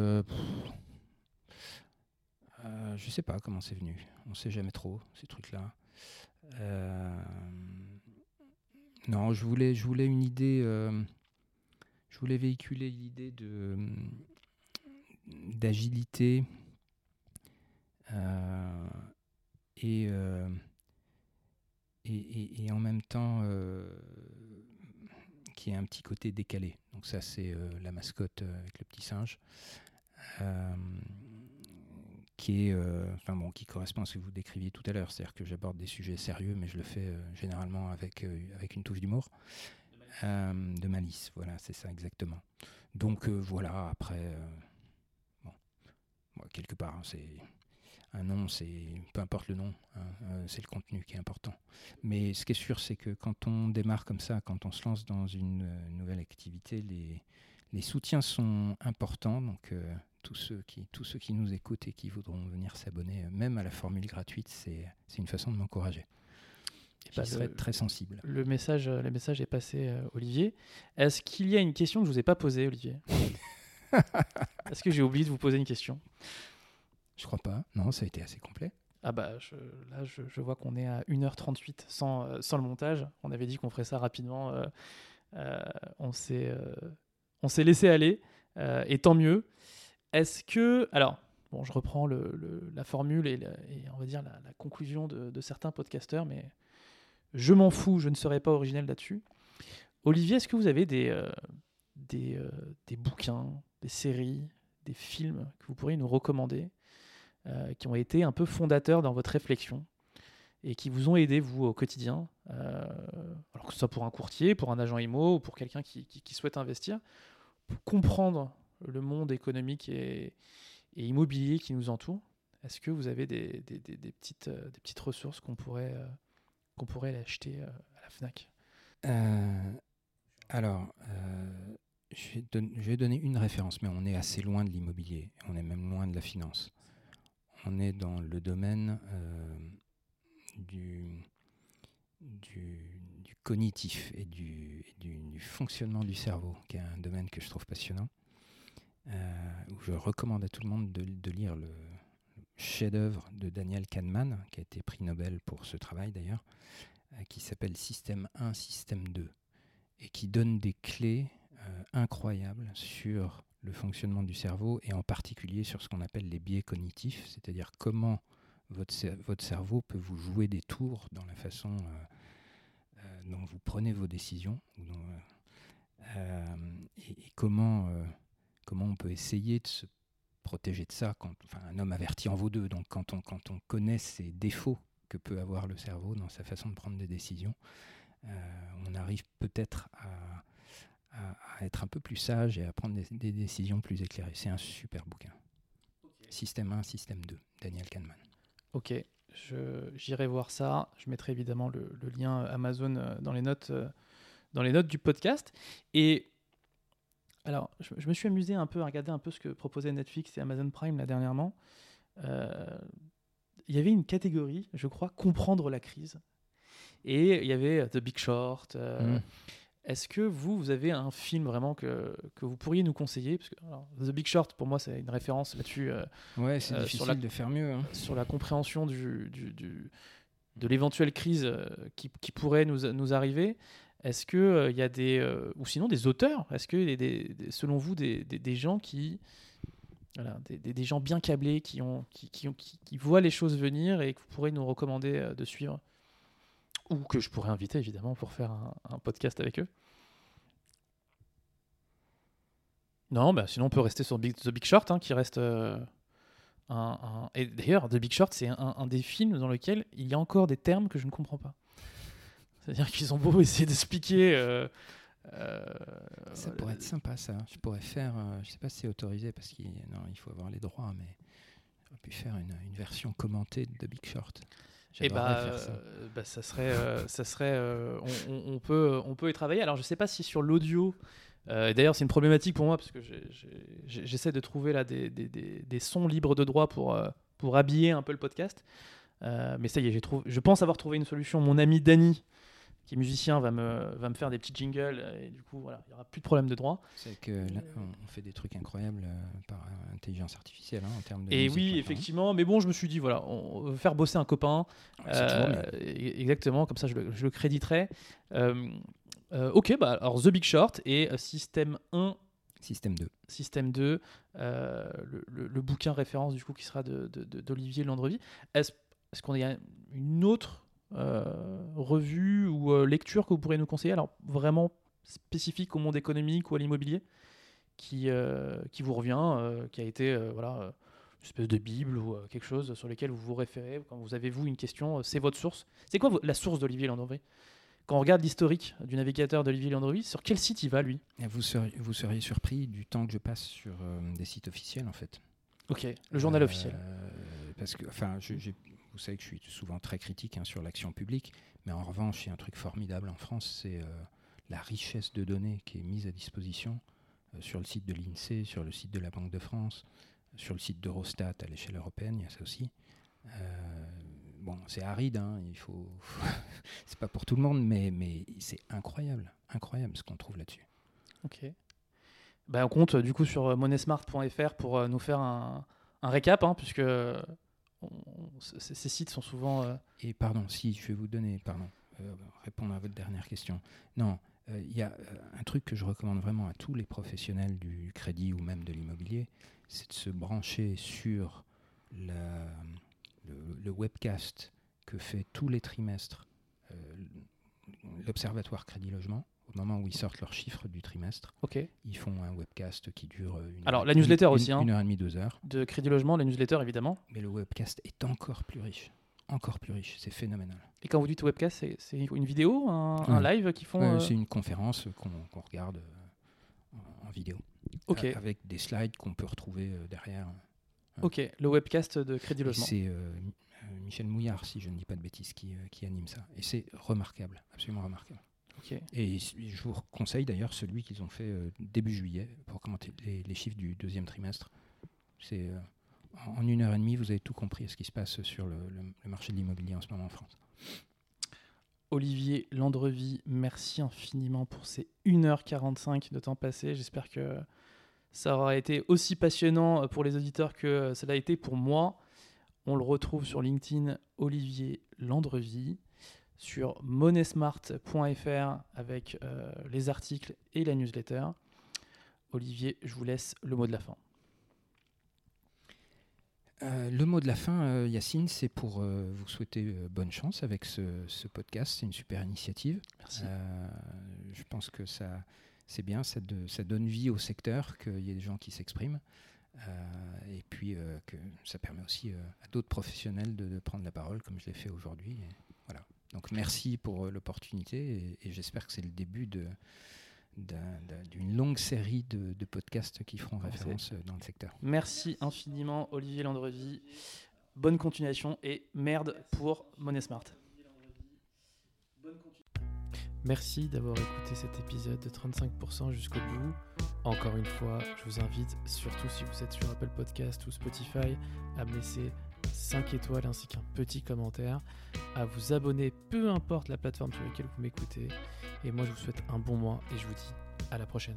je sais pas comment c'est venu. On sait jamais trop, ces trucs-là. Non, je voulais, je voulais une idée. Euh, je voulais véhiculer l'idée de d'agilité euh, euh, et, et, en même temps qui a un petit côté décalé. Donc ça c'est la mascotte avec le petit singe qui est, euh, bon, qui correspond à ce que vous décriviez tout à l'heure, c'est-à-dire que j'aborde des sujets sérieux, mais je le fais euh, généralement avec euh, avec une touche d'humour, de malice. Voilà, c'est ça exactement. Donc voilà, après, quelque part, hein, c'est un nom, c'est peu importe le nom, hein, c'est le contenu qui est important. Mais ce qui est sûr, c'est que quand on démarre comme ça, quand on se lance dans une nouvelle activité, les les soutiens sont importants, donc tous, ceux qui, tous ceux qui nous écoutent et qui voudront venir s'abonner, même à la formule gratuite, c'est une façon de m'encourager. Je serais très sensible. Le message, le message est passé, Olivier. Est-ce qu'il y a une question que je ne vous ai pas posée, Olivier? Est-ce que j'ai oublié de vous poser une question? Je crois pas. Non, ça a été assez complet. Ah bah là, je, vois qu'on est à 1h38 sans, euh, sans le montage. On avait dit qu'on ferait ça rapidement. Euh, euh, on s'est laissé aller, et tant mieux. Est-ce que... Alors, bon, je reprends le, la formule et, on va dire la, conclusion de, de, certains podcasteurs, mais je m'en fous, je ne serai pas originel là-dessus. Olivier, est-ce que vous avez des, des, des bouquins, des séries, des films que vous pourriez nous recommander euh, qui ont été un peu fondateurs dans votre réflexion et qui vous ont aidé, vous, au quotidien, euh, alors que ce soit pour un courtier, pour un agent IMO ou pour quelqu'un qui, souhaite investir, pour comprendre le monde économique et, immobilier qui nous entoure. Est-ce que vous avez des, petites, euh, des petites ressources qu'on pourrait, qu'on pourrait acheter à la FNAC? Alors, je vais, donner une référence, mais on est assez loin de l'immobilier, on est même loin de la finance. On est dans le domaine euh, du, cognitif et, du, fonctionnement du cerveau, qui est un domaine que je trouve passionnant, euh, où je recommande à tout le monde de, lire le chef-d'œuvre de Daniel Kahneman, qui a été prix Nobel pour ce travail d'ailleurs, euh, qui s'appelle Système 1, Système 2, et qui donne des clés incroyables sur le fonctionnement du cerveau et en particulier sur ce qu'on appelle les biais cognitifs, c'est-à-dire comment votre, votre cerveau peut vous jouer des tours dans la façon euh, euh, dont vous prenez vos décisions euh, et, comment, comment on peut essayer de se protéger de ça. Quand, enfin, un homme averti en vaut deux, donc quand on, quand on connaît ces défauts que peut avoir le cerveau dans sa façon de prendre des décisions, on arrive peut-être à à, être un peu plus sage et à prendre des, décisions plus éclairées. C'est un super bouquin. Système 1, Système 2, Daniel Kahneman. Ok, j'irai voir ça. Je mettrai évidemment le, lien Amazon euh, dans les notes, euh, dans les notes du podcast. Et alors, je, me suis amusé un peu à regarder un peu ce que proposait Netflix et Amazon Prime là dernièrement. Euh, il y avait une catégorie, je crois, comprendre la crise. Et il y avait The Big Short. Mmh. Est-ce que vous, vous avez un film vraiment que, que vous pourriez nous conseiller? Parce que, The Big Short, pour moi, c'est une référence là-dessus. Euh, ouais, c'est euh, difficile de faire mieux. Hein. Sur la compréhension du, du, du de l'éventuelle crise euh, qui, qui, pourrait nous, nous arriver. Est-ce qu'il il y a des. ou sinon des auteurs? Est-ce que, des, des, selon vous, des, des gens qui. Voilà, des, gens bien câblés qui, ont, qui, qui, qui, voient les choses venir et que vous pourrez nous recommander de suivre? Ou que je pourrais inviter évidemment pour faire un, podcast avec eux. Non, bah sinon on peut rester sur The Big Short, hein, qui reste euh, un, Et d'ailleurs, The Big Short, c'est un, des films dans lequel il y a encore des termes que je ne comprends pas. C'est-à-dire qu'ils ont beau essayer d'expliquer. Euh, euh, ça pourrait être sympa, ça. Je pourrais faire. je sais pas si c'est autorisé parce qu'il il faut avoir les droits, mais j'aurais pu faire une version commentée de The Big Short. Et eh bah, ça. Euh, bah, ça serait, euh, ça serait, euh, on, peut, on peut y travailler. Alors, je sais pas si sur l'audio. D'ailleurs, c'est une problématique pour moi parce que j'essaie de trouver là des, des, des, sons libres de droit pour, pour habiller un peu le podcast. mais ça y est, trouvé, je pense avoir trouvé une solution. Mon ami Dany, qui est musicien, va me, va me faire des petits jingles et du coup, voilà, il n'y aura plus de problème de droit. C'est que là, on fait des trucs incroyables euh, par intelligence artificielle hein, en termes de. Et oui, effectivement, mais bon, je me suis dit, voilà, on va faire bosser un copain. Euh, exactement, comme ça, je le, je le créditerai. Euh, ok, bah, alors The Big Short et Système 1. Système 2. Système 2, le, le, bouquin référence du coup qui sera d'Olivier de, de, Landrevi. Est-ce est qu'on a une autre euh, revue ou euh, lecture que vous pourriez nous conseiller Alors vraiment spécifique au monde économique ou à l'immobilier qui, euh, qui vous revient, qui a été voilà, une espèce de Bible ou quelque chose sur lequel vous vous référez quand vous avez vous une question, c'est votre source. C'est quoi la source d'Olivier Landry quand on regarde l'historique du navigateur d'Olivier Landry, sur quel site il va lui? Vous seriez, vous seriez surpris du temps que je passe sur des sites officiels en fait. Ok, le journal officiel. Parce que, enfin, j'ai vous savez que je suis souvent très critique hein, sur l'action publique, mais en revanche, il y a un truc formidable en France, c'est euh, la richesse de données qui est mise à disposition euh, sur le site de l'INSEE, sur le site de la Banque de France, sur le site d'Eurostat à l'échelle européenne, il y a ça aussi. Euh, bon, c'est aride, hein, il faut, c'est pas pour tout le monde, mais, c'est incroyable, incroyable ce qu'on trouve là-dessus. Ok. Bah, on compte du coup sur monesmart.fr pour nous faire un, un récap, hein, puisque ces sites sont souvent. Et pardon, si je vais vous donner, pardon, répondre à votre dernière question. Non, euh, il y a euh, un truc que je recommande vraiment à tous les professionnels du crédit ou même de l'immobilier, c'est de se brancher sur le, webcast que fait tous les trimestres euh, l'Observatoire Crédit Logement. Moment où ils sortent leurs chiffres du trimestre, ils font un webcast qui dure une Alors, la newsletter aussi, hein, une heure et demie, deux heures. De Crédit Logement, la newsletter évidemment. Mais le webcast est encore plus riche encore plus riche. C'est phénoménal. Et quand vous dites webcast, c'est une vidéo, un, live qui font euh, C'est une conférence qu'on regarde euh, en, vidéo. Ok. avec des slides qu'on peut retrouver euh, derrière. Ok, le webcast de Crédit Logement. C'est Michel Mouillard, si je ne dis pas de bêtises, qui, qui anime ça. Et c'est remarquable, absolument remarquable. Et je vous conseille d'ailleurs celui qu'ils ont fait début juillet pour commenter les, les, chiffres du deuxième trimestre. C'est en une heure et demie, vous avez tout compris ce qui se passe sur le, marché de l'immobilier en ce moment en France. Olivier Landrevi, merci infiniment pour ces 1h45 de temps passé. J'espère que ça aura été aussi passionnant pour les auditeurs que ça l'a été pour moi. On le retrouve sur LinkedIn, Olivier Landrevi, sur monesmart.fr avec euh, les articles et la newsletter. Olivier, je vous laisse le mot de la fin. Euh, le mot de la fin, euh, Yacine, c'est pour vous souhaiter bonne chance avec ce, podcast. C'est une super initiative. Merci. je pense que ça, c'est bien, ça, donne vie au secteur, qu'il y ait des gens qui s'expriment. et puis que ça permet aussi à d'autres professionnels de, prendre la parole, comme je l'ai fait aujourd'hui. Voilà. Donc merci pour l'opportunité et j'espère que c'est le début de, d'une longue série de, podcasts qui feront référence euh, dans le secteur. Merci infiniment Olivier Landrevi. Bonne continuation et merde pour Monesmart. Merci d'avoir écouté cet épisode de 35% jusqu'au bout. Encore une fois, je vous invite, surtout si vous êtes sur Apple Podcast ou Spotify, à me laisser 5 étoiles ainsi qu'un petit commentaire, à vous abonner, peu importe la plateforme sur laquelle vous m'écoutez. Et moi, je vous souhaite un bon mois et je vous dis à la prochaine.